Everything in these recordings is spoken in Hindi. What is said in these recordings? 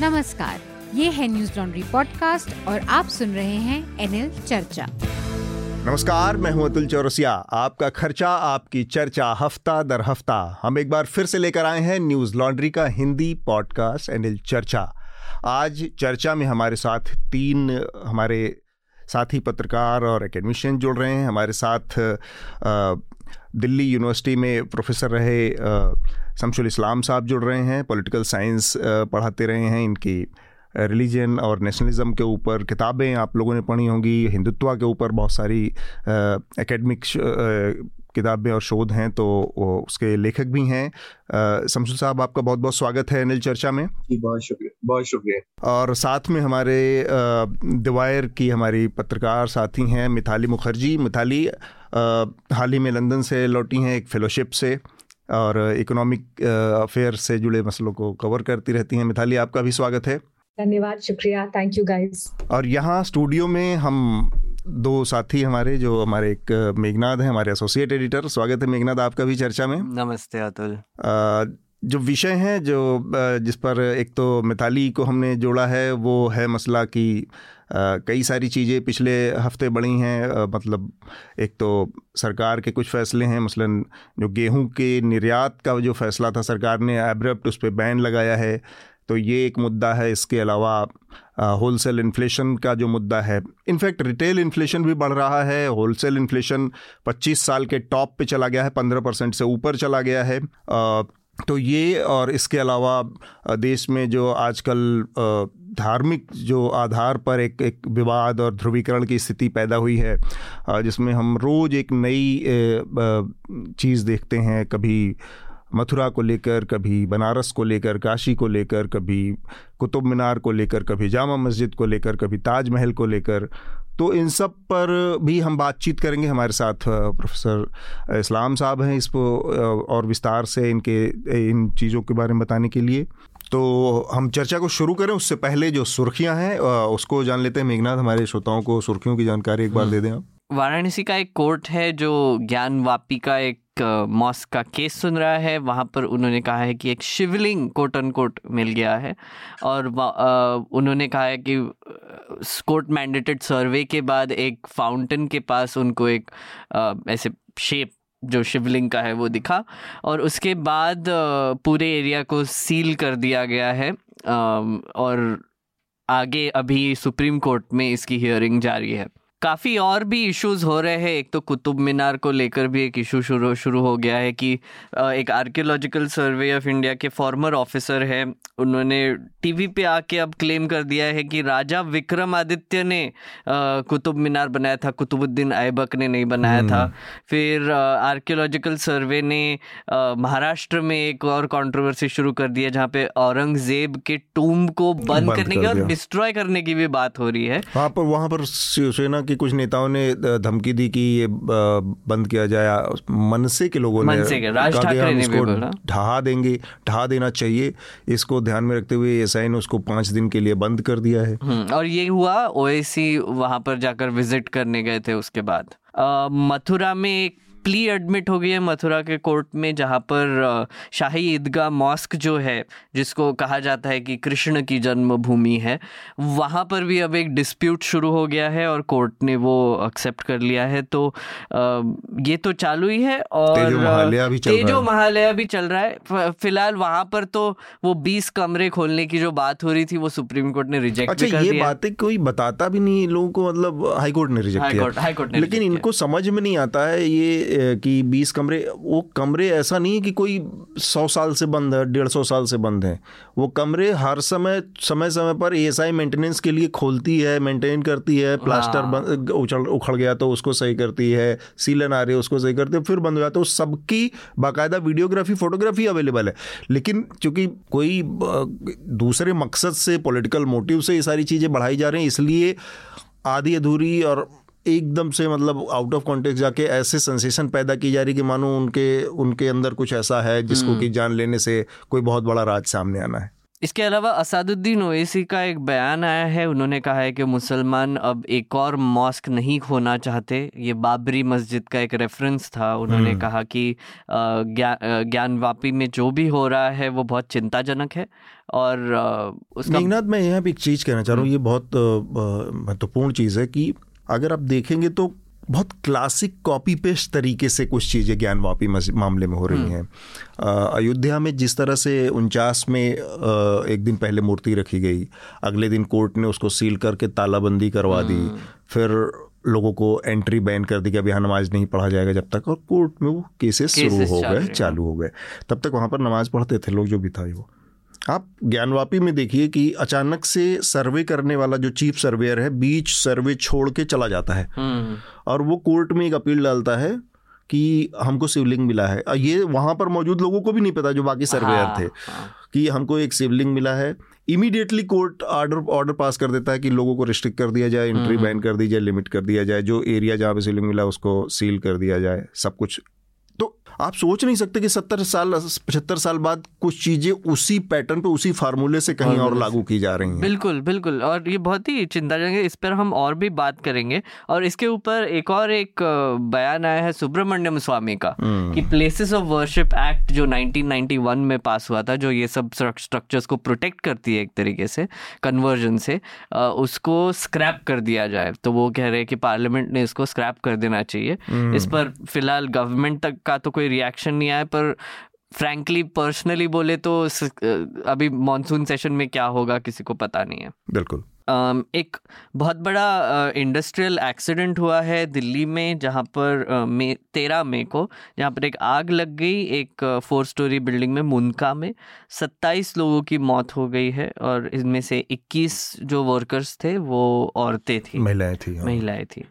नमस्कार, ये है न्यूज़ लॉन्ड्री पॉडकास्ट और आप सुन रहे हैं एनएल चर्चा। नमस्कार, मैं हूँ अतुल चौरसिया। आपका खर्चा, आपकी चर्चा, हफ़्ता दर हफ़्ता। हम एक बार फिर से लेकर आए हैं न्यूज़ लॉन्ड्री का हिंदी पॉडकास्ट एनएल चर्चा। आज चर्चा में हमारे साथ तीन, हमारे साथी पत्रकार और एकेडमिशियन जुड़ रहे हैं। हमारे साथ दिल्ली यूनिवर्सिटी में प्रोफेसर रहे शमशुल इस्लाम साहब जुड़ रहे हैं पॉलिटिकल साइंस पढ़ाते रहे हैं इनकी रिलीजन और नेशनलिज्म के ऊपर किताबें आप लोगों ने पढ़ी होंगी हिंदुत्व के ऊपर बहुत सारी एकेडमिक किताबें और शोध हैं तो उसके लेखक भी हैं। शमशुल साहब आपका बहुत बहुत स्वागत है अनिल चर्चा में। जी बहुत शुक्रिया बहुत शुक्रिया। और साथ में हमारे दिवायर की हमारी पत्रकार साथी हैं मिथाली मुखर्जी। मिथाली हाल ही में लंदन से लौटी हैं एक फेलोशिप से। और इकोनॉमिक अफेयर से जुड़े मसलों को कवर करती रहती हैं। मिथाली आपका भी स्वागत है। धन्यवाद शुक्रिया। थैंक यू गाइस और यहाँ स्टूडियो में हम दो साथी हमारे जो हमारे एक मेघनाथ हैं हमारे एसोसिएट एडिटर स्वागत है मेघनाथ आपका भी चर्चा में। नमस्ते अतुल। जो विषय हैं जो जिस पर एक तो मिताली को हमने जोड़ा है वो है मसला कि कई सारी चीज़ें पिछले हफ़्ते बढ़ी हैं। मतलब एक तो सरकार के कुछ फैसले हैं, मसलन जो गेहूँ के निर्यात का जो फैसला था, सरकार ने एब्रप्ट उस पर बैन लगाया है। तो ये एक मुद्दा है। इसके अलावा होलसेल इन्फ्लेशन का जो मुद्दा है, इनफैक्ट रिटेल इन्फ्लेशन भी बढ़ रहा है। होलसेल इन्फ्लेशन 25 साल के टॉप पे चला गया है 15 परसेंट से ऊपर चला गया है। तो ये और इसके अलावा देश में जो आजकल धार्मिक जो आधार पर एक एक विवाद और ध्रुवीकरण की स्थिति पैदा हुई है जिसमें हम रोज़ एक नई चीज़ देखते हैं, कभी मथुरा को लेकर, कभी बनारस को लेकर, काशी को लेकर, कभी कुतुब मीनार को लेकर, कभी जामा मस्जिद को लेकर, कभी ताजमहल को लेकर। तो इन सब पर भी हम बातचीत करेंगे। हमारे साथ प्रोफेसर इस्लाम साहब हैं इसको और विस्तार से इनके, इन चीज़ों के बारे में बताने के लिए। तो हम चर्चा को शुरू करें उससे पहले जो सुर्खियाँ हैं उसको जान लेते हैं। मेघनाथ हमारे श्रोताओं को सुर्खियों की जानकारी एक बार हम्म। दे दें आप। वाराणसी का एक कोर्ट है जो ज्ञान वापी का एक मॉस्क का केस सुन रहा है। वहाँ पर उन्होंने कहा है कि एक शिवलिंग कोट अन कोट मिल गया है। और उन्होंने कहा है कि कोर्ट मैंडेटेड सर्वे के बाद एक फाउंटेन के पास उनको एक ऐसे शेप जो शिवलिंग का है वो दिखा। और उसके बाद पूरे एरिया को सील कर दिया गया है। और आगे अभी सुप्रीम कोर्ट में इसकी हियरिंग जारी है। काफ़ी और भी इश्यूज़ हो रहे हैं। एक तो कुतुब मीनार को लेकर भी एक इशू शुरू शुरू हो गया है कि एक आर्कियोलॉजिकल सर्वे ऑफ़ इंडिया के फॉर्मर ऑफिसर है। उन्होंने टीवी पे आके अब क्लेम कर दिया है कि राजा विक्रमादित्य ने कुतुब मीनार बनाया था। कुतुबुद्दीन ऐबक ने नहीं बनाया था। हम्म। फिर आर्कियोलॉजिकल सर्वे ने महाराष्ट्र में एक और कंट्रोवर्सी शुरू कर दिया जहाँ पे औरंगज़ेब के टूम को बंद करने की और डिस्ट्रॉय करने की भी बात हो रही है। वहाँ पर वहाँ पर शिवसेना कि कुछ नेताओं ने धमकी दी कि ये बंद किया जाए। मनसे के लोगों ने इसको ढहा देंगे ढहा देना चाहिए। इसको ध्यान में रखते हुए एसआई ने उसको पाँच दिन के लिए बंद कर दिया है। हम्म, और ये हुआ ओएसी वहाँ पर जाकर विज़िट करने गए थे उसके बाद। मथुरा में एक प्ली एडमिट हो गई है मथुरा के कोर्ट में जहाँ पर शाही ईदगाह मॉस्क जो है जिसको कहा जाता है कि कृष्ण की जन्मभूमि है वहाँ पर भी अब एक डिस्प्यूट शुरू हो गया है और कोर्ट ने वो एक्सेप्ट कर लिया है। तो ये तो चालू ही है और तेजो महालया भी चल तेजो महालया भी चल रहा है। फ़िलहाल वहाँ पर तो वो बीस कमरे खोलने की जो बात हो रही थी वो सुप्रीम कोर्ट ने रिजेक्ट अच्छा, कर ये बातें कोई बताता भी नहीं लोगों को मतलब हाई कोर्ट ने रिजेक्ट किया। लेकिन इनको समझ में नहीं आता है ये कि बीस कमरे वो कमरे ऐसा नहीं है कि कोई सौ साल से बंद है डेढ़ सौ साल से बंद है। वो कमरे हर समय समय समय पर ए एस आई मेंटेनेंस के लिए खोलती है मेंटेन करती है प्लास्टर हाँ। उछल उखड़ गया तो उसको सही करती है सीलन आ रही है उसको सही करती है फिर बंद हो जाता है। सबकी बाकायदा वीडियोग्राफी फोटोग्राफी अवेलेबल है। लेकिन चूँकि कोई दूसरे मकसद से पॉलिटिकल मोटिव से ये सारी चीज़ें बढ़ाई जा रही हैं इसलिए आधी अधूरी और एकदम से मतलब आउट ऑफ़ कॉन्टेक्स्ट जाके ऐसे सेंसेशन पैदा की जा रही कि मानो उनके उनके अंदर कुछ ऐसा है जिसको हम्म। कि जान लेने से कोई बहुत बड़ा राज सामने आना है। इसके अलावा असादुद्दीन ओवैसी का एक बयान आया है। उन्होंने कहा है कि मुसलमान अब एक और मॉस्क नहीं खोना चाहते। ये बाबरी मस्जिद का एक रेफरेंस था। उन्होंने हम्म। कहा कि ज्ञान ज्ञानवापी में जो भी हो रहा है वो बहुत चिंताजनक है और उसका मैं यहाँ पे एक चीज़ कहना चाह रहा हूँ। ये बहुत महत्वपूर्ण चीज़ है कि अगर आप देखेंगे तो बहुत क्लासिक कॉपी पेस्ट तरीके से कुछ चीज़ें ज्ञानवापी मामले में हो रही हम्म। हैं अयोध्या में जिस तरह से उनचास में एक दिन पहले मूर्ति रखी गई अगले दिन कोर्ट ने उसको सील करके तालाबंदी करवा दी हम्म। फिर लोगों को एंट्री बैन कर दी कि अब यहाँ नमाज़ नहीं पढ़ा जाएगा जब तक और कोर्ट में वो केसेस शुरू हो गए चालू हो गए तब तक वहाँ पर नमाज़ पढ़ते थे लोग जो भी था वो आप ज्ञानवापी में देखिए कि अचानक से सर्वे करने वाला जो चीफ सर्वेयर है बीच सर्वे छोड़ के चला जाता है हम्म। और वो कोर्ट में एक अपील डालता है कि हमको शिवलिंग मिला है ये वहाँ पर मौजूद लोगों को भी नहीं पता जो बाकी सर्वेयर हाँ, थे हाँ। कि हमको एक शिवलिंग मिला है immediately court order order pass कर देता है कि लोगों को रिस्ट्रिक्ट कर दिया जाए एंट्री बैन हम्म। कर दी जाए लिमिट कर दिया जाए जो एरिया जहाँ पे शिवलिंग मिला उसको सील कर दिया जाए सब कुछ आप सोच नहीं सकते कि सत्तर साल पचहत्तर साल बाद कुछ चीज़ें उसी पैटर्न पे उसी फार्मूले से कहीं और लागू की जा रही हैं। बिल्कुल बिल्कुल। और ये बहुत ही चिंताजनक है। इस पर हम और भी बात करेंगे। और इसके ऊपर एक और एक बयान आया है सुब्रमण्यम स्वामी का हम्म। कि प्लेसेस ऑफ़ वर्शिप एक्ट जो 1991 में पास हुआ था जो ये सब स्ट्रक्चर्स को प्रोटेक्ट करती है एक तरीके से कन्वर्जन से उसको स्क्रैप कर दिया जाए। तो वो कह रहे हैं कि पार्लियामेंट ने इसको स्क्रैप कर देना चाहिए। हम्म। इस पर फ़िलहाल गवर्नमेंट तक का तो कोई रिएक्शन नहीं आया पर फ्रैंकली पर्सनली बोले तो अभी मानसून सेशन में क्या होगा किसी को पता नहीं है। बिल्कुल। एक बहुत बड़ा इंडस्ट्रियल एक्सीडेंट हुआ है दिल्ली में जहाँ पर मे तेरह मई को जहाँ पर एक आग लग गई एक फोर स्टोरी बिल्डिंग में मुनका में। सत्ताईस लोगों की मौत हो गई है और इनमें से इक्कीस जो वर्कर्स थे वो औरतें थी। महिलाएँ थी हाँ। महिलाएँ थी।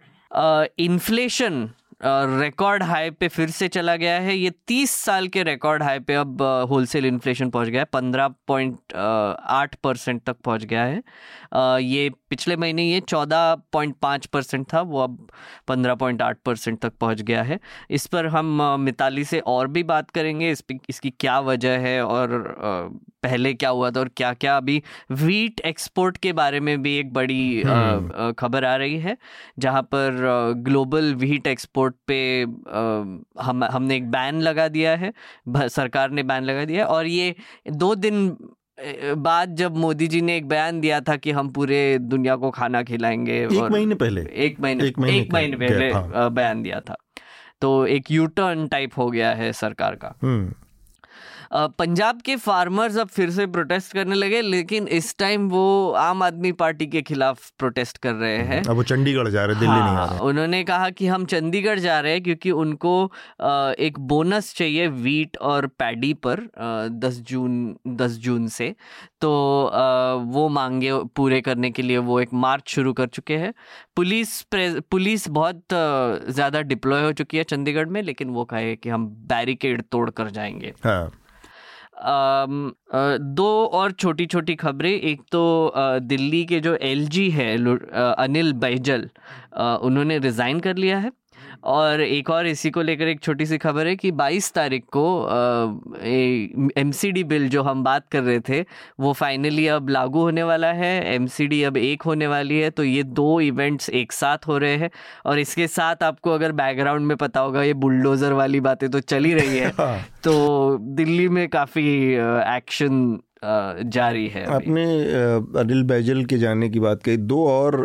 इन्फ्लेशन रिकॉर्ड हाई पे फिर से चला गया है। ये तीस साल के रिकॉर्ड हाई पे अब होलसेल इन्फ्लेशन पहुँच गया है। पंद्रह पॉइंट आठ परसेंट तक पहुँच गया है। ये पिछले महीने ये चौदह पॉइंट पाँच परसेंट था वो अब पंद्रह पॉइंट आठ परसेंट तक पहुँच गया है इस पर हम मिताली से और भी बात करेंगे इस इसकी क्या वजह है और पहले क्या हुआ था और क्या क्या अभी वीट एक्सपोर्ट के बारे में भी एक बड़ी हम्म। खबर आ रही है जहाँ पर ग्लोबल वीट एक्सपोर्ट पे हम हमने एक बैन लगा दिया है सरकार ने बैन लगा दिया है और ये दो दिन बाद जब मोदी जी ने एक बयान दिया था कि हम पूरे दुनिया को खाना खिलाएँगे एक महीने पहले एक महीने एक महीने, एक महीने पहले हाँ। बयान दिया था तो एक यू टर्न टाइप हो गया है सरकार का हम्म। पंजाब के फार्मर्स अब फिर से प्रोटेस्ट करने लगे लेकिन इस टाइम वो आम आदमी पार्टी के खिलाफ प्रोटेस्ट कर रहे हैं। अब वो चंडीगढ़ जा रहे हैं दिल्ली हाँ, नहीं आ रहे। उन्होंने कहा कि हम चंडीगढ़ जा रहे हैं क्योंकि उनको एक बोनस चाहिए वीट और पैडी पर दस जून दस जून से। तो वो मांगे पूरे करने के लिए वो एक मार्च शुरू कर चुके हैं। पुलिस पुलिस बहुत ज़्यादा डिप्लॉय हो चुकी है चंडीगढ़ में लेकिन वो कहे कि हम बैरिकेड तोड़ कर जाएँगे। हाँ। दो और छोटी छोटी खबरें। एक तो दिल्ली के जो एलजी है अनिल बैजल उन्होंने रिज़ाइन कर लिया है। और एक और इसी को लेकर एक छोटी सी खबर है कि 22 तारीख को एमसीडी बिल जो हम बात कर रहे थे वो फाइनली अब लागू होने वाला है। एमसीडी अब एक होने वाली है तो ये दो इवेंट्स एक साथ हो रहे हैं। और इसके साथ आपको अगर बैकग्राउंड में पता होगा ये बुलडोज़र वाली बातें तो चली रही है। हाँ। तो दिल्ली में काफ़ी एक्शन जारी है आपने अनिल बैजल के जाने की बात कही। दो और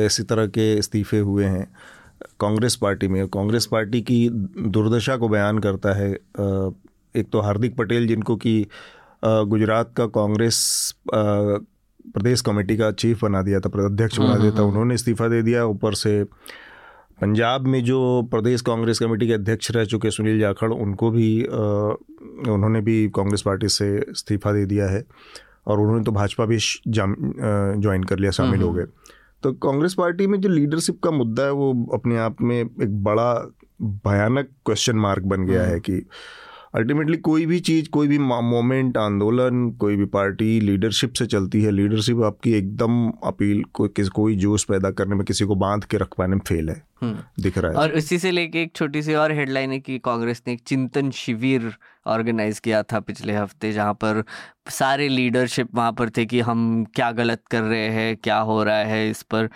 ऐसी तरह के इस्तीफे हुए हैं। कांग्रेस पार्टी में। कांग्रेस पार्टी की दुर्दशा को बयान करता है एक तो हार्दिक पटेल जिनको कि गुजरात का कांग्रेस प्रदेश कमेटी का चीफ बना दिया था अध्यक्ष बना दिया था हम्म, हम्म। उन्होंने इस्तीफा दे दिया। ऊपर से पंजाब में जो प्रदेश कांग्रेस कमेटी के अध्यक्ष रह चुके सुनील जाखड़ उनको भी उन्होंने भी कांग्रेस पार्टी से इस्तीफा दे दिया है और उन्होंने तो भाजपा भी ज्वाइन कर लिया शामिल हो। गए। तो कांग्रेस पार्टी में जो लीडरशिप का मुद्दा है वो अपने आप में एक बड़ा भयानक क्वेश्चन मार्क बन गया है हम्म। कि अल्टीमेटली कोई भी चीज़ कोई भी मोमेंट आंदोलन कोई भी पार्टी लीडरशिप से चलती है लीडरशिप आपकी एकदम अपील को किस कोई जोश पैदा करने में किसी को बाँध के रख पाने में फेल है हम्म। दिख रहा है और इसी से लेके एक छोटी सी और हेडलाइन है कि कांग्रेस ने एक चिंतन शिविर ऑर्गेनाइज किया था पिछले हफ़्ते जहाँ पर सारे लीडरशिप वहाँ पर थे कि हम क्या गलत कर रहे हैं, क्या हो रहा है इस पर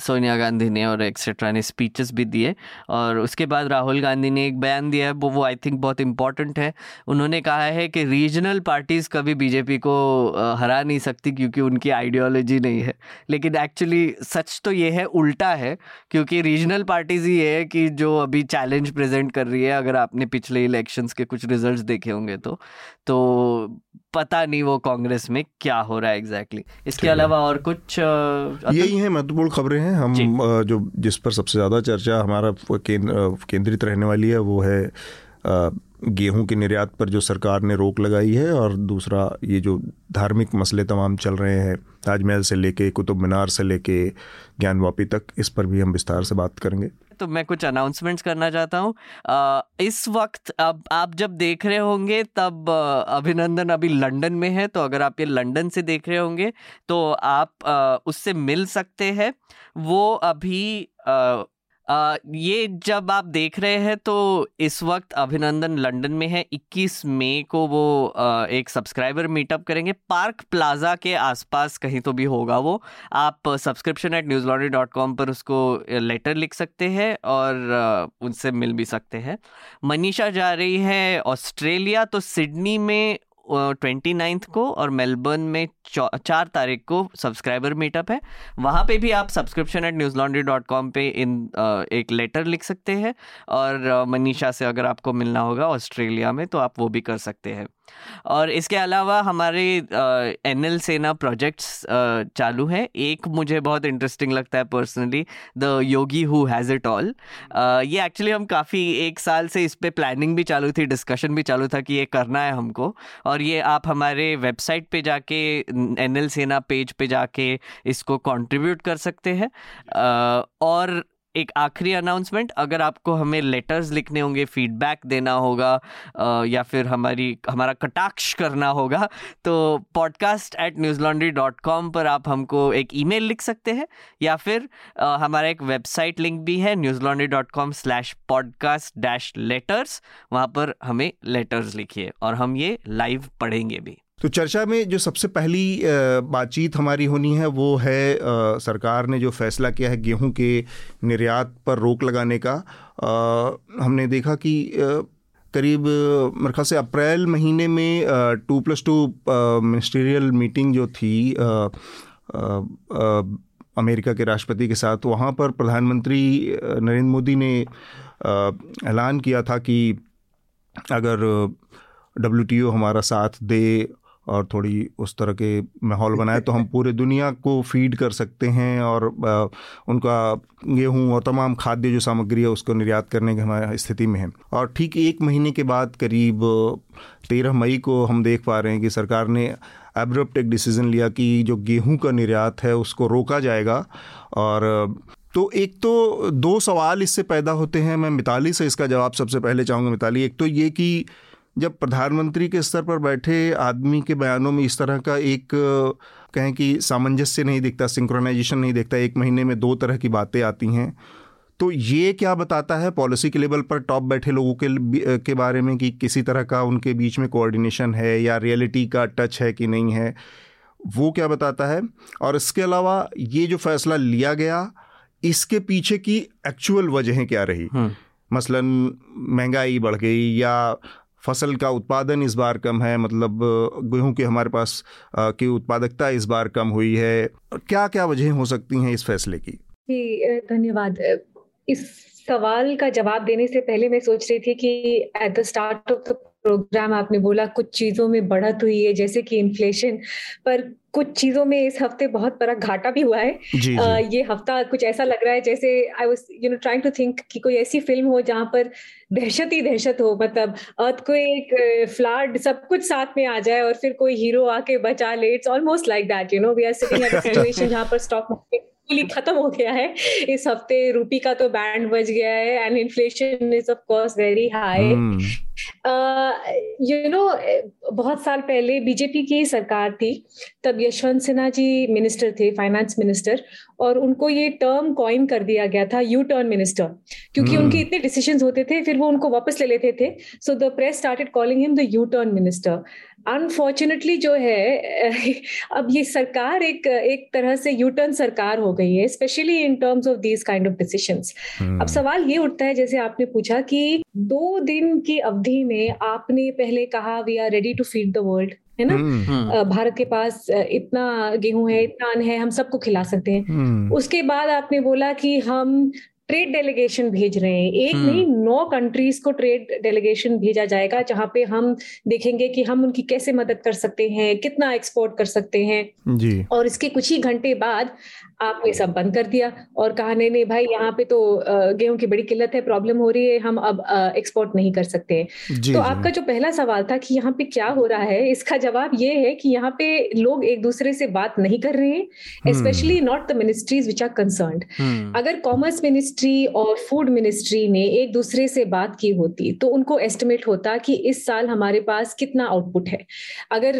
सोनिया गांधी ने और एक्सेट्रा ने स्पीचेस भी दिए। और उसके बाद राहुल गांधी ने एक बयान दिया है, वो वो आई थिंक बहुत इंपॉर्टेंट है। उन्होंने कहा है कि रीजनल पार्टीज़ कभी बीजेपी को हरा नहीं सकती क्योंकि उनकी आइडियोलॉजी नहीं है। लेकिन एक्चुअली सच तो ये है, उल्टा है, क्योंकि रीजनल पार्टीज़ ही है कि जो अभी चैलेंज प्रेजेंट कर रही है, अगर आपने पिछले इलेक्शंस के कुछ रिजल्ट्स देखे होंगे तो। तो पता नहीं वो कांग्रेस में क्या हो रहा है एग्जैक्टली exactly. इसके अलावा और कुछ यही है महत्वपूर्ण खबरें हैं। हम जो। जिस पर सबसे ज़्यादा चर्चा हमारा केंद्रित रहने वाली है वो है गेहूँ के निर्यात पर जो सरकार ने रोक लगाई है और दूसरा ये जो धार्मिक मसले तमाम चल रहे हैं ताजमहल से लेके कुतुब मीनार से लेके ज्ञानवापी तक इस पर भी हम विस्तार से बात करेंगे। तो मैं कुछ अनाउंसमेंट्स करना चाहता हूँ। इस वक्त अब आप जब देख रहे होंगे तब अभिनंदन अभी लंदन में है तो अगर आप ये लंदन से देख रहे होंगे तो आप आ, उससे मिल सकते हैं। वो अभी आ, ये जब आप देख रहे हैं तो इस वक्त अभिनंदन लंदन में है। 21 मई को वो आ, एक सब्सक्राइबर मीटअप करेंगे। पार्क प्लाजा के आसपास कहीं तो भी होगा वो। आप subscription at Newslaundry dot com पर उसको लेटर लिख सकते हैं और आ, उनसे मिल भी सकते हैं। मनीषा जा रही है ऑस्ट्रेलिया तो सिडनी में ट्वेंटी नाइन्थ को और मेलबर्न में चार तारीख को सब्सक्राइबर मीटअप है। वहाँ पे भी आप subscription at Newslaundry dot com पर इन एक लेटर लिख सकते हैं और मनीषा से अगर आपको मिलना होगा ऑस्ट्रेलिया में तो आप वो भी कर सकते हैं। और इसके अलावा हमारे एन एल सेना प्रोजेक्ट्स चालू है। एक मुझे बहुत इंटरेस्टिंग लगता है personally the Yogi who has it all ये एक्चुअली हम काफ़ी एक साल से इस पर प्लानिंग भी चालू थी डिस्कशन भी चालू था कि ये करना है हमको। और ये आप हमारे वेबसाइट पे जाके एन एल सेना पेज पे जाके इसको कंट्रीब्यूट कर सकते हैं। और एक आखिरी अनाउंसमेंट अगर आपको हमें लेटर्स लिखने होंगे फीडबैक देना होगा या फिर हमारी, हमारा कटाक्ष करना होगा तो podcast at Newslaundry dot com पर आप हमको एक ईमेल लिख सकते हैं, या फिर हमारा एक वेबसाइट लिंक भी है Newslaundry dot com slash podcast dash letters वहाँ पर हमें लेटर्स लिखिए, और हम ये लाइव पढ़ेंगे भी। तो चर्चा में जो सबसे पहली बातचीत हमारी होनी है, वो है सरकार ने जो फैसला किया है गेहूँ के निर्यात पर रोक लगाने का। हमने देखा कि करीब, मेरे ख्याल से अप्रैल महीने में two plus two ministerial meeting जो थी अमेरिका के राष्ट्रपति के साथ, वहाँ पर प्रधानमंत्री नरेंद्र मोदी ने ऐलान किया था कि अगर डब्ल्यू हमारा साथ दे और थोड़ी उस तरह के माहौल बनाए तो हम पूरे दुनिया को फ़ीड कर सकते हैं और उनका गेहूँ और तमाम खाद्य जो सामग्री है उसको निर्यात करने की हमारी स्थिति में है। और ठीक एक महीने के बाद करीब तेरह मई को हम देख पा रहे हैं कि सरकार ने एब्रप्ट एक डिसीज़न लिया कि जो गेहूँ का निर्यात है उसको रोका जाएगा और तो एक तो दो सवाल इससे पैदा होते हैं, मैं मिताली से इसका जवाब सबसे पहले चाहूँगा। मिताली, एक तो ये कि जब प्रधानमंत्री के स्तर पर बैठे आदमी के बयानों में इस तरह का एक कहें कि सामंजस्य नहीं दिखता सिंक्रोनाइजेशन नहीं दिखता एक महीने में दो तरह की बातें आती हैं तो ये क्या बताता है पॉलिसी के लेवल पर टॉप बैठे लोगों के के बारे में कि किसी तरह का उनके बीच में कोऑर्डिनेशन है या रियलिटी का टच है कि नहीं है वो क्या बताता है और इसके अलावा ये जो फैसला लिया गया इसके पीछे की एक्चुअल वजहें क्या रही हम्म। मसलन महँगाई बढ़ गई या फ़सल का उत्पादन इस बार कम है मतलब गेहूँ के हमारे पास की उत्पादकता इस बार कम हुई है। क्या क्या वजह हो सकती हैं इस फैसले की? धन्यवाद। इस सवाल का जवाब देने से पहले मैं सोच रही थी कि at the start of the programme आपने बोला कुछ चीज़ों में बढ़त हुई है, जैसे कि इन्फ्लेशन पर कुछ चीज़ों में इस हफ़्ते बहुत बड़ा घाटा भी हुआ है जी, जी. आ, ये हफ़्ता कुछ ऐसा लग रहा है जैसे I was you know trying to think कि कोई ऐसी फ़िल्म हो जहाँ पर दहशत ही दहशत हो मतलब अर्थ को एक फ्लड सब कुछ साथ में आ जाए और फिर कोई हीरो आके बचा ले it's almost like that you know we are sitting at situation जहाँ पर स्टॉक मार्केट खत्म हो गया है। इस हफ़्ते रूपी का तो बैंड बज गया है and inflation is of course very high you know बहुत साल पहले बीजेपी की सरकार थी तब यशवंत सिन्हा जी मिनिस्टर थे फाइनेंस मिनिस्टर और उनको ये टर्म कॉइन कर दिया गया था यू टर्न मिनिस्टर क्योंकि hmm. उनके इतने डिसीज़न होते थे फिर वो उनको वापस ले लेते थे। So the press started calling him the U turn minister unfortunately जो है अब ये सरकार एक एक तरह से यूटर्न सरकार हो गई है specially in terms of these kind of decisions अब सवाल ये उठता है जैसे आपने पूछा कि दो दिन की अवधि में आपने पहले कहा we are ready to feed the world है ना हम्म। हम्म। भारत के पास इतना गेहूँ है इतना अन्न है हम सबको खिला सकते हैं। उसके बाद आपने बोला कि हम ट्रेड डेलीगेशन भेज रहे हैं। एक हम्म। नहीं नौ कंट्रीज़ को ट्रेड डेलीगेशन भेजा जाएगा जहाँ पे हम देखेंगे कि हम उनकी कैसे मदद कर सकते हैं कितना एक्सपोर्ट कर सकते हैं। जी। और इसके कुछ ही घंटे बाद आपने सब बंद कर दिया। और कहा नहीं नहीं भाई यहाँ पे तो गेहूँ की बड़ी किल्लत है प्रॉब्लम हो रही है हम अब एक्सपोर्ट नहीं कर सकते हैं। तो. आपका जो पहला सवाल था कि यहाँ पे क्या हो रहा है इसका जवाब ये है कि यहाँ पे लोग एक दूसरे से बात नहीं कर रहे हैं specially not the ministries which are concern अगर कॉमर्स मिनिस्ट्री और फ़ूड मिनिस्ट्री ने एक दूसरे से बात की होती तो उनको एस्टिमेट होता कि इस साल हमारे पास कितना आउटपुट है। अगर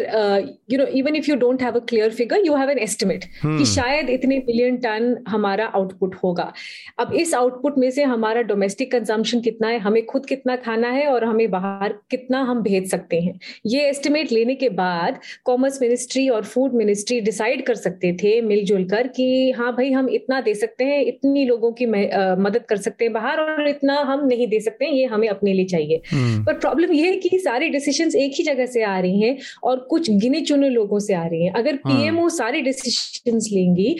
you know even if you don't have a clear figure you have an estimate कि शायद इतने मिलियन टन हमारा आउटपुट होगा अब इस आउटपुट में से हमारा डोमेस्टिक कंजम्पशन कितना है हमें खुद कितना खाना है और हमें बाहर कितना हम भेज सकते हैं ये एस्टिमेट लेने के बाद कॉमर्स मिनिस्ट्री और फ़ूड मिनिस्ट्री डिसाइड कर सकते थे मिलजुल कर कि हाँ भाई हम इतना दे सकते हैं इतनी लोगों की मदद कर सकते हैं बाहर और इतना हम नहीं दे सकते हैं ये हमें अपने लिए चाहिए हम्म। पर प्रॉब्लम ये है कि सारे डिसीज़न एक ही जगह से आ रही हैं और कुछ गिने चुने लोगों से आ रही हैं अगर पीएमओ हाँ। सारे डिसीज़न लेंगी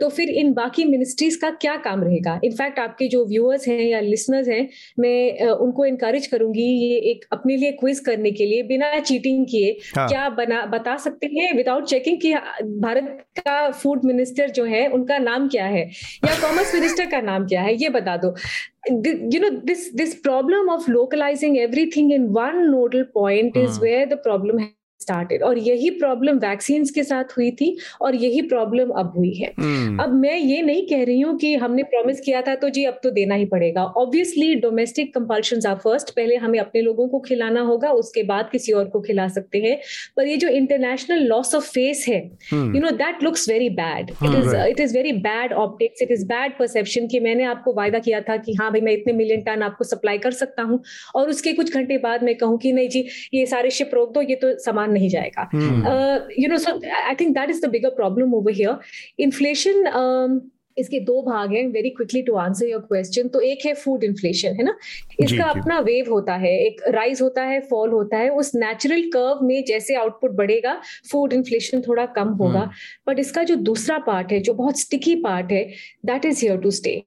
तो फिर इन बाकी मिनिस्ट्रीज का क्या काम रहेगा? इनफैक्ट आपके जो व्यूअर्स हैं या लिसनर्स हैं मैं उनको इनकरेज करूँगी ये एक अपने लिए क्विज करने के लिए बिना चीटिंग किए हाँ. क्या बना बता सकते हैं विदाउट चेकिंग कि भारत का फ़ूड मिनिस्टर जो है उनका नाम क्या है? या कॉमर्स मिनिस्टर का नाम क्या है? ये बता दो। you know this this problem of localizing everything in one nodal point is where the problem started और यही प्रॉब्लम वैक्सीन के साथ हुई थी और यही प्रॉब्लम अब हुई है। hmm. अब मैं ये नहीं कह रही हूँ कि हमने प्रॉमिस किया था तो जी अब तो देना ही पड़ेगा। Obviously domestic compulsion are first पहले हमें अपने लोगों को खिलाना होगा उसके बाद किसी और को खिला सकते हैं। पर ये जो इंटरनेशनल लॉस ऑफ़ फेस है you know that looks very bad it is it is very bad optics it is bad perception कि मैंने आपको वायदा किया था कि हाँ भाई मैं इतने मिलियन टन आपको सप्लाई कर सकता हूँ। और उसके कुछ घंटे बाद मैं कहूँ कि नहीं जी ये सारे शिप रोक दो ये तो सामान नहीं जाएगा। You know so I think that is the bigger problem over here inflation इसके दो भाग हैं very quickly to answer your question तो एक है फ़ूड इन्फ्लेशन है ना? इसका अपना वेव होता है एक राइज होता है फॉल होता है उस नेचुरल कर्व में जैसे आउटपुट बढ़ेगा फ़ूड इन्फ्लेशन थोड़ा कम होगा। But hmm. इसका जो दूसरा पार्ट है जो बहुत स्टिकी पार्ट है that is here to stay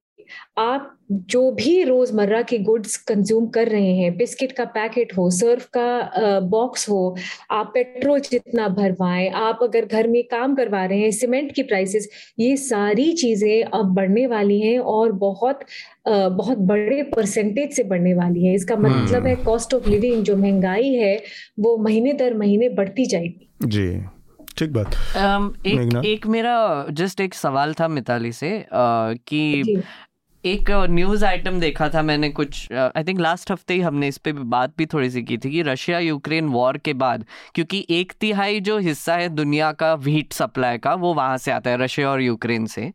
आप जो भी रोज़मर्रा के गुड्स कंज्यूम कर रहे हैं बिस्किट का पैकेट हो सर्फ का बॉक्स हो आप पेट्रोल जितना भरवाएँ आप अगर घर में काम करवा रहे हैं सीमेंट की प्राइसेस ये सारी चीज़ें अब बढ़ने वाली हैं और बहुत बहुत बड़े परसेंटेज से बढ़ने वाली है। इसका मतलब है कॉस्ट ऑफ़ लिविंग जो महँगाई है वो महीने दर महीने बढ़ती जाएगी। जी ठीक बात। um, एक एक मेरा जस्ट एक सवाल था मिताली से uh, कि एक न्यूज़ आइटम देखा था मैंने कुछ आई थिंक लास्ट हफ़्ते ही हमने इस पर बात भी थोड़ी सी की थी कि रशिया यूक्रेन वॉर के बाद क्योंकि एक तिहाई जो हिस्सा है दुनिया का व्हीट सप्लाई का वो वहाँ से आता है रशिया और यूक्रेन से।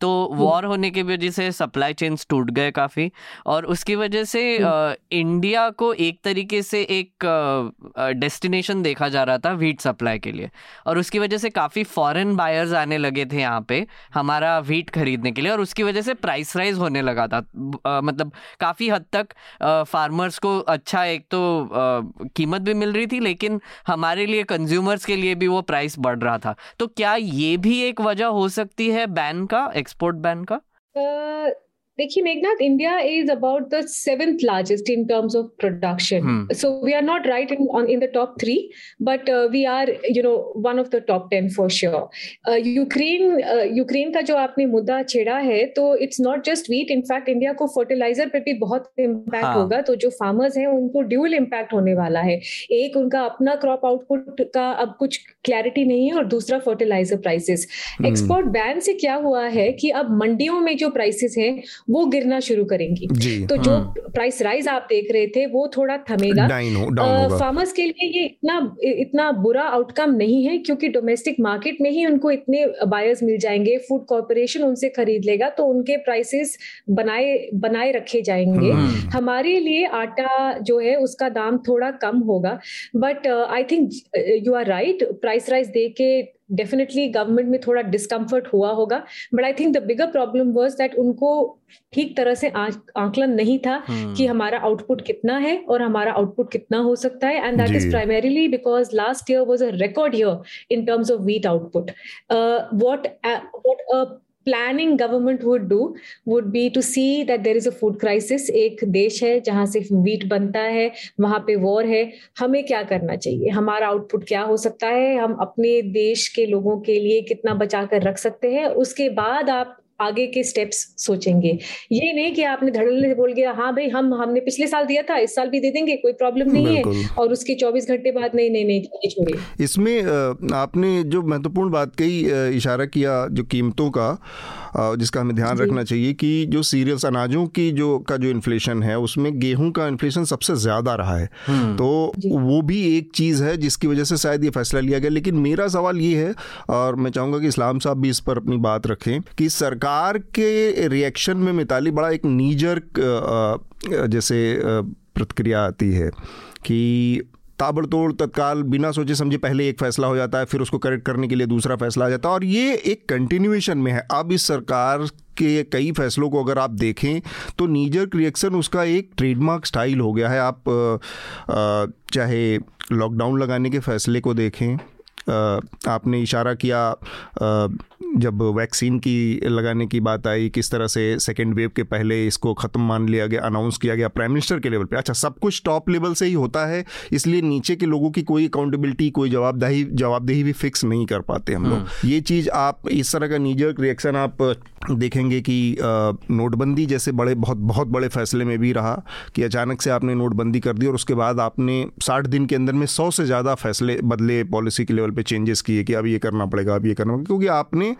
तो वॉर होने की वजह से सप्लाई चेन्स टूट गए काफ़ी और उसकी वजह से इंडिया को एक तरीके से एक डेस्टिनेशन देखा जा रहा था व्हीट सप्लाई के लिए। और उसकी वजह से काफ़ी फॉरेन बायर्स आने लगे थे यहाँ पे हमारा व्हीट खरीदने के लिए और उसकी वजह से प्राइस राइज होने लगा था। आ, मतलब काफ़ी हद तक फार्मर्स को अच्छा एक तो आ, कीमत भी मिल रही थी लेकिन हमारे लिए कंज्यूमर्स के लिए भी वो प्राइस बढ़ रहा था। तो क्या ये भी एक वजह हो सकती है बैन का एक्सपोर्ट बैन का? देखिए Meghnath India is about the seventh largest in terms of production so we are not right in in the top three but we are you know one of the top ten for sure Ukraine Ukraine का जो आपने मुद्दा छेड़ा है तो it's not just wheat in fact India को फर्टिलाइज़र पे भी बहुत इम्पैक्ट हाँ. होगा तो जो फार्मर्स हैं उनको ड्यूल इम्पैक्ट होने वाला है एक उनका अपना क्रॉप आउटपुट का अब कुछ क्लैरिटी नहीं है और दूसरा फर्टिलाइज़र प्राइसेस एक्सपोर्ट बैन से क्या हुआ है कि अब मंडियों में जो प्राइसेस हैं वो गिरना शुरू करेंगी। तो जो प्राइस राइज आप देख रहे थे वो थोड़ा थमेगा। फार्मर्स के लिए ये इतना इतना बुरा आउटकम नहीं है क्योंकि डोमेस्टिक मार्केट में ही उनको इतने बायर्स मिल जाएँगे फ़ूड कॉरपोरेशन उनसे खरीद लेगा तो उनके प्राइसेस बनाए बनाए रखे जाएँगे। हमारे लिए आटा जो है उसका दाम थोड़ा कम होगा but I think you are right price rise दे के डेफिनेटली गवर्नमेंट में थोड़ा डिस्कम्फर्ट हुआ होगा but I think the bigger problem was that उनको ठीक तरह से आंकलन नहीं था hmm. कि हमारा आउटपुट कितना है और हमारा आउटपुट कितना हो सकता है and that is primarily because last year was a record year in terms of wheat output what what a government would do would be to see that there is a food crisis एक देश है जहाँ से वीट बनता है, वहाँ पे वॉर है। हमें क्या करना चाहिए? हमारा आउटपुट क्या हो सकता है? हम अपने देश के लोगों के लिए कितना बचा कर रख सकते हैं? उसके बाद आप आगे के स्टेप्स सोचेंगे। ये नहीं कि आपने धड़ल्ले से बोल गया हाँ भाई हम हमने पिछले साल दिया था इस साल भी दे देंगे कोई प्रॉब्लम नहीं है। और उसके 24 घंटे बाद नहीं नहीं नहीं छोड़िए इसमें आपने जो महत्वपूर्ण बात कही इशारा किया जो कीमतों का जिसका हमें ध्यान रखना चाहिए कि जो सीरियल्स अनाजों की जो का जो इन्फ्लेशन है उसमें गेहूँ का इन्फ्लेशन सबसे ज़्यादा रहा है। हम्म। तो वो भी एक चीज़ है जिसकी वजह से शायद ये फैसला लिया गया लेकिन मेरा सवाल ये है और मैं चाहूँगा कि इस्लाम साहब भी इस पर अपनी बात रखें कि सरकार के रिएक्शन में मिताली बड़ा एक नीजर जैसे प्रतिक्रिया आती है कि ताबड़तोड़ तत्काल बिना सोचे समझे पहले एक फैसला हो जाता है फिर उसको करेक्ट करने के लिए दूसरा फैसला आ जाता है। और ये एक कंटिन्यूएशन में है। अब इस सरकार के कई फैसलों को अगर आप देखें तो नीजर रिएक्शन उसका एक ट्रेडमार्क स्टाइल हो गया है। आप आ, चाहे लॉकडाउन लगाने के फैसले को देखें आपने इशारा किया जब वैक्सीन की लगाने की बात आई किस तरह से सेकेंड वेव के पहले इसको ख़त्म मान लिया गया अनाउंस किया गया प्राइम मिनिस्टर के लेवल पे अच्छा सब कुछ टॉप लेवल से ही होता है इसलिए नीचे के लोगों की कोई अकाउंटेबिलिटी कोई जवाबदाही जवाबदेही भी फिक्स नहीं कर पाते हम लोग हम्म। ये चीज़ आप इस तरह का नीजर रिएक्शन आप देखेंगे कि नोटबंदी जैसे बड़े बहुत बहुत बड़े फैसले में भी रहा कि अचानक से आपने नोटबंदी कर दी और उसके बाद आपने साठ दिन के अंदर में सौ से ज़्यादा फैसले बदले पॉलिसी के लेवल पे चेंजेस किए कि अब ये करना पड़ेगा, अब ये करना पड़ेगा, क्योंकि आपने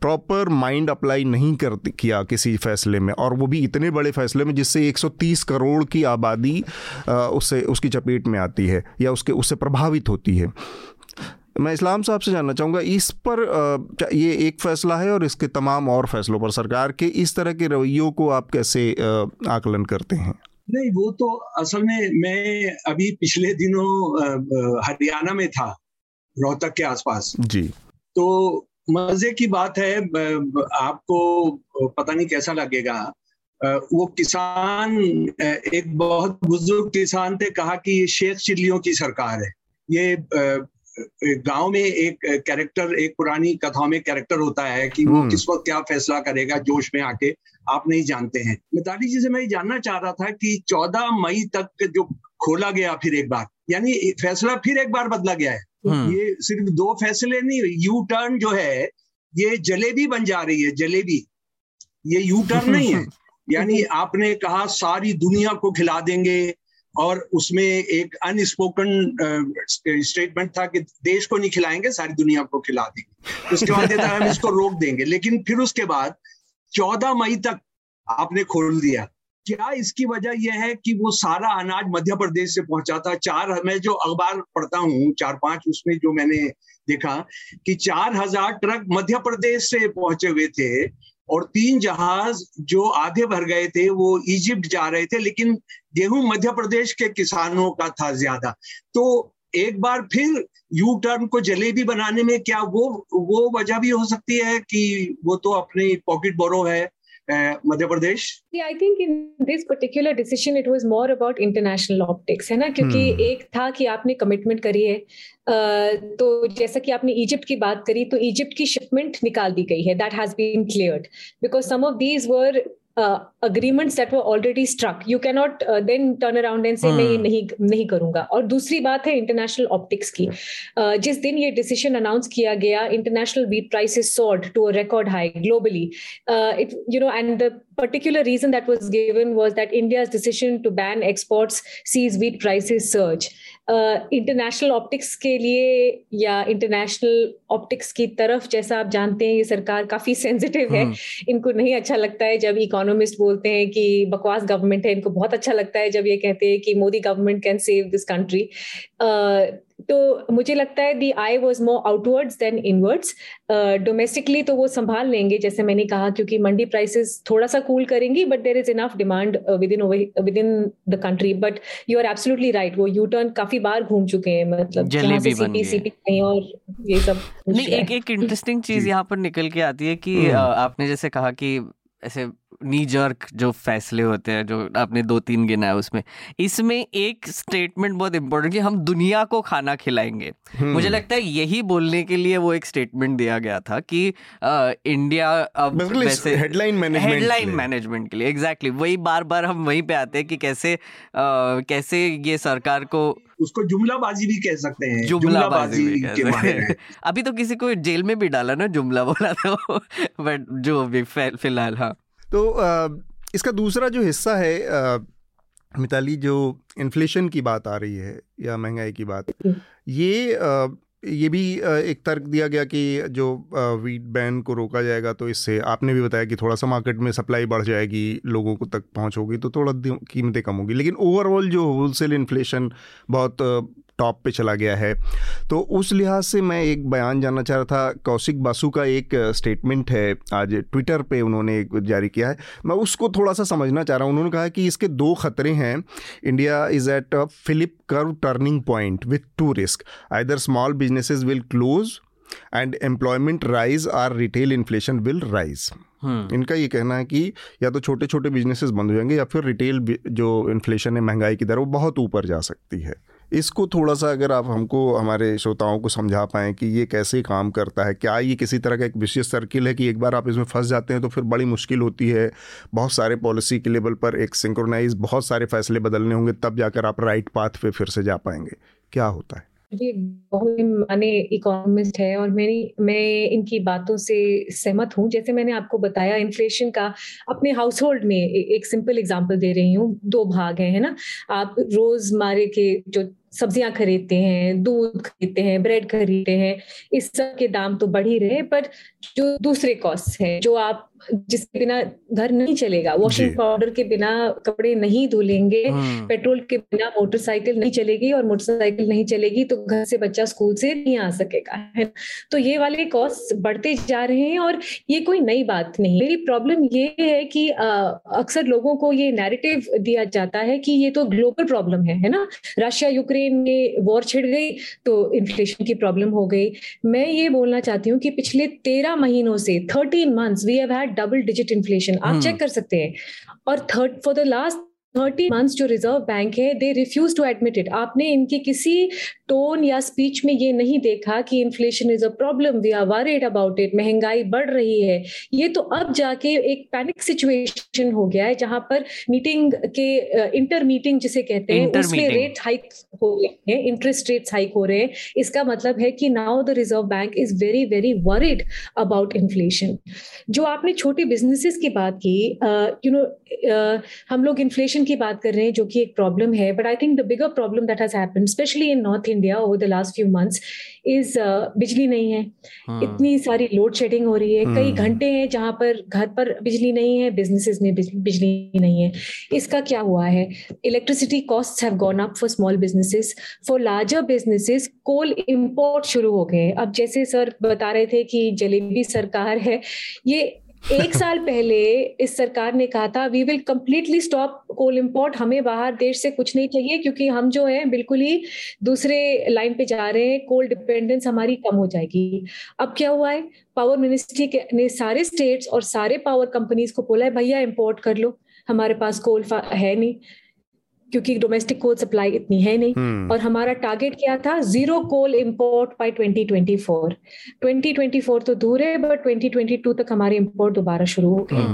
प्रॉपर माइंड अप्लाई नहीं कर किया किसी फैसले में। और वो भी इतने बड़े फैसले में जिससे 130 करोड़ की आबादी उससे, उसकी चपेट में आती है या उसके, उससे प्रभावित होती है। मैं इस्लाम साहब से जानना चाहूँगा, इस पर ये एक फैसला है और इसके तमाम और फैसलों पर सरकार के इस तरह के रवैयों को आप कैसे आकलन करते हैं? नहीं, वो तो असल में मैं अभी पिछले दिनों हरियाणा में था। रोहतक के आसपास। जी। तो मज़े की बात है आपको पता नहीं कैसा लगेगा। वो किसान एक बहुत बुज़ुर्ग किसान थे कहा कि ये शेख चिल्लियों की सरकार है। ये गाँव में एक कैरेक्टर एक पुरानी कथाओं में कैरेक्टर होता है कि वो हम्म। किस वक्त क्या फैसला करेगा जोश में आके आप नहीं जानते हैं। मिताली जी से मैं जानना चाह रहा था कि 14 मई तक जो खोला गया फिर एक बार यानी फैसला फिर एक बार बदला गया है। ये सिर्फ़ दो फैसले नहीं यू टर्न जो है ये जलेबी बन जा रही है जलेबी। ये यू टर्न नहीं है। यानी आपने कहा सारी दुनिया को खिला देंगे और उसमें एक अनस्पोकन स्टेटमेंट था कि देश को नहीं खिलाएँगे सारी दुनिया को खिला देंगे। उसके बाद हम इसको रोक देंगे। लेकिन फिर उसके बाद चौदह मई तक आपने खोल दिया। क्या इसकी वजह यह है कि वो सारा अनाज मध्य प्रदेश से पहुँचा था चार, मैं जो अखबार पढ़ता हूँ, चार पाँच, उसमें जो मैंने देखा कि चार हज़ार ट्रक मध्य प्रदेश से पहुँचे हुए थे और तीन जहाज़ जो आधे भर गए थे, वो इजिप्ट जा रहे थे, लेकिन गेहूँ मध्य प्रदेश के किसानों का था ज़्यादा। तो एक बार फिर यू टर्न को जलेबी बनाने में क्या वो वो वजह भी हो सकती है कि वो तो अपनी पॉकेट बोरो है? Madhya Pradesh I think in this particular decision it was more about international optics है ना? क्योंकि hmm. एक था कि आपने कमिटमेंट करी है। तो जैसा कि आपने इजिप्ट की बात करी तो इजिप्ट की शिपमेंट निकाल दी गई है। That has been cleared because some of these were uh, agreements that were already struck you cannot uh, then turn around and say hmm. नहीं नहीं नहीं करूँगा और दूसरी बात है इंटरनेशनल ऑप्टिक्स की uh, जिस दिन ये डिसीज़न अनाउंस किया गया international wheat prices soared to a record high globally uh, it you know and the particular reason that was given was that india's decision to ban exports sees wheat prices surge international optics के लिए या इंटरनेशनल ऑप्टिक्स की तरफ़ जैसा आप जानते हैं ये सरकार काफ़ी सेंसिटिव है। इनको नहीं अच्छा लगता है जब इकोनॉमिस्ट बोलते हैं कि बकवास गवर्नमेंट है। इनको बहुत अच्छा लगता है जब ये कहते हैं कि Modi government can save this country तो मुझे लगता है the eye was more outwards than inwards domestically तो वो संभाल लेंगे जैसे मैंने कहा क्योंकि मंडी प्राइसेस थोड़ा सा कूल करेंगी but there is enough demand within within the country but you are absolutely right वो यू टर्न काफ़ी बार घूम चुके हैं मतलब जलेबी बन कहीं और ये सब नहीं एक एक इंटरेस्टिंग चीज़ यहाँ पर निकल के आती है कि हम्म। आपने जैसे कहा कि ऐसे नी जर्क जो फैसले होते हैं जो आपने दो तीन गिना है उसमें। इसमें एक स्टेटमेंट बहुत इंपॉर्टेंट कि हम दुनिया को खाना खिलाएँगे। हम्म। मुझे लगता है यही बोलने के लिए वो एक स्टेटमेंट दिया गया था कि आ, इंडिया अब वैसे हेडलाइन मैनेजमेंट हेडलाइन मैनेजमेंट के लिए एग्जैक्टली exactly, वही बार बार हम वहीं पे आते हैं कि कैसे आ, कैसे ये सरकार को उसको जुमलाबाजी भी कह सकते हैं जुमलाबाजी के अभी तो किसी को जेल में भी डाला ना जुमला बोला तो बट जो अभी फ़िलहाल हाँ। तो इसका दूसरा जो हिस्सा है मिताली जो इन्फ्लेशन की बात आ रही है या महँगाई की बात ये ये भी एक तर्क दिया गया कि जो वीट बैन को रोका जाएगा तो इससे आपने भी बताया कि थोड़ा सा मार्केट में सप्लाई बढ़ जाएगी, लोगों को तक पहुँच होगी तो थोड़ा कीमतें कम होगी। लेकिन ओवरऑल जो होलसेल इन्फ्लेशन बहुत टॉप पे चला गया है। तो उस लिहाज से मैं एक बयान जानना चाह रहा था। कौशिक बासु का एक स्टेटमेंट है आज ट्विटर पे उन्होंने जारी किया है। मैं उसको थोड़ा सा समझना चाह रहा हूँ। उन्होंने कहा कि इसके दो खतरे हैं। India is at a Phillips curve turning point with two risk either small businesses will close and employment rise or retail inflation will rise इनका ये कहना है कि या तो छोटे छोटे बिजनेसेस बंद हो जाएँगे या फिर रिटेल जो इन्फ्लेशन है महँगाई की दर वो बहुत ऊपर जा सकती है। इसको थोड़ा सा अगर आप हमको, हमारे श्रोताओं को समझा पाएँ कि ये कैसे काम करता है, क्या ये किसी तरह का एक विशेष सर्किल है कि एक बार आप इसमें फंस जाते हैं तो फिर बड़ी मुश्किल होती है? बहुत सारे पॉलिसी के लेवल पर एक सिंक्रोनाइज बहुत सारे फैसले बदलने होंगे, तब जाकर आप राइट पाथ पे फिर से जा पाएँगे। क्या होता है? ये बहुत माने इकोनॉमिस्ट है और मेरी, मैं इनकी बातों से सहमत हूँ। जैसे मैंने आपको बताया इन्फ्लेशन का अपने हाउस होल्ड में एक सिंपल एग्जांपल दे रही हूँ। दो भाग हैं, है ना? आप रोजमारे के जो सब्ज़ियाँ खरीदते हैं दूध खरीदते हैं ब्रेड खरीदते हैं इस सब के दाम तो बढ़ ही रहे पर जो दूसरे कॉस्ट है जो आप जिसके बिना घर नहीं चलेगा वॉशिंग पाउडर के बिना कपड़े नहीं धुलेंगे पेट्रोल के बिना मोटरसाइकिल नहीं चलेगी और मोटरसाइकिल नहीं चलेगी तो घर से बच्चा स्कूल से नहीं आ सकेगा है तो ये वाले कॉस्ट बढ़ते जा रहे हैं और ये कोई नई बात नहीं। मेरी प्रॉब्लम ये है कि अक्सर लोगों को ये नैरेटिव दिया जाता है कि ये तो ग्लोबल प्रॉब्लम है है ना? रशिया यूक्रेन में वॉर छिड़ गई तो इन्फ्लेशन की प्रॉब्लम हो गई। मैं ये बोलना चाहती हूँ कि पिछले तेरह महीनों से thirteen months we have had double digit inflation आप चेक हम्म। कर सकते हैं। और third for the last thirty months जो रिज़र्व बैंक है they refuse to admit it आपने इनके किसी टोन या स्पीच में ये नहीं देखा कि inflation is a problem we are worried about it महँगाई बढ़ रही है। ये तो अब जाके एक पैनिक सिचुएशन हो गया है जहाँ पर मीटिंग के इंटर मीटिंग जिसे कहते हैं उसमें रेट हाइक हो रहे हैं इंटरेस्ट रेट हाइक हो रहे हैं। इसका मतलब है कि now the Reserve Bank is very very worried about inflation जो आपने छोटे बिजनेसेस की बात की यू नो हम लोग इन्फ्लेशन की बात कर रहे हैं जो कि एक प्रॉब्लम है but I think the bigger problem that has happened specially in North India over the last few months is बिजली नहीं है। हाँ। इतनी सारी लोड शेडिंग हो रही है। कई हम्म। घंटे हैं जहाँ पर घर पर बिजली नहीं है बिजनेसेस में बिजली नहीं है। इसका क्या हुआ है? Electricity cost have gone up for small businesses for larger businesses coal import शुरू हो गए अब जैसे सर बता रहे थे कि जलेबी सरकार है ये एक साल पहले इस सरकार ने कहा था we will completely stop coal import हमें बाहर देश से कुछ नहीं चाहिए क्योंकि हम जो है बिल्कुल ही दूसरे लाइन पे जा रहे हैं कोल डिपेंडेंस हमारी कम हो जाएगी। अब क्या हुआ है? पावर मिनिस्ट्री के ने सारे स्टेट्स और सारे पावर कंपनीज़ को बोला है भैया इंपोर्ट कर लो हमारे पास कोल है नहीं। क्योंकि डोमेस्टिक कोल सप्लाई इतनी है नहीं। hmm. और हमारा टारगेट क्या था? ज़ीरो कोल इंपोर्ट बाय 2024 2024 तो दूर है बट 2022 तक हमारे इंपोर्ट दोबारा शुरू हो गए।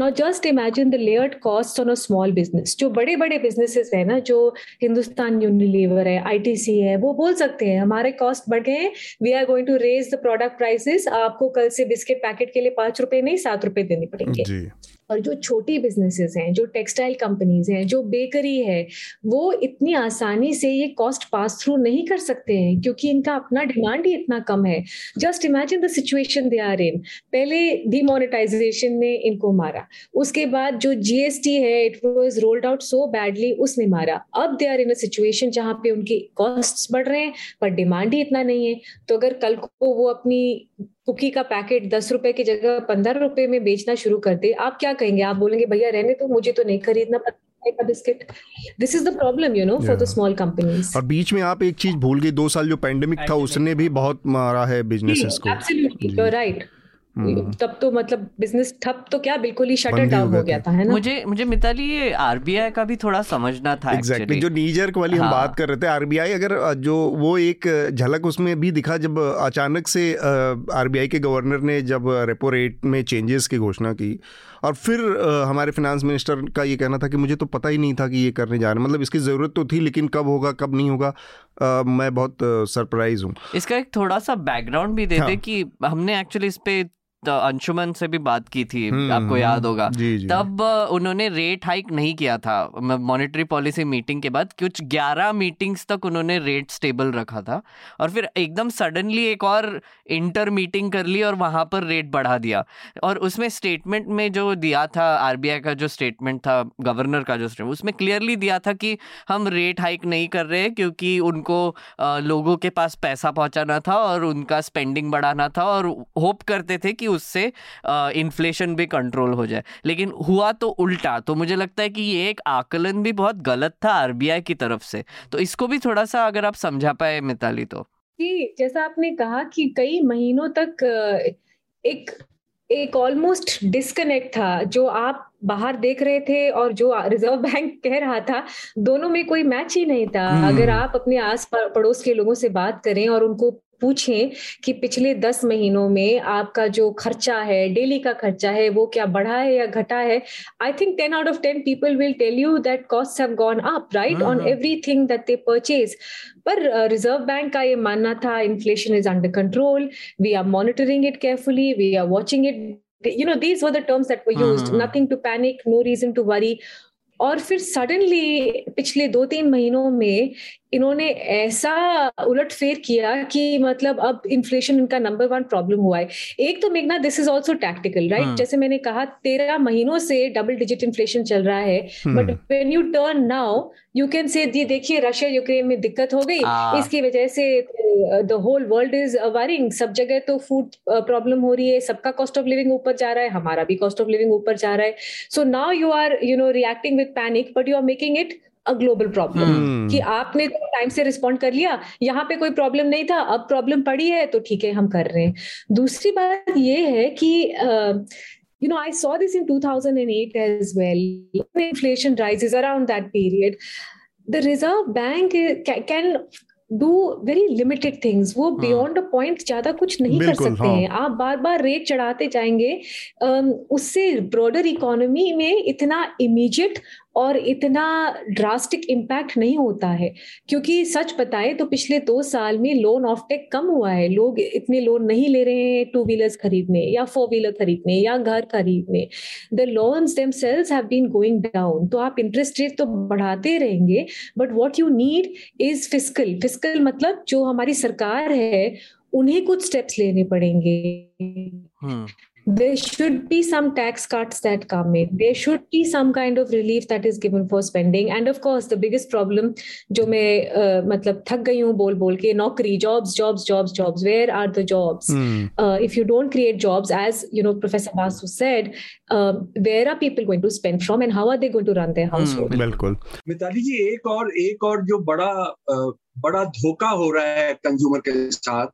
Now just imagine the layered cost on a small business जो बड़े बड़े बिजनेसेस है ना जो हिंदुस्तान यूनिलीवर है आईटीसी है वो बोल सकते हैं हमारे कॉस्ट बढ़ गए we are going to raise the product prices आपको कल से बिस्किट पैकेट के लिए पाँच रुपए नहीं सात रुपए देने पड़ेंगे। और जो छोटी बिजनेसेस हैं, जो टेक्सटाइल कंपनीज़ हैं, जो बेकरी है, वो इतनी आसानी से ये कॉस्ट पास थ्रू नहीं कर सकते हैं, क्योंकि इनका अपना डिमांड ही इतना कम है। Just imagine the situation they are in पहले डिमोनेटाइजेशन ने इनको मारा। उसके बाद जो जीएसटी है it was rolled out so badly उसने मारा। अब दे आर इन अ सिचुएशन जहाँ पे उनके कॉस्ट बढ़ रहे हैं, पर डिमांड ही इतना नहीं है। तो अगर कल को वो अपनी कुकी का पैकेट दस रुपए की जगह पंद्रह रुपए में बेचना शुरू कर दे। आप क्या कहेंगे? आप बोलेंगे भैया रहने तो मुझे तो नहीं खरीदना का biscuit this is the problem you know for the small companies और बीच में आप एक चीज़ भूल गई दो साल जो पैंडेमिक था उसने भी बहुत मारा है बिजनेसेस को। राइट। तब तो मतलब बिज़नेस ठप तो क्या बिल्कुल ही शटर डाउन हो गया था है ना मुझे मुझे मिताली ये आरबीआई का भी थोड़ा समझना था एग्जैक्टली exactly. जो नीजर वाली हाँ. हम बात कर रहे थे आरबीआई अगर जो वो एक झलक उसमें भी दिखा जब अचानक से आरबीआई के गवर्नर ने जब रेपो रेट में चेंजेस की घोषणा की और फिर हमारे फाइनेंस मिनिस्टर का ये कहना था कि मुझे तो पता ही नहीं था कि ये करने जा रहे मतलब इसकी ज़रूरत तो थी लेकिन कब होगा कब नहीं होगा आ, मैं बहुत सरप्राइज़ हूँ इसका एक थोड़ा सा बैकग्राउंड भी देते हाँ. कि हमने एक्चुअली इस पे अंशुमन से भी बात की थी हम्म, आपको याद हम्म, होगा जी, जी. तब उन्होंने रेट हाइक नहीं किया था मॉनेटरी पॉलिसी मीटिंग के बाद कुछ 11 मीटिंग्स तक उन्होंने रेट स्टेबल रखा था और फिर एकदम सडनली एक और इंटर मीटिंग कर ली और वहाँ पर रेट बढ़ा दिया और उसमें स्टेटमेंट में जो दिया था आरबीआई का जो स्टेटमेंट था गवर्नर का जो स्टेटमेंट उसमें क्लियरली दिया था कि हम रेट हाइक नहीं कर रहे क्योंकि उनको लोगों के पास पैसा पहुंचाना था और उनका स्पेंडिंग बढ़ाना था और होप करते थे कि उससे इन्फ्लेशन भी कंट्रोल हो जाए। लेकिन हुआ तो उल्टा तो मुझे लगता है कि ये एक आकलन भी बहुत गलत था आरबीआई की तरफ़ से। तो इसको भी थोड़ा सा अगर आप समझा पाए मिताली तो। जी जैसा आपने कहा कि कई महीनों तक एक एक ऑलमोस्ट डिस्कनेक्ट था जो आप बाहर देख रहे थे और जो रिज़र्व बैंक कह रहा था दोनों में कोई मैच ही नहीं था। हम्म। अगर आप अपने आस पड़ोस के लोगों से बात करें और उनको पूछें कि पिछले दस महीनों में आपका जो खर्चा है डेली का खर्चा है वो क्या बढ़ा है या घटा है? I think ten out of ten people will tell you that cost have gone up right on everything that they purchase पर रिज़र्व uh, बैंक का ये मानना था inflation is under control we are monitoring it carefully we are watching it know these were the terms that were used mm-hmm. nothing to panic no reason to worry. और फिर सडनली पिछले दो तीन महीनों में इन्होंने ऐसा उलट फेर किया कि मतलब अब इन्फ्लेशन इनका नंबर वन प्रॉब्लम हुआ है। एक तो मेघना this is also tactical right जैसे मैंने कहा तेरह महीनों से डबल डिजिट इन्फ्लेशन चल रहा है but when you turn now you can say देखिए रशिया यूक्रेन में दिक्कत हो गई। हाँ। इसकी वजह से the whole world is worrying सब जगह तो फ़ूड प्रॉब्लम हो रही है। सबका कॉस्ट ऑफ़ लिविंग ऊपर जा रहा है। हमारा भी कॉस्ट ऑफ़ लिविंग ऊपर जा रहा है। So now you are you know reacting with panic but you are making it a global problem कि आपने तो टाइम से रिस्पॉन्ड कर लिया यहाँ पे कोई प्रॉब्लम नहीं था अब प्रॉब्लम पड़ी है तो ठीक है हम कर रहे हैं। दूसरी बात ये है कि you know i saw this in 2008 as well. When inflation rises around that period the reserve bank can do very limited things वो बियॉन्ड अ पॉइंट ज़्यादा कुछ नहीं कर सकते हाँ. हैं। आप बार बार रेट चढ़ाते जाएँगे उससे ब्रॉडर इकोनॉमी में इतना इमीजिएट और इतना ड्रास्टिक इम्पैक्ट नहीं होता है। क्योंकि सच बताए तो पिछले दो साल में लोन ऑफ़ टेक कम हुआ है। लोग इतने लोन नहीं ले रहे हैं टू व्हीलर्स खरीदने या फोर व्हीलर खरीदने या घर खरीदने। The loans them sales have been going down तो आप इंटरेस्ट रेट तो बढ़ाते रहेंगे but what you need is physical physical मतलब जो हमारी सरकार है, उन्हें कुछ स्टेप्स लेने पड़ेंगे। hmm. There should be some tax cuts that come in there should be some kind of relief that is given for spending and of course the biggest problem जो मैं uh, मतलब थक गई हूँ बोल बोल के नौकरी jobs jobs jobs jobs where are the jobs hmm. uh, if you don't create jobs as you know professor basu said uh, where are people going to spend from and how are they going to run their household बिल्कुल मिताली जी एक और एक और जो बड़ा बड़ा धोखा हो रहा है कंज्यूमर के साथ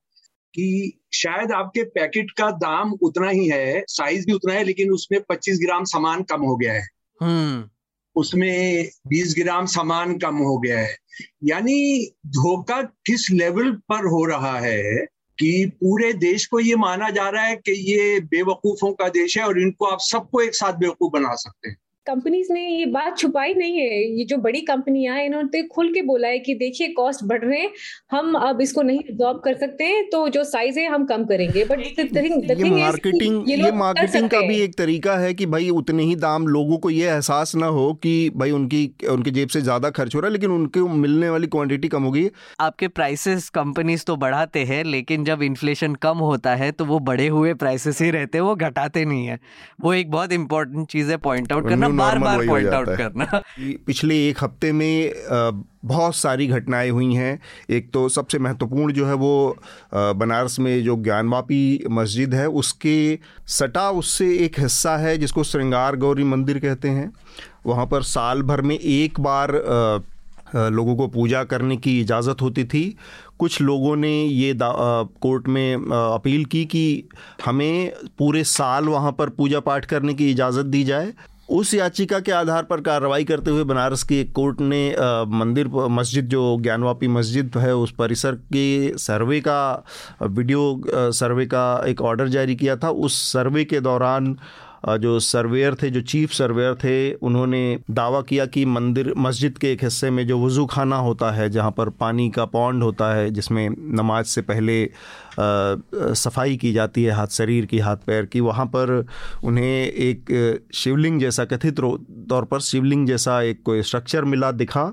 कि शायद आपके पैकेट का दाम उतना ही है साइज़ भी उतना है लेकिन उसमें 25 ग्राम सामान कम हो गया है। हम्म। उसमें 20 ग्राम सामान कम हो गया है। यानी धोखा किस लेवल पर हो रहा है कि पूरे देश को ये माना जा रहा है कि ये बेवकूफों का देश है और इनको आप सबको एक साथ बेवकूफ़ बना सकते हैं। कंपनीज़ ने ये बात छुपाई नहीं है। ये जो बड़ी कंपनियाँ हैं इन्होंने तो खुल के बोला है कि देखिए कॉस्ट बढ़ रहे हैं हम अब इसको नहीं रिजॉल्व कर सकते हैं तो जो साइज़ है हम कम करेंगे। बट ये मार्केटिंग ये मार्केटिंग का भी एक तरीका है कि भाई उतने ही दाम लोगों को ये एहसास ना हो कि भाई उनकी उनकी जेब से ज़्यादा खर्च हो रहा है लेकिन उनके मिलने वाली क्वांटिटी कम होगी। आपके प्राइसेस कंपनीज़ तो बढ़ाते हैं लेकिन जब इन्फ्लेशन कम होता है तो वो बढ़े हुए प्राइसेस ही रहते हैं वो घटाते नहीं है। वो एक बहुत इंपॉर्टेंट चीज़ है पॉइंट आउट करना बार बार पॉइंट आउट करना। पिछले एक हफ़्ते में बहुत सारी घटनाएँ हुई हैं। एक तो सबसे महत्वपूर्ण जो है वो बनारस में जो ज्ञानवापी मस्जिद है उसके सटा उससे एक हिस्सा है जिसको श्रृंगार गौरी मंदिर कहते हैं। वहाँ पर साल भर में एक बार लोगों को पूजा करने की इजाज़त होती थी। कुछ लोगों ने ये कोर्ट में अपील की कि हमें पूरे साल वहाँ पर पूजा पाठ करने की इजाज़त दी जाए। उस याचिका के आधार पर कार्रवाई करते हुए बनारस की एक कोर्ट ने मंदिर मस्जिद जो ज्ञानवापी मस्जिद है, उस परिसर के सर्वे का, वीडियो सर्वे का एक ऑर्डर जारी किया था। उस सर्वे के दौरान जो सर्वेयर थे, जो चीफ सर्वेयर थे, उन्होंने दावा किया कि मंदिर, मस्जिद के एक हिस्से में जो वज़ू खाना होता है, जहाँ पर पानी का पौंड होता है, जिसमें नमाज़ से पहले सफ़ाई की जाती है हाथ शरीर की, हाथ पैर की। वहाँ पर उन्हें एक शिवलिंग जैसा, कथित तौर पर शिवलिंग जैसा एक कोई स्ट्रक्चर मिला दिखा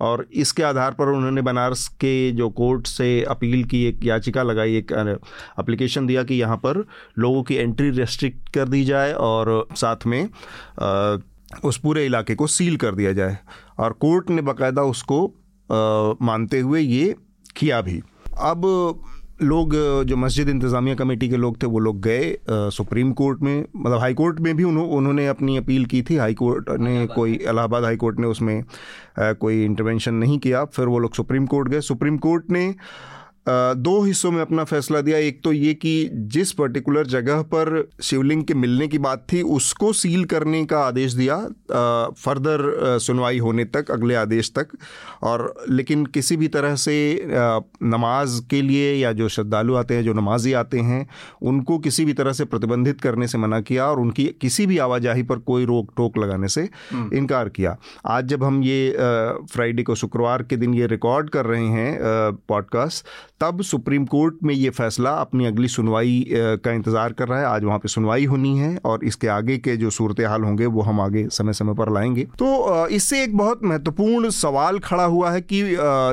और इसके आधार पर उन्होंने बनारस के जो कोर्ट से अपील की, एक याचिका लगाई, एक अप्लीकेशन दिया कि यहाँ पर लोगों की एंट्री रेस्ट्रिक्ट कर दी जाए और साथ में उस पूरे इलाके को सील कर दिया जाए। और कोर्ट ने बाकायदा उसको मानते हुए ये किया भी। अब लोग जो मस्जिद इंतज़ामिया कमेटी के लोग थे वो लोग गए सुप्रीम कोर्ट में। मतलब हाई कोर्ट में भी उन्हों, उन्होंने अपनी अपील की थी। हाई कोर्ट ने कोई इलाहाबाद हाई कोर्ट ने उसमें कोई इंटरवेंशन नहीं किया। फिर वो लोग सुप्रीम कोर्ट गए। सुप्रीम कोर्ट ने दो हिस्सों में अपना फैसला दिया। एक तो ये कि जिस पर्टिकुलर जगह पर शिवलिंग के मिलने की बात थी उसको सील करने का आदेश दिया फर्दर सुनवाई होने तक अगले आदेश तक। और लेकिन किसी भी तरह से नमाज़ के लिए या जो श्रद्धालु आते हैं जो नमाजी आते हैं उनको किसी भी तरह से प्रतिबंधित करने से मना किया और उनकी किसी भी आवाजाही पर कोई रोक टोक लगाने से हम्म। इनकार किया। आज जब हम ये फ्राइडे को शुक्रवार के दिन ये रिकॉर्ड कर रहे हैं पॉडकास्ट तब सुप्रीम कोर्ट में ये फैसला अपनी अगली सुनवाई का इंतज़ार कर रहा है। आज वहाँ पे सुनवाई होनी है और इसके आगे के जो सूरत हाल होंगे, वो हम आगे समय समय पर लाएँगे। तो इससे एक बहुत महत्वपूर्ण सवाल खड़ा हुआ है कि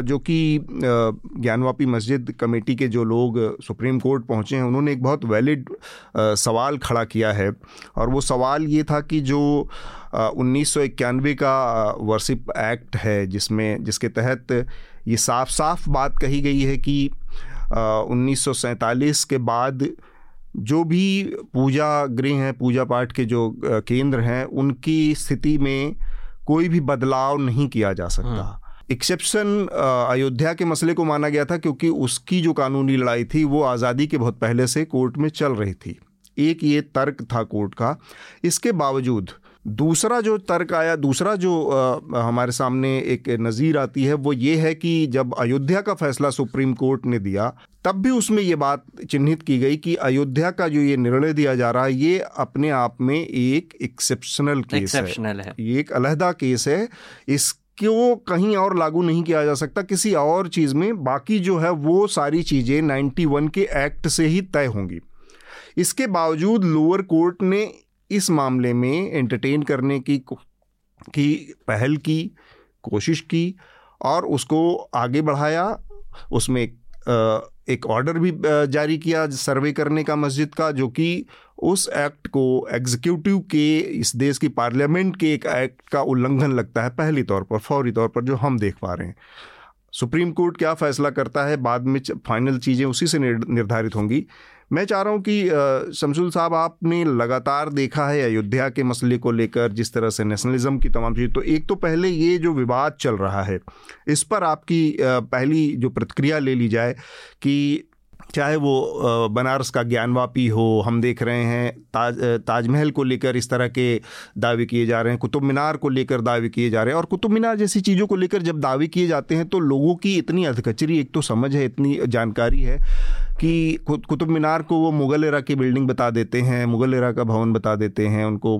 जो कि ज्ञानवापी मस्जिद कमेटी के जो लोग सुप्रीम कोर्ट पहुँचे हैं, उन्होंने एक बहुत वैलिड सवाल खड़ा किया है। और वो सवाल ये था कि जो उन्नीस सौ इक्यानवे का वर्सिप एक्ट है, जिसमें, जिसके तहत ये साफ़ साफ़ बात कही गई है कि उन्नीस सौ सैंतालीस के बाद जो भी पूजा गृह हैं पूजा पाठ के जो केंद्र हैं उनकी स्थिति में कोई भी बदलाव नहीं किया जा सकता। एक्सेप्शन हाँ। अयोध्या के मसले को माना गया था क्योंकि उसकी जो कानूनी लड़ाई थी वो आज़ादी के बहुत पहले से कोर्ट में चल रही थी। एक ये तर्क था कोर्ट का। इसके बावजूद दूसरा जो तर्क आया दूसरा जो आ, हमारे सामने एक नज़ीर आती है वो ये है कि जब अयोध्या का फैसला सुप्रीम कोर्ट ने दिया तब भी उसमें ये बात चिन्हित की गई कि अयोध्या का जो ये निर्णय दिया जा रहा है ये अपने आप में एक एक्सेप्शनल केस है।, है। ये एक अलहदा केस है। इस क्यों कहीं और लागू नहीं किया जा सकता किसी और चीज़ में बाकी जो है वो सारी चीज़ें 91 के एक्ट से ही तय होंगी। इसके बावजूद लोअर कोर्ट ने इस मामले में एंटरटेन करने की की पहल की, कोशिश की और उसको आगे बढ़ाया। उसमें एक ऑर्डर भी जारी किया सर्वे करने का मस्जिद का जो कि उस एक्ट को एग्जीक्यूटिव के, इस देश की पार्लियामेंट के एक एक्ट का उल्लंघन लगता है पहली तौर पर, फौरी तौर पर जो हम देख पा रहे हैं। सुप्रीम कोर्ट क्या फैसला करता है? बाद में फाइनल चीज़ें उसी से निर्धारित होंगी। मैं चाह रहा हूँ कि शमसुल साहब, आपने लगातार देखा है अयोध्या के मसले को लेकर, जिस तरह से नेशनलिज्म की तमाम चीज़। तो एक तो पहले ये जो विवाद चल रहा है, इस पर आपकी पहली जो प्रतिक्रिया ले ली जाए कि चाहे वो बनारस का ज्ञानवापी हो, हम देख रहे हैं, ताज ताजमहल को लेकर इस तरह के दावे किए जा रहे हैं, कुतुब मीनार को लेकर दावे किए जा रहे हैं, और कुतुब मीनार जैसी चीज़ों को लेकर जब दावे किए जाते हैं तो लोगों की इतनी अधकचरी, एक तो समझ है, इतनी जानकारी है कि कुतुब मीनार को वो मुग़ल एरा की बिल्डिंग बता देते हैं, मुग़ल एरा का भवन बता देते हैं, उनको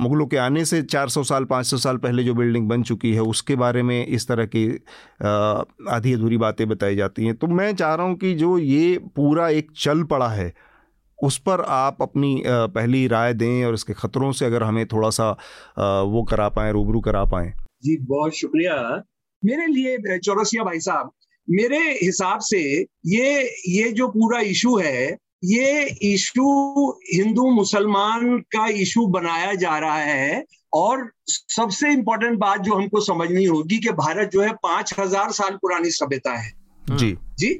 मुग़लों के आने से 400 साल 500 साल पहले जो बिल्डिंग बन चुकी है, उसके बारे में इस तरह की आधी अधूरी बातें बताई जाती हैं। तो मैं चाह रहा हूँ कि जो ये पूरा एक चल पड़ा है, उस पर आप अपनी पहली राय दें और इसके ख़तरों से अगर हमें थोड़ा सा वो करा पाएँ, रूबरू करा पाएँ। जी, बहुत शुक्रिया। मेरे लिए, चौरसिया भाई साहब मेरे हिसाब से ये ये जो पूरा इशू है ये इशू हिंदू मुसलमान का इशू बनाया जा रहा है और सबसे इंपॉर्टेंट बात जो हमको समझनी होगी कि भारत जो है पाँच हज़ार साल पुरानी सभ्यता है। जी। जी?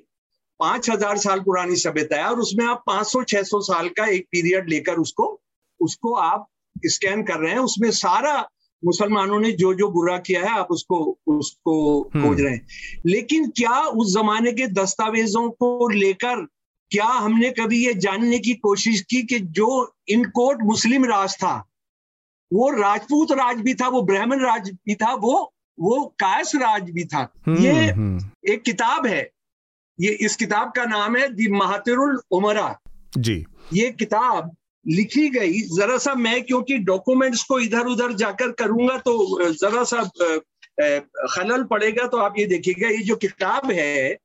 पाँच हज़ार साल पुरानी सभ्यता है और उसमें आप पाँच सौ छह सौ साल का एक पीरियड लेकर उसको उसको आप स्कैन कर रहे हैं। उसमें सारा मुसलमानों ने जो जो बुरा किया है आप उसको उसको हम्म। खोज रहे हैं। लेकिन क्या उस जमाने के दस्तावेजों को लेकर क्या हमने कभी ये जानने की कोशिश की कि जो इन कोट मुस्लिम राज था वो राजपूत राज भी था वो ब्राह्मण राज भी था वो वो कायस राज भी था। हम्म, ये हम्म। एक किताब है। ये इस किताब का नाम है दी महातिरुल उमरा। जी। ये किताब लिखी गई। जरा सा मैं क्योंकि डॉक्यूमेंट्स को इधर उधर जाकर करूँगा तो जरा सा खलल पड़ेगा तो आप ये देखिएगा ये जो किताब है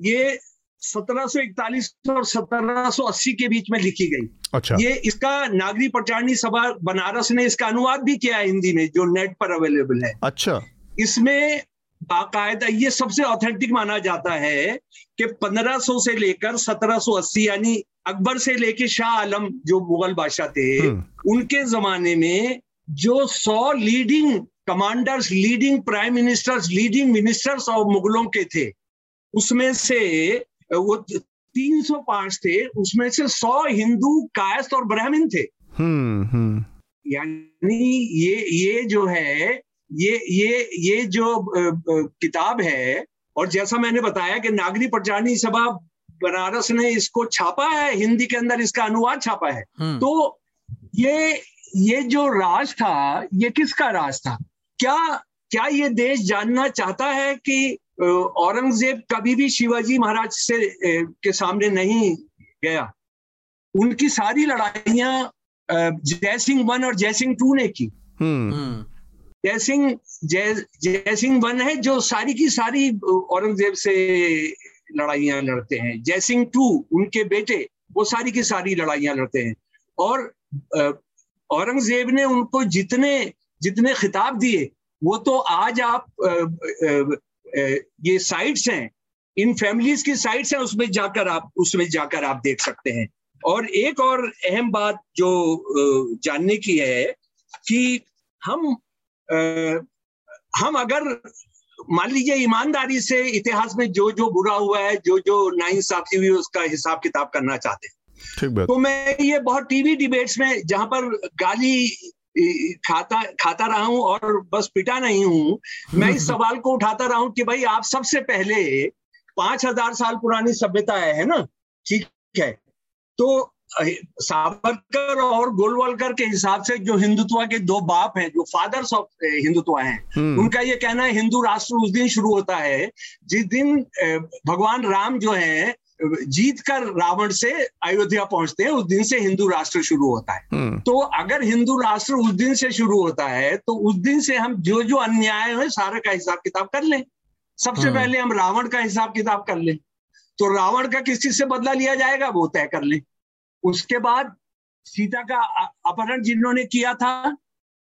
ये 1741 और 1780 के बीच में लिखी गई। अच्छा। ये इसका नागरी प्रचारणी सभा बनारस ने इसका अनुवाद भी किया है हिंदी में जो नेट पर अवेलेबल है। अच्छा। इसमें बाकायदा ये सबसे ऑथेंटिक माना जाता है कि 1500 से लेकर 1780 यानी अकबर से लेके शाह आलम जो मुगल बादशाह थे हम्म। उनके जमाने में जो सौ leading commanders leading prime ministers leading ministers और मुगलों के थे उसमें से वो 305 थे उसमें से 100 हिंदू कायस्थ और ब्राह्मण थे हम्म, हम्म। यानी ये ये जो है ये ये ये जो किताब है और जैसा मैंने बताया कि नागरी प्रचारणी सभा बनारस ने इसको छापा है हिंदी के अंदर इसका अनुवाद छापा है हम्म। तो ये ये जो राज था ये किसका राज था क्या क्या ये देश जानना चाहता है कि औरंगज़ेब कभी भी शिवाजी महाराज से के सामने नहीं गया उनकी सारी लड़ाइयाँ जयसिंह वन और जयसिंह टू ने की हम्म। हम्म। जयसिंह जय जयसिंह वन है जो सारी की सारी औरंगज़ेब से लड़ाइयाँ लड़ते हैं। जयसिंह टू उनके बेटे वो सारी की सारी लड़ाइयाँ लड़ते हैं। और औरंगज़ेब ने उनको जितने जितने खिताब दिए वो तो आज आप आ, आ, आ, ये साइट्स हैं इन फैमिलीज़ की साइट्स हैं उसमें जाकर आप उसमें जाकर आप देख सकते हैं। और एक और अहम बात जो जानने की है कि हम हम अगर मान लीजिए ईमानदारी से इतिहास में जो जो बुरा हुआ है जो जो नाइंसाफी हुई उसका हिसाब किताब करना चाहते हैं। तो मैं ये बहुत टीवी डिबेट्स में जहाँ पर गाली खाता खाता रहा हूँ और बस पिटा नहीं हूँ मैं इस सवाल को उठाता रहा हूँ कि भाई आप सबसे पहले पाँच हज़ार साल पुरानी सभ्यता है ना? ठीक है। तो सावरकर और गोलवलकर के हिसाब से जो हिंदुत्व के दो बाप हैं जो फादर्स ऑफ़ हिंदुत्व हैं हम्म। उनका ये कहना है हिंदू राष्ट्र उस दिन शुरू होता है जिस दिन भगवान राम जो है जीत कर रावण से अयोध्या पहुँचते हैं उस दिन से हिंदू राष्ट्र शुरू होता है हम्म। तो अगर हिंदू राष्ट्र उस दिन से शुरू होता है तो उस दिन से हम जो जो अन्याय है सारे का हिसाब किताब कर लें सबसे हम्म। पहले हम रावण का हिसाब किताब कर लें तो रावण का किस चीज़ से बदला लिया जाएगा वो तय कर लें उसके बाद सीता का अपहरण जिन्होंने किया था,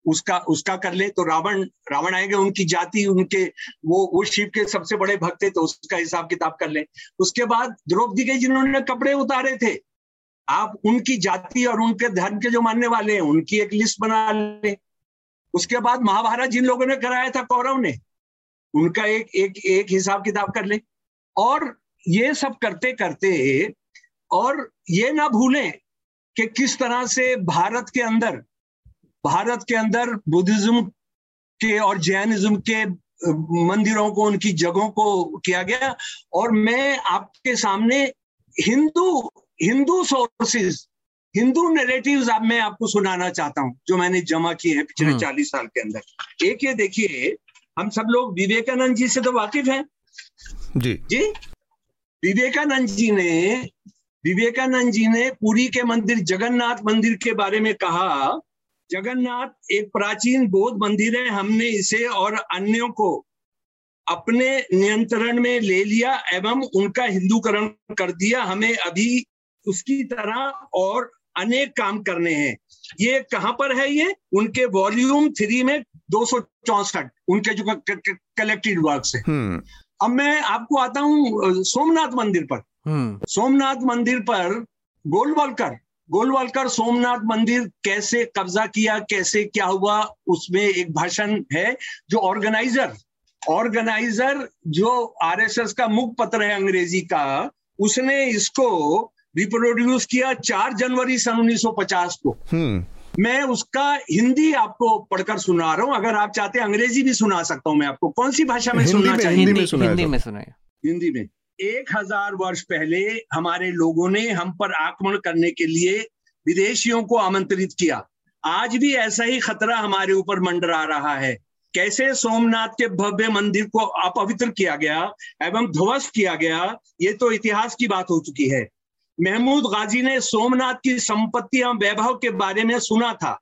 उसका उसका कर ले। तो रावण रावण आएगा, उनकी जाति, उनके, वो वो शिव के सबसे बड़े भक्त थे तो उसका हिसाब किताब कर ले। उसके बाद द्रौपदी के जिन्होंने कपड़े उतारे थे, आप उनकी जाति और उनके धर्म के जो मानने वाले हैं, उनकी एक लिस्ट बना ले। उसके बाद महाभारत जिन लोगों ने कराया था, कौरव ने, उनका एक एक एक हिसाब किताब कर ले। और ये सब करते करते और ये ना भूलें कि किस तरह से भारत के अंदर भारत के अंदर बुद्धिज्म के और जैनिज्म के मंदिरों को उनकी जगहों को किया गया। और मैं आपके सामने हिंदू हिंदू सोर्सेज हिंदू नेरेटिव्स अब मैं आपको सुनाना चाहता हूँ जो मैंने जमा किए हैं पिछले हम्म। चालीस साल के अंदर। एक ये देखिए हम सब लोग विवेकानंद जी से तो वाकिफ हैं। जी। जी विवेकानंद जी ने विवेकानंद जी ने पुरी के मंदिर, जगन्नाथ मंदिर के बारे में कहा, जगन्नाथ एक प्राचीन बौद्ध मंदिर है, हमने इसे और अन्यों को अपने नियंत्रण में ले लिया एवं उनका हिंदूकरण कर दिया। हमें अभी उसकी तरह और अनेक काम करने हैं। ये कहाँ पर है ये? उनके वॉल्यूम थ्री में दो उनके जो कलेक्टेड वर्क है। अब मैं आपको आता हूँ सोमनाथ मंदिर पर। हम्म। सोमनाथ मंदिर पर गोलवालकर गोलवालकर सोमनाथ मंदिर कैसे कब्जा किया कैसे क्या हुआ उसमें एक भाषण है जो ऑर्गेनाइजर ऑर्गेनाइजर जो आरएसएस का मुख पत्र है अंग्रेज़ी का उसने इसको रिप्रोड्यूस किया चार जनवरी सन 1950 को। हम्म। मैं उसका हिंदी आपको पढ़कर सुना रहा हूँ। अगर आप चाहते हैं अंग्रेज़ी भी सुना सकता हूँ मैं आपको। कौन सी भाषा में हिंदी सुनना में- चाहिए? हिंदी हिंदी में सुनाया हिंदी में सुनाया हिंदी में। एक हज़ार वर्ष पहले हमारे लोगों ने हम पर आक्रमण करने के लिए विदेशियों को आमंत्रित किया। आज भी ऐसा ही खतरा हमारे ऊपर मंडरा रहा है। कैसे सोमनाथ के भव्य मंदिर को अपवित्र किया गया एवं ध्वस्त किया गया ये तो इतिहास की बात हो चुकी है। महमूद गाजी ने सोमनाथ की संपत्ति एवं वैभव के बारे में सुना था।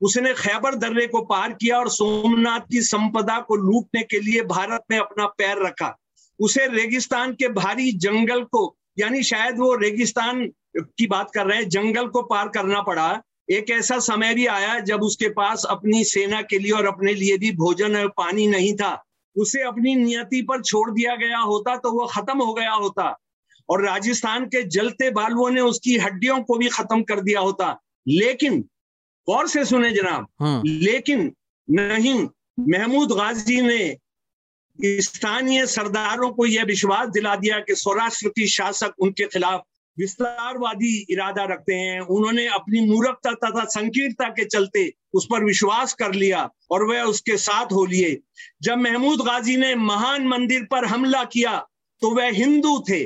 उसने खैबर दर्रे को पार किया और सोमनाथ की संपदा को लूटने के लिए भारत में अपना पैर रखा। उसे रेगिस्तान के भारी जंगल को, यानी शायद वो रेगिस्तान की बात कर रहे हैं, जंगल को पार करना पड़ा। एक ऐसा समय भी आया जब उसके पास अपनी सेना के लिए और अपने लिए भी भोजन और पानी नहीं था। उसे अपनी नियति पर छोड़ दिया गया होता तो वो खत्म हो गया होता। और राजस्थान के जलते बालुओं ने उसकी हड्डियों को भी खत्म कर दिया होता। लेकिन गौर से सुने जनाब हम्म लेकिन नहीं महमूद गाजी ने स्थानीय सरदारों को यह विश्वास दिला दिया कि सौराष्ट्र की शासक उनके खिलाफ विस्तारवादी इरादा रखते हैं। उन्होंने अपनी मूर्खता तथा संकीर्णता के चलते उस पर विश्वास कर लिया और वह उसके साथ हो लिए। जब महमूद गाजी ने महान मंदिर पर हमला किया तो वह हिंदू थे।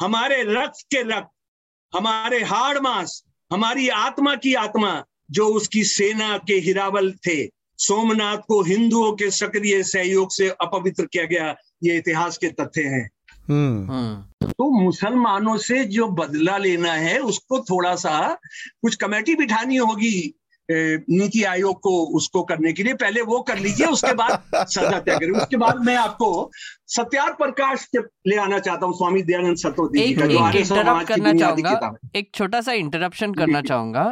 हमारे रक्त के रक्त हमारे हाड़ मांस हमारी आत्मा की आत्मा जो उसकी सेना के हिरावल थे सोमनाथ को हिंदुओं के सक्रिय सहयोग से अपवित्र किया गया ये इतिहास के तथ्य हैं। हम्म। हम्म तो मुसलमानों से जो बदला लेना है उसको थोड़ा सा कुछ कमेटी बिठानी होगी नीति आयोग को उसको करने के लिए। पहले वो कर लीजिए उसके बाद सजा तय करें। उसके बाद मैं आपको सत्यार प्रकाश के ले आना चाहता हूँ स्वामी दयानंद सतोदी जी एक का जो इंटरप्ट करना चाहूँगा एक छोटा सा इंटरप्शन करना चाहूँगा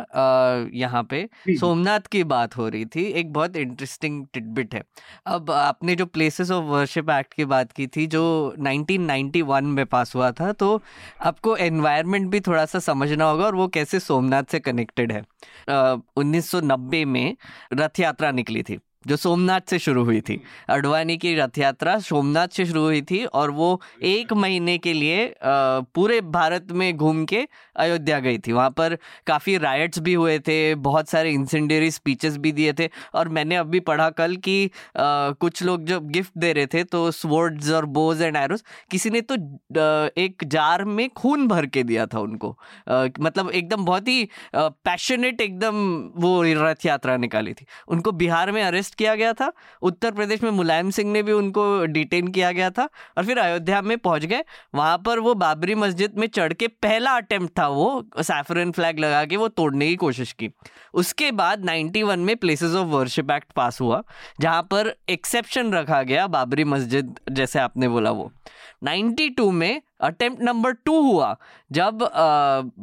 यहाँ पे सोमनाथ की बात हो रही थी एक बहुत इंटरेस्टिंग टिडबिट है। अब आपने जो प्लेसेस ऑफ़ वर्शिप एक्ट की बात की थी जो 1991 में पास हुआ था तो आपको एनवायरनमेंट भी थोड़ा सा समझना होगा और वो कैसे सोमनाथ से कनेक्टेड है। 1990 में रथ यात्रा निकली थी। जो सोमनाथ से शुरू हुई थी। अडवाणी की रथ यात्रा सोमनाथ से शुरू हुई थी और वो एक महीने के लिए पूरे भारत में घूम के अयोध्या गई थी। वहाँ पर काफ़ी राइट्स भी हुए थे, बहुत सारे इंसेंडरी स्पीचेस भी दिए थे और मैंने अभी पढ़ा कल कि कुछ लोग जब गिफ्ट दे रहे थे तो स्वर्ड्स और बोज एंड एरोस किसी ने तो एक जार में खून भर के दिया था उनको। मतलब एकदम बहुत ही पैशनेट एकदम वो रथ यात्रा निकाली थी। उनको बिहार में अरेस्ट किया गया था। उत्तर प्रदेश में मुलायम सिंह ने भी उनको डिटेन किया गया था और फिर अयोध्या में पहुँच गए। वहाँ पर वो बाबरी मस्जिद में चढ़ के पहला अटेम्प्ट था वो सैफरन फ्लैग लगा के वो तोड़ने की कोशिश की। उसके बाद 91 में places of worship act pass हुआ, जहाँ पर एक्सेप्शन रखा गया बाबरी मस्जिद, जैसे आपने बोला वो। 92 में अटेम्प्ट नंबर टू हुआ जब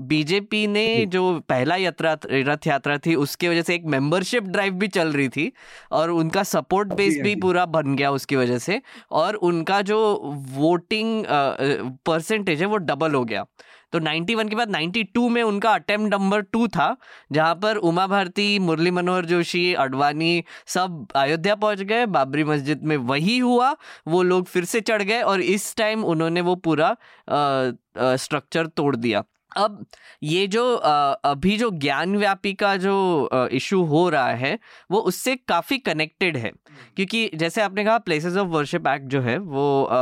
बीजेपी ने जो। पहला यात्रा रथ यात्रा थी उसके वजह से एक मेंबरशिप ड्राइव भी चल रही थी और उनका सपोर्ट बेस जी, भी पूरा बन गया उसकी वजह से और उनका जो वोटिंग परसेंटेज है वो डबल हो गया। तो 91 के बाद 92 में उनका अटेम्प्ट नंबर टू था, जहाँ पर उमा भारती, मुरली मनोहर जोशी, अडवाणी सब अयोध्या पहुँच गए। बाबरी मस्जिद में वही हुआ, वो लोग फिर से चढ़ गए और इस टाइम उन्होंने वो पूरा स्ट्रक्चर तोड़ दिया। अब ये जो अभी जो ज्ञान व्यापी का जो इशू हो रहा है वो उससे काफ़ी कनेक्टेड है। क्योंकि जैसे आपने कहा प्लेसेस ऑफ़ वर्शिप एक्ट जो है वो आ,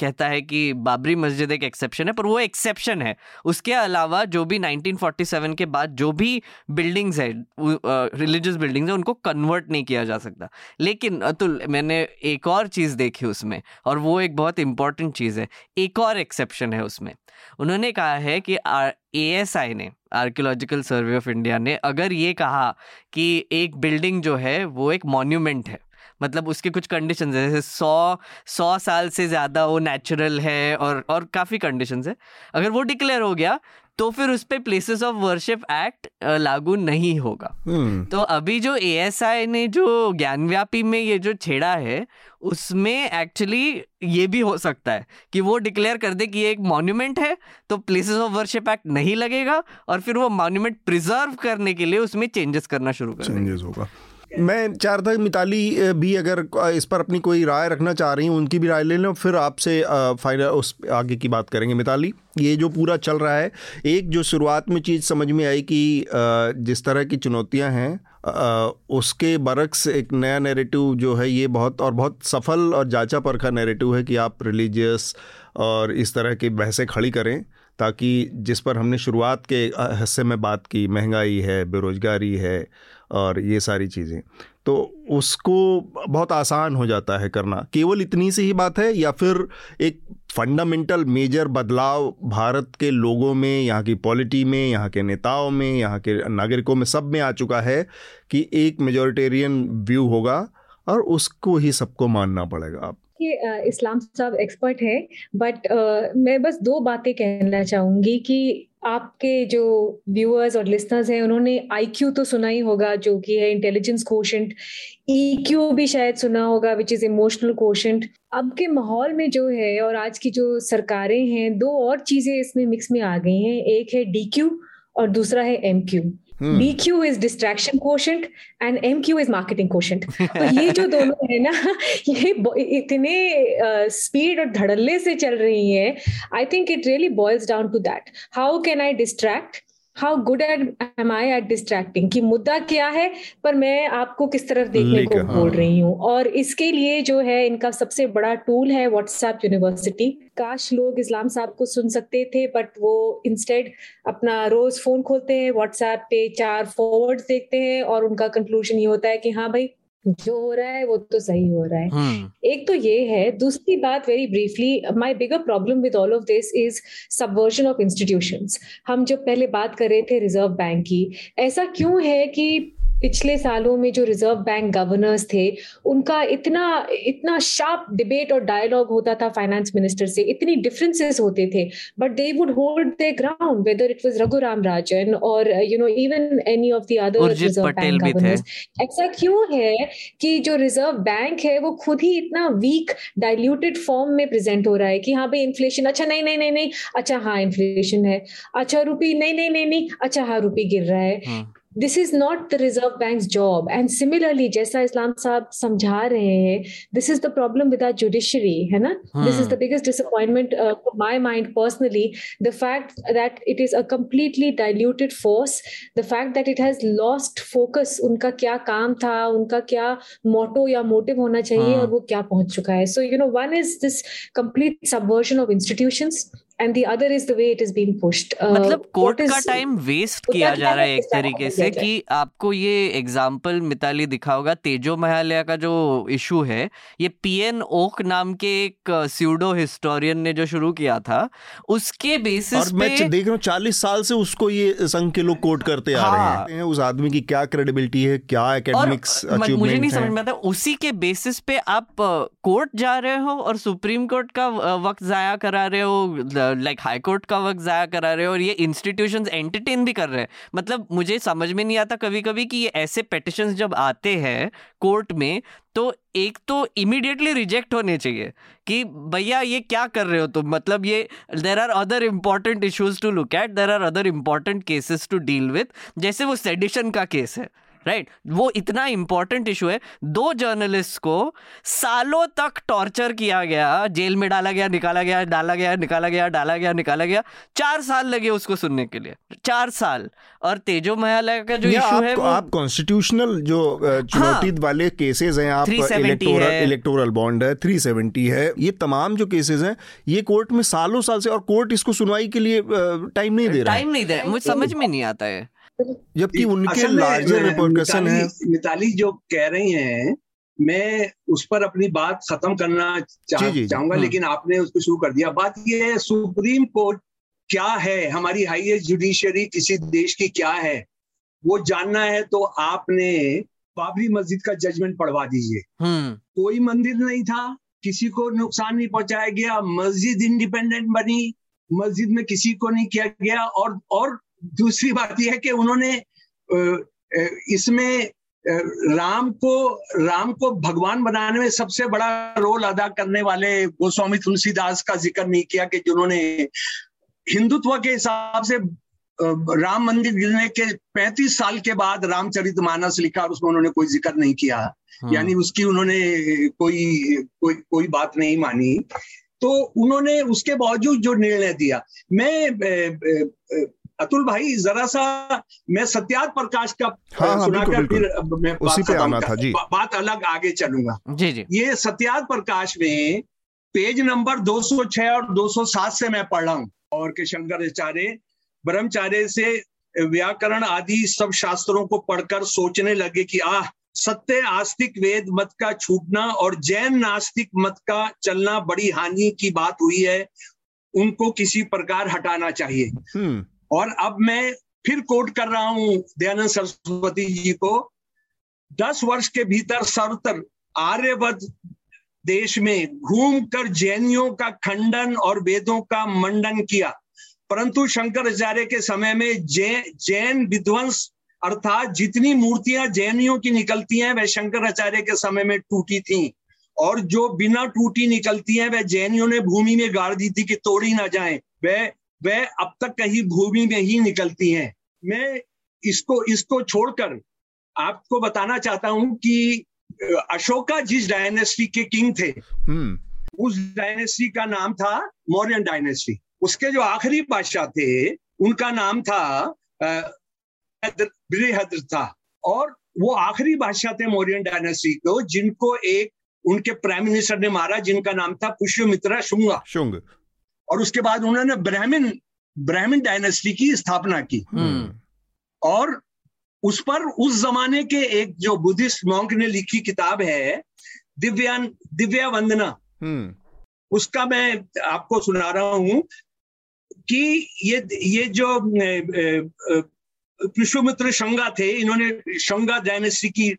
कहता है कि बाबरी मस्जिद एक एक्सेप्शन है पर वो एक्सेप्शन है। उसके अलावा जो भी 1947 के बाद जो भी बिल्डिंग्स है रिलीजियस बिल्डिंग्स है उनको कन्वर्ट नहीं किया जा सकता। लेकिन अतुल मैंने एक और चीज़ देखी उसमें और वो एक बहुत इंपॉर्टेंट चीज़ है। एक और एक्सेप्शन है उसमें। उन्होंने कहा है कि ए ने आर्कियोलॉजिकल सर्वे ऑफ़ इंडिया ने, अगर ये कहा कि एक बिल्डिंग जो है, वो एक मॉन्यूमेंट है मतलब उसके कुछ कंडीशन है, जैसे सौ सौ साल से ज़्यादा वो नेचुरल है और और काफ़ी कंडीशन है। अगर वो डिक्लेयर हो गया तो फिर उस पर प्लेसेस ऑफ़ वर्शिप एक्ट लागू नहीं होगा। hmm. तो अभी जो एएसआई ने जो ज्ञानव्यापी में ये जो छेड़ा है उसमें एक्चुअली ये भी हो सकता है कि वो डिक्लेयर कर दे कि ये एक मॉन्यूमेंट है तो प्लेसेस ऑफ़ वर्शिप एक्ट नहीं लगेगा और फिर वो मॉन्यूमेंट प्रिजर्व करने के लिए उसमें चेंजेस करना शुरू कर चेंजेस होगा। मैं था मिताली भी अगर इस पर अपनी कोई राय रखना चाह रही हूँ, उनकी भी राय ले लें फिर आपसे फाइनल उस आगे की बात करेंगे। मिताली, ये जो पूरा चल रहा है, एक जो शुरुआत में चीज़ समझ में आई कि जिस तरह की चुनौतियाँ हैं उसके बरक्स एक नया नैरेटिव जो है, ये बहुत और बहुत सफल और जांचा परखा नैरेटिव है कि आप रिलीजियस और इस तरह की बहसें खड़ी करें, ताकि जिस पर हमने शुरुआत के हिस्से में बात की, महँगाई है, बेरोज़गारी है और ये सारी चीज़ें। तो उसको बहुत आसान हो जाता है करना। केवल इतनी सी ही बात है या फिर एक फंडामेंटल मेजर बदलाव भारत के लोगों में, यहाँ की पॉलिटी में, यहाँ के नेताओं में, यहाँ के नागरिकों में सब में आ चुका है कि एक मेजोरिटेरियन व्यू होगा और उसको ही सबको मानना पड़ेगा। आप इस्लाम साहब एक्सपर्ट है बट मैं बस दो बातें कहना चाहूँगी कि आपके जो व्यूअर्स और लिसनर्स हैं, उन्होंने आईक्यू तो सुना ही होगा, जो कि है इंटेलिजेंस कोशेंट ईक्यू भी शायद सुना होगा विच इज़ इमोशनल क्वेश्चन अब के माहौल में जो है और आज की जो सरकारें हैं, दो और चीज़ें इसमें मिक्स में आ गई हैं, एक है डी क्यू और दूसरा है MQ Q BQ is distraction quotient and MQ is marketing question तो ये जो दोनों है ना ये इतने स्पीड और धड़ल्ले से चल रही है I think it really boils down to that how can I distract how good at am I at distracting कि मुद्दा क्या है पर मैं आपको किस तरफ़ देखने को हाँ. बोल रही हूँ। और इसके लिए जो है इनका सबसे बड़ा टूल है व्हाट्सएप यूनिवर्सिटी काश लोग इस्लाम साहब को सुन सकते थे बट वो इंस्टेड अपना रोज फ़ोन खोलते हैं व्हाट्सएप पे चार फॉरवर्ड देखते हैं और उनका कंक्लूजन ये होता है कि हाँ भाई जो हो रहा है वो तो सही हो रहा है hmm. एक तो ये है दूसरी बात very briefly my bigger problem with all of this is subversion of institutions हम जब पहले बात कर रहे थे रिज़र्व बैंक की ऐसा क्यों है कि पिछले सालों में जो रिज़र्व बैंक गवर्नर्स थे उनका इतना इतना शार्प डिबेट और डायलॉग होता था फाइनेंस मिनिस्टर से इतनी डिफरेंसेस होते थे but they would hold their ground whether it was Raghuram Rajan और you know even any of the other reserve bank governors ऐसा क्यों है कि जो रिज़र्व बैंक है वो खुद ही इतना वीक डाइल्यूटेड फॉर्म में प्रेजेंट हो रहा है कि हाँ भाई इन्फ्लेशन अच्छा नहीं नहीं नहीं नहीं अच्छा हाँ इन्फ्लेशन है। अच्छा रुपी नहीं नहीं नहीं नहीं अच्छा हाँ रुपी गिर रहा है। हाँ। This is not the reserve bank job and similarly जैसा इस्लाम साहब समझा रहे हैं this is the problem with our judiciary है ना this is the biggest disappointment my mind personally the fact that it is a completely diluted force the fact that it has lost focus उनका क्या काम था उनका क्या मोटो या मोटिव होना चाहिए और वो क्या पहुँच चुका है so you know one is this complete subversion of institutions and the other is the way it is being pushed मतलब कोर्ट का टाइम वेस्ट किया जा रहा है एक तरीके से कि आपको ये एग्जांपल मिताली दिखा होगा तेजो महालया का जो इशू है ये पीएन ओक नाम के एक स्यूडो हिस्टोरियन ने जो शुरू किया था उसके बेसिस और मैं देख रहा हूँ चालीस साल से उसको ये संघ के लोग कोट करते हाँ, आ रहे हैं। उस आदमी की क्या क्रेडिबिलिटी है क्या एकेडमिक्स मुझे नहीं समझ में आता उसी के बेसिस पे आप कोर्ट जा रहे हो और सुप्रीम कोर्ट का वक्त जाया करा रहे हो लाइक हाई कोर्ट का वक्त ज़ाया करा रहे हो और ये इंस्टीट्यूशन एंटरटेन भी कर रहे हैं। मतलब मुझे समझ में नहीं आता कभी कभी कि ये ऐसे पेटिशन जब आते हैं कोर्ट में तो एक तो इमीडिएटली रिजेक्ट होने चाहिए कि भैया ये क्या कर रहे हो तुम? मतलब ये there are other important issues to look at there are other important cases to deal with जैसे वो सेडिशन का केस है। राइट वो इतना इंपॉर्टेंट इशू है। दो जर्नलिस्ट को सालों तक टॉर्चर किया गया। जेल में डाला गया निकाला गया डाला गया निकाला गया डाला गया निकाला गया। चार साल लगे उसको सुनने के लिए। चार साल। और तेजो महालय का जो इशू है वो आप कॉन्स्टिट्यूशनल जो चुनौती हाँ। वाले केसेस हैं आप इलेक्टोरल इलेक्टोरल बॉन्ड है। 370 है ये तमाम जो केसेस हैं ये कोर्ट में सालों साल से और कोर्ट इसको सुनवाई के लिए टाइम नहीं दे रहा टाइम नहीं दे रहा मुझे समझ में नहीं आता है। जबकि उनके लार्जर रिपोर्कशन है। मिताली- जो कह रही हैं मैं उस पर अपनी बात खत्म करना चाह। चाहूँगा हम्म। लेकिन आपने उसको शुरू कर दिया। बात यह है सुप्रीम कोर्ट क्या है? हमारी हाईएस्ट जुडिशियरी किसी देश की क्या है? वो जानना है तो आपने बाबरी मस्जिद का जजमेंट पढ़वा दीजिए। हम्म। कोई मंदिर नहीं था किसी को नुकसान नहीं पहुँचाया गया मस्जिद इंडिपेंडेंट बनी मस्जिद में किसी को नहीं किया गया और और दूसरी बात यह है कि उन्होंने इसमें राम को राम को भगवान बनाने में सबसे बड़ा रोल अदा करने वाले गोस्वामी तुलसीदास का ज़िक्र नहीं किया कि जिन्होंने हिंदुत्व के हिसाब से राम मंदिर गिरने के 35 साल के बाद रामचरितमानस लिखा और उसमें उन्होंने कोई ज़िक्र नहीं किया हम्म। यानी उसकी उन्होंने कोई कोई कोई बात नहीं मानी तो उन्होंने उसके बावजूद जो निर्णय दिया मैं अतुल भाई जरा सा मैं सत्यात प्रकाश का हाँ, हाँ, सुनाकर फिर मैं उसी बात पे आना था, जी। बा- बात अलग आगे चलूँगा। जी जी। ये सत्यात प्रकाश में पेज नंबर 206 और 207 से मैं पढ़ रहा हूँ। और के शंकराचार्य ब्रह्मचार्य से व्याकरण आदि सब शास्त्रों को पढ़कर सोचने लगे कि आह सत्य आस्तिक वेद मत का छूटना और जैन नास्तिक मत का चलना बड़ी हानि की बात हुई है। उनको किसी प्रकार हटाना चाहिए। हम्म। और अब मैं फिर कोट कर रहा हूँ दयानंद सरस्वती जी को। दस वर्ष के भीतर सर्वतर आर्यवत देश में घूमकर जैनियों का खंडन और वेदों का मंडन किया। परंतु शंकराचार्य के समय में जै, जैन विध्वंस अर्थात जितनी मूर्तियाँ जैनियों की निकलती हैं वह शंकराचार्य के समय में टूटी थीं। और जो बिना टूटी निकलती हैं वह जैनियों ने भूमि में गाड़ दी थी कि तोड़ी ना जाए। वह वह अब तक कहीं भूमि में ही निकलती हैं। मैं इसको इसको छोड़कर आपको बताना चाहता हूँ कि अशोका जिस डायनेस्टी के किंग थे हम्म। उस डायनेस्टी का नाम था मौर्यन डायनेस्टी। उसके जो आखिरी बादशाह थे उनका नाम था बृहद्र था। और वो आखिरी बादशाह थे मौर्यन डायनेस्टी को जिनको एक उनके प्राइम मिनिस्टर ने मारा जिनका नाम था पुष्यमित्रा शुंगा। शुंग। और उसके बाद उन्होंने ब्राह्मण ब्राह्मण डायनेस्टी की स्थापना की। हम्म। और उस पर उस जमाने के एक जो बुद्धिस्ट मॉन्क ने लिखी किताब है दिव्यान दिव्या वंदना। हम्म। उसका मैं आपको सुना रहा हूँ कि ये ये जो पुष्पमित्र शंगा थे इन्होंने शंगा डायनेस्टी की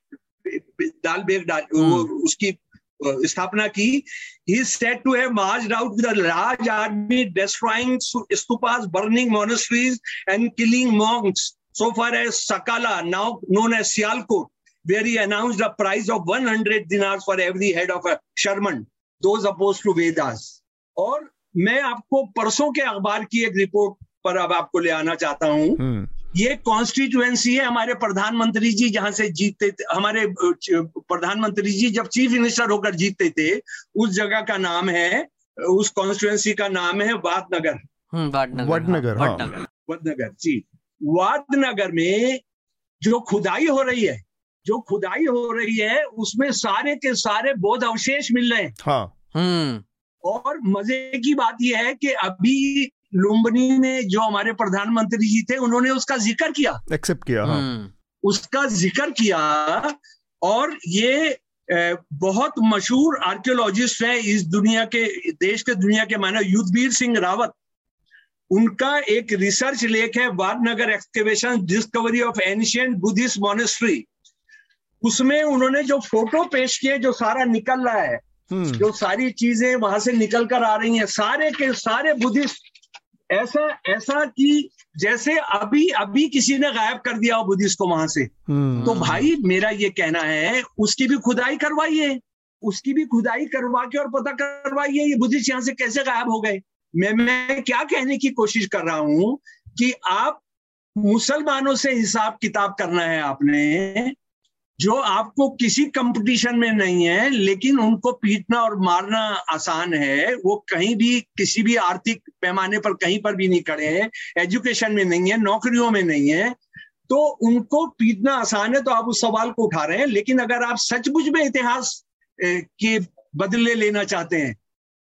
दाल बेग डाल वो उसकी स्थापना की। He is said to have marched out with a large army destroying stupas burning monasteries and killing monks so far as sakala now known as sialkot where he announced a price of 100 dinars for every head of a sherman those opposed to vedas और मैं आपको परसों के अखबार की एक रिपोर्ट पर अब आपको ले आना चाहता हूँ हम्म ये कॉन्स्टिट्यूएंसी है हमारे प्रधानमंत्री जी जहाँ से जीतते थे हमारे प्रधानमंत्री जी जब चीफ मिनिस्टर होकर जीतते थे उस जगह का नाम है उस कॉन्स्टिट्यूएंसी का नाम है वादनगर। हम्म वाडनगर वडनगर, हाँ। वडनगर जी। वादनगर में जो खुदाई हो रही है जो खुदाई हो रही है उसमें सारे के सारे बौद्ध अवशेष मिल रहे हैं। हाँ। हम्म। और मज़े की बात यह है कि अभी लुम्बनी में जो हमारे प्रधानमंत्री जी थे उन्होंने उसका ज़िक्र किया। एक्सेप्ट किया हाँ। हम्म। उसका ज़िक्र किया और ये बहुत मशहूर आर्कियोलॉजिस्ट है इस दुनिया के देश के दुनिया के मानव युद्धवीर सिंह रावत। उनका एक रिसर्च लेख है Vadnagar excavation discovery of ancient Buddhist monastery उसमें उन्होंने जो फ़ोटो पेश किए जो सारा निकल रहा है हम्म। जो सारी चीज़ें वहाँ से निकल कर आ रही हैं सारे के सारे बुद्धिस्ट ऐसा ऐसा कि जैसे अभी अभी किसी ने गायब कर दिया हो बुद्धिस्ट को वहाँ से हम्म। तो भाई मेरा ये कहना है उसकी भी खुदाई करवाइए उसकी भी खुदाई करवा के और पता करवाइए ये बुद्धिस्ट यहाँ से कैसे गायब हो गए। मैं मैं क्या कहने की कोशिश कर रहा हूँ कि आप मुसलमानों से हिसाब किताब करना है आपने जो आपको किसी कंपटीशन में नहीं है लेकिन उनको पीटना और मारना आसान है वो कहीं भी किसी भी आर्थिक पैमाने पर कहीं पर भी नहीं खड़े हैं एजुकेशन में नहीं है नौकरियों में नहीं है तो उनको पीटना आसान है तो आप उस सवाल को उठा रहे हैं। लेकिन अगर आप सचमुच में इतिहास के बदले लेना चाहते हैं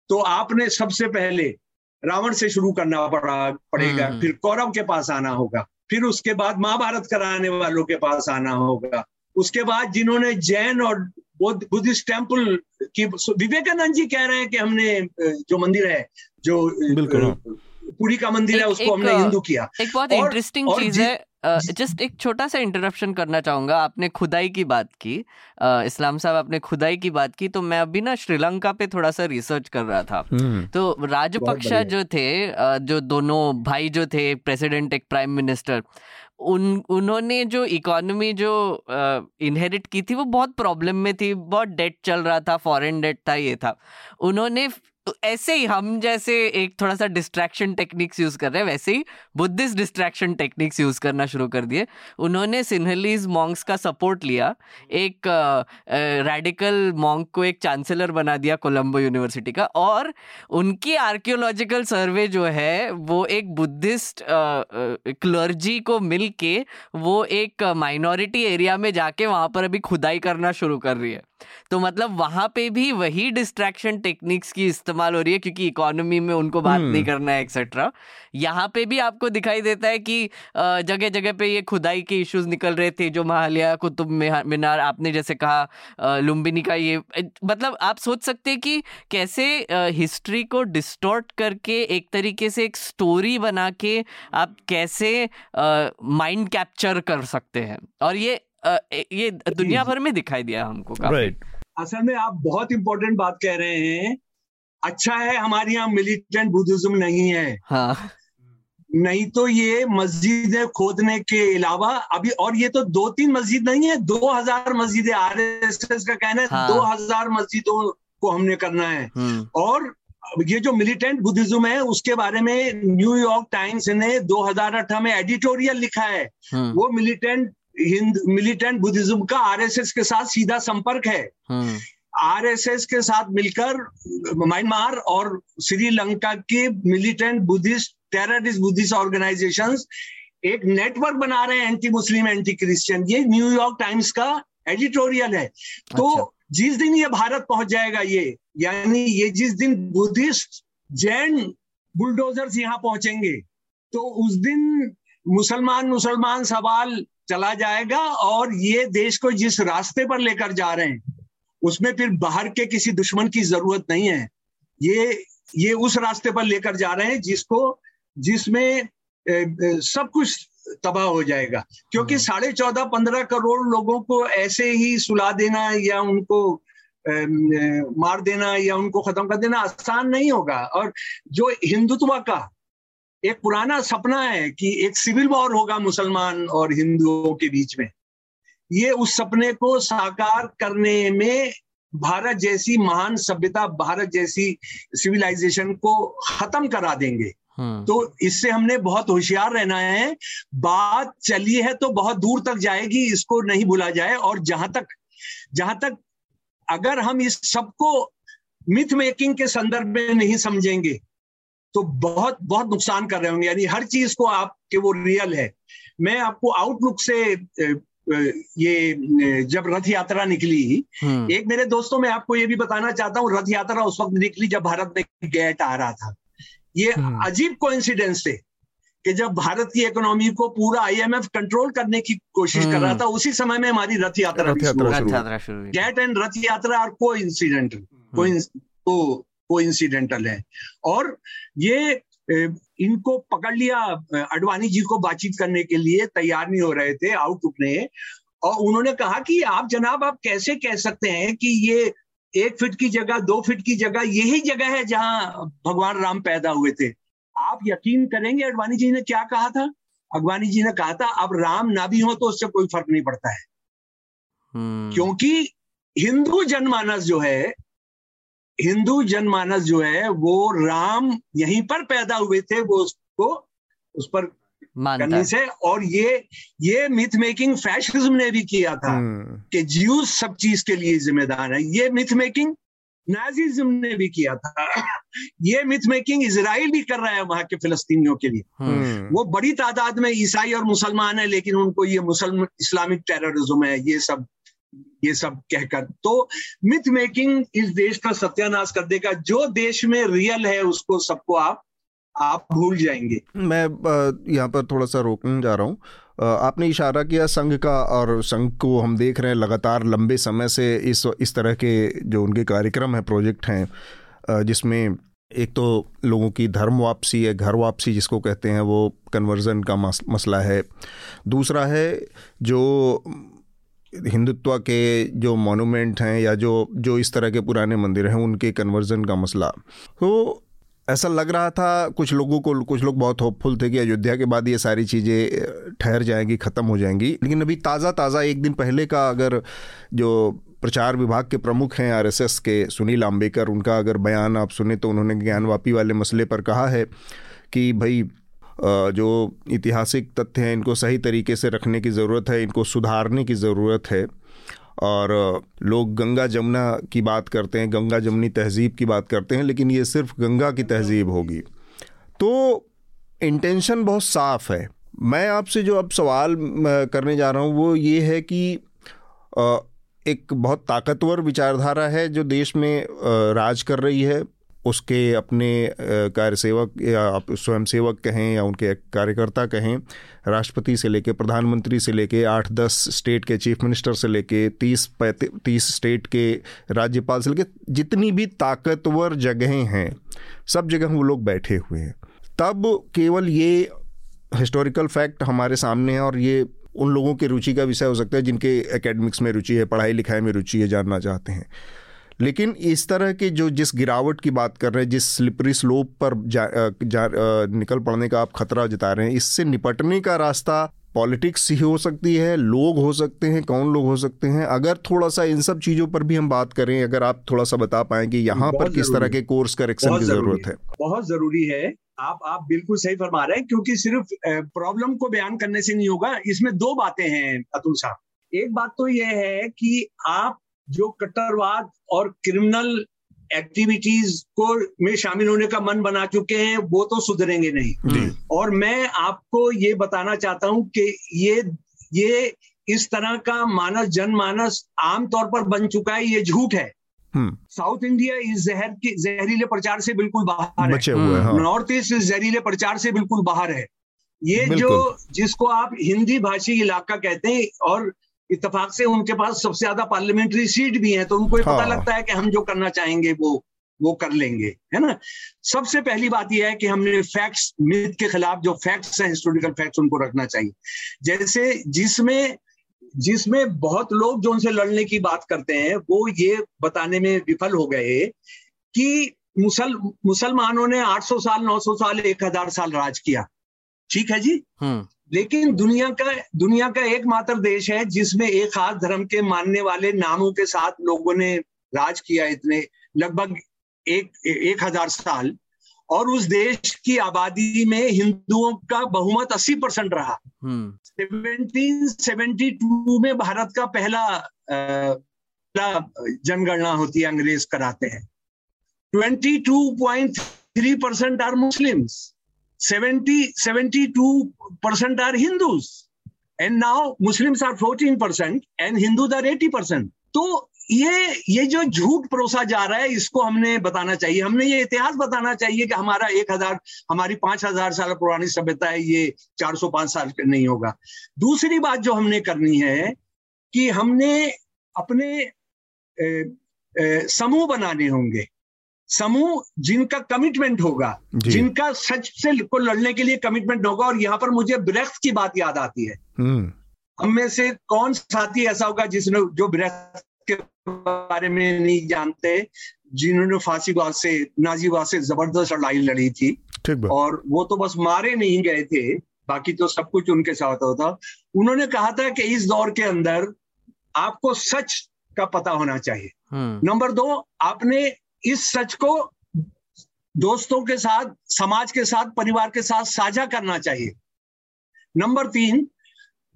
तो आपने सबसे पहले रावण से शुरू करना पड़ा पड़ेगा। हम्म। फिर कौरव के पास आना होगा फिर उसके बाद महाभारत कराने वालों के पास आना होगा। उसके बाद जिन्होंने जैन और बुद्धिस्ट टेंपल की विवेकानंद जी कह रहे हैं कि हमने जो मंदिर है जो बिल्कुल हाँ। पुरी का मंदिर है उसको हमने हिंदू किया एक बहुत इंटरेस्टिंग चीज़ है जस्ट एक छोटा सा इंटरप्शन करना चाहूँगा आपने खुदाई की बात की इस्लाम साहब आपने खुदाई की बात की तो मैं अभी ना श्रीलंका पे थोड़ा सा रिसर्च कर रहा था हम्म। तो राजपक्षा जो थे जो दोनों भाई जो थे प्रेसिडेंट एक प्राइम मिनिस्टर उन, उन्होंने जो इकोनॉमी जो इनहेरिट की थी, वो बहुत प्रॉब्लम में थी, बहुत डेट चल रहा था फॉरेन डेट था, ये था। उन्होंने तो ऐसे ही हम जैसे एक थोड़ा सा डिस्ट्रैक्शन टेक्निक्स यूज़ कर रहे हैं, वैसे ही बुद्धिस्ट डिस्ट्रैक्शन टेक्निक्स यूज़ करना शुरू कर दिए। उन्होंने सिन्हलीज मॉन्ग्स का सपोर्ट लिया। एक रेडिकल मॉन्ग को एक चांसलर बना दिया कोलंबो यूनिवर्सिटी का और उनकी आर्कियोलॉजिकल सर्वे जो है, वो एक बुद्धिस्ट क्लर्जी को मिल के वो एक माइनॉरिटी एरिया में जाके वहाँ पर अभी खुदाई करना शुरू कर रही है। तो मतलब वहाँ पे भी वही डिस्ट्रैक्शन टेक्निक्स की इस्तेमाल हो रही है क्योंकि इकोनॉमी में उनको बात नहीं हम्म। करना है एक्सेट्रा यहाँ पे भी आपको दिखाई देता है कि जगह जगह पे ये खुदाई के इश्यूज़ निकल रहे थे जो महालिया कुतुब मीनार आपने जैसे कहा लुम्बिनी का ये मतलब आप सोच सकते हैं कि कैसे हिस्ट्री को डिस्टोर्ट करके एक तरीके से एक स्टोरी बना के आप कैसे माइंड कैप्चर कर सकते हैं और ये ये दुनिया भर में दिखाई दिया हमको राइट असल में आप बहुत इंपॉर्टेंट बात कह रहे हैं। अच्छा है हमारे यहाँ मिलिटेंट बुद्धिज्म नहीं है। हाँ। नहीं तो ये मस्जिदें खोदने के अलावा अभी और ये तो दो तीन मस्जिद नहीं है दो हज़ार मस्जिदें आर एस एस का कहना है हाँ। दो हज़ार मस्जिदों को हमने करना है। हम्म। और ये जो मिलिटेंट बुद्धिज्म है उसके बारे में न्यूयॉर्क टाइम्स ने 2018 में एडिटोरियल लिखा है। हम्म। वो मिलिटेंट हिंद मिलिटेंट बुद्धिज्म का आरएसएस के साथ सीधा संपर्क है आरएसएस हम्म। के साथ मिलकर म्यांमार और श्रीलंका के militant Buddhist terrorist Buddhist organisation एक नेटवर्क बना रहे हैं एंटी मुस्लिम एंटी क्रिश्चियन ये न्यूयॉर्क टाइम्स का एडिटोरियल है अच्छा। तो अच्छा। जिस दिन ये भारत पहुँच जाएगा ये यानी ये जिस दिन बुद्धिस्ट जैन बुलडोजर्स यहाँ पहुँचेंगे तो उस दिन मुसलमान मुसलमान सवाल चला जाएगा और ये देश को जिस रास्ते पर लेकर जा रहे हैं उसमें फिर बाहर के किसी दुश्मन की ज़रूरत नहीं है। ये ये उस रास्ते पर लेकर जा रहे हैं जिसको जिसमें सब कुछ तबाह हो जाएगा। क्योंकि हम्म। साढ़े चौदह पंद्रह करोड़ लोगों को ऐसे ही सुला देना या उनको मार देना या उनको खत्म कर देना आसान नहीं होगा। और जो हिंदुत्व का एक पुराना सपना है कि एक सिविल वॉर होगा मुसलमान और हिंदुओं के बीच में। ये उस सपने को साकार करने में भारत जैसी महान सभ्यता भारत जैसी सिविलाइजेशन को खत्म करा देंगे। हम्म। तो इससे हमने बहुत होशियार रहना है। बात चली है तो बहुत दूर तक जाएगी इसको नहीं भूला जाए। और जहाँ तक जहाँ तक अगर हम इस सबको मिथ मेकिंग के संदर्भ में नहीं समझेंगे तो बहुत बहुत नुकसान कर रहे होंगे। यानी हर चीज़ को आपके वो रियल है। मैं आपको आउटलुक से ये जब रथ यात्रा निकली हम्म। एक मेरे दोस्तों में आपको ये भी बताना चाहता हूँ रथ यात्रा उस वक्त निकली जब भारत में गेट आ रहा था। ये हम्म। अजीब कोइंसिडेंस थे कि जब भारत की इकोनॉमी को पूरा आईएमएफ कंट्रोल करने की कोशिश कर रहा हम्म। था उसी समय में हमारी रथ यात्रा गेट एंड रथ यात्रा और को इंसिडेंटल को वो इंसिडेंटल है। और ये इनको पकड़ लिया अडवाणी जी को बातचीत करने के लिए तैयार नहीं हो रहे थे आउटलुक ने और उन्होंने कहा कि आप जनाब आप कैसे कह सकते हैं कि ये एक फीट की जगह दो फीट की जगह यही जगह है जहाँ भगवान राम पैदा हुए थे। आप यकीन करेंगे अडवाणी जी ने क्या कहा था? अडवाणी जी ने कहा था अब राम ना भी हो तो उससे कोई फ़र्क नहीं पड़ता है। hmm. क्योंकि हिंदू जनमानस जो है हिंदू जनमानस जो है वो राम यहीं पर पैदा हुए थे वो उसको उस पर करने से और ये ये मिथ मेकिंग फैशिज्म ने भी किया था हम्म। कि ज्यूज सब चीज़ के लिए जिम्मेदार है ये मिथ मेकिंग नाजिज्म ने भी किया था ये मिथ मेकिंग इसराइल भी कर रहा है वहाँ के फिलस्तीनियों के लिए हम्म। वो बड़ी तादाद में ईसाई और मुसलमान है लेकिन उनको ये मुसलमान इस्लामिक टेररिज्म है ये सब ये सब कहकर। तो मिथ मेकिंग इस देश का सत्यानाश कर देगा। जो देश में रियल है, उसको सबको आप आप भूल जाएँगे। मैं यहाँ पर थोड़ा सा रोकने जा रहा हूँ। आपने इशारा किया संघ का और संघ को हम देख रहे हैं लगातार लंबे समय से इस इस तरह के जो उनके कार्यक्रम हैं प्रोजेक्ट हैं जिसमें एक तो लोगों की धर्म वापसी है, घर वापसी जिसको कहते हैं, वो कन्वर्जन का मसला है। दूसरा है जो हिंदुत्व के जो मोनूमेंट हैं या जो जो इस तरह के पुराने मंदिर हैं, उनके कन्वर्जन का मसला। तो ऐसा लग रहा था, कुछ लोगों को, कुछ लोग बहुत होपफुल थे कि अयोध्या के बाद ये सारी चीज़ें ठहर जाएँगी, ख़त्म हो जाएँगी। लेकिन अभी ताज़ा ताज़ा एक दिन पहले का अगर जो प्रचार विभाग के प्रमुख हैं, आरएसएस के सुनील आम्बेकर उनका अगर बयान आप सुने तो उन्होंने ज्ञानवापी वाले मसले पर कहा है कि भाई जो ऐतिहासिक तथ्य हैं, इनको सही तरीके से रखने की ज़रूरत है, इनको सुधारने की ज़रूरत है। और लोग गंगा जमुना की बात करते हैं, गंगा जमुनी तहज़ीब की बात करते हैं, लेकिन ये सिर्फ़ गंगा की तहज़ीब होगी। तो इंटेंशन बहुत साफ़ है। मैं आपसे जो अब सवाल करने जा रहा हूँ, वो ये है कि एक बहुत ताकतवर विचारधारा है जो देश में राज कर रही है। उसके अपने कार्यसेवक या आप स्वयंसेवक कहें या उनके कार्यकर्ता कहें, राष्ट्रपति से लेके प्रधानमंत्री से लेके आठ दस स्टेट के चीफ मिनिस्टर से लेके तीस तीस स्टेट के राज्यपाल से लेके जितनी भी ताकतवर जगहें हैं, सब जगह वो लोग बैठे हुए हैं। तब केवल ये हिस्टोरिकल फैक्ट हमारे सामने है और ये उन लोगों की रुचि का विषय हो सकता है जिनके एकेडमिक्स में रुचि है पढ़ाई लिखाई में रुचि है, जानना चाहते हैं। लेकिन इस तरह के जो जिस गिरावट की बात कर रहे हैं जिस स्लिपरी स्लोप पर जा, जा, निकल पड़ने का आप खतरा जता रहे हैं इससे निपटने का रास्ता पॉलिटिक्स ही हो सकती है लोग हो सकते हैं कौन लोग हो सकते हैं? अगर थोड़ा सा इन सब चीज़ों पर भी हम बात करें अगर आप थोड़ा सा बता पाए कि यहाँ पर किस तरह के कोर्स करेक्शन की ज़रूरत है। बहुत ज़रूरी है। आप आप बिल्कुल सही फरमा रहे हैं क्योंकि सिर्फ़ प्रॉब्लम को बयान करने से नहीं होगा इसमें दो बातें हैं अतुल साहब। एक बात तो यह है कि आप जो कट्टरवाद और क्रिमिनल एक्टिविटीज़ को में शामिल होने का मन बना चुके हैं वो तो सुधरेंगे नहीं। और मैं आपको ये बताना चाहता हूँ कि ये ये इस तरह का मानस जनमानस आमतौर पर बन चुका है ये झूठ है। साउथ इंडिया इस जहर के जहरीले प्रचार से बिल्कुल बाहर है। नॉर्थ ईस्ट इस जहरीले प्रचार से बिल्कुल बाहर है। ये जो जिसको आप हिंदी भाषी इलाका कहते हैं और इतफाक से उनके पास सबसे ज़्यादा पार्लियामेंट्री सीट भी है तो उनको हाँ। पता लगता है कि हम जो करना चाहेंगे वो वो कर लेंगे है ना सबसे पहली बात यह है कि हमने फैक्ट्स मिथ के खिलाफ जो फैक्ट्स हैं हिस्टोरिकल फैक्ट्स उनको रखना चाहिए जैसे जिसमें जिसमें बहुत लोग जो उनसे लड़ने की बात करते हैं वो ये बताने में विफल हो गए कि मुसल मुसलमानों ने 800 साल 900 साल 1000 साल राज किया ठीक है जी हम्म। लेकिन दुनिया का दुनिया का एकमात्र देश है जिसमें एक खास धर्म के मानने वाले नामों के साथ लोगों ने राज किया इतने लगभग एक एक हज़ार साल। और उस देश की आबादी में हिंदुओं का बहुमत अस्सी परसेंट रहा। सेवनटीन सेवेंटी टू में भारत का पहला जनगणना होती है अंग्रेज़ कराते हैं। Twenty two point three percent are Muslims. 70, 72% are Hindus. And now Muslims are 14% and Hindus are 80%. तो ये ये जो झूठ परोसा जा रहा है इसको हमने बताना चाहिए हमने ये इतिहास बताना चाहिए कि हमारा एक हज़ार हमारी पाँच हज़ार साल पुरानी सभ्यता है ये चार सौ पाँच साल नहीं होगा दूसरी बात जो हमने करनी है कि हमने अपने समूह बनाने होंगे समूह जिनका कमिटमेंट होगा जिनका सच से को लड़ने के लिए कमिटमेंट होगा और यहाँ पर मुझे ब्रेक्स की बात याद आती है। हम्म। हम में से कौन साथी ऐसा होगा जिसने जो ब्रेक्स के बारे में नहीं जानते जिन्होंने फांसीवाद से नाजीवाद से ज़बरदस्त लड़ाई लड़ी थी। और वो तो बस मारे नहीं गए थे बाकी तो सब कुछ उनके साथ होता। उन्होंने कहा था कि इस दौर के अंदर आपको सच का पता होना चाहिए। हम्म। नंबर दो आपने इस सच को दोस्तों के साथ, समाज के साथ, परिवार के साथ साझा करना चाहिए। नंबर तीन,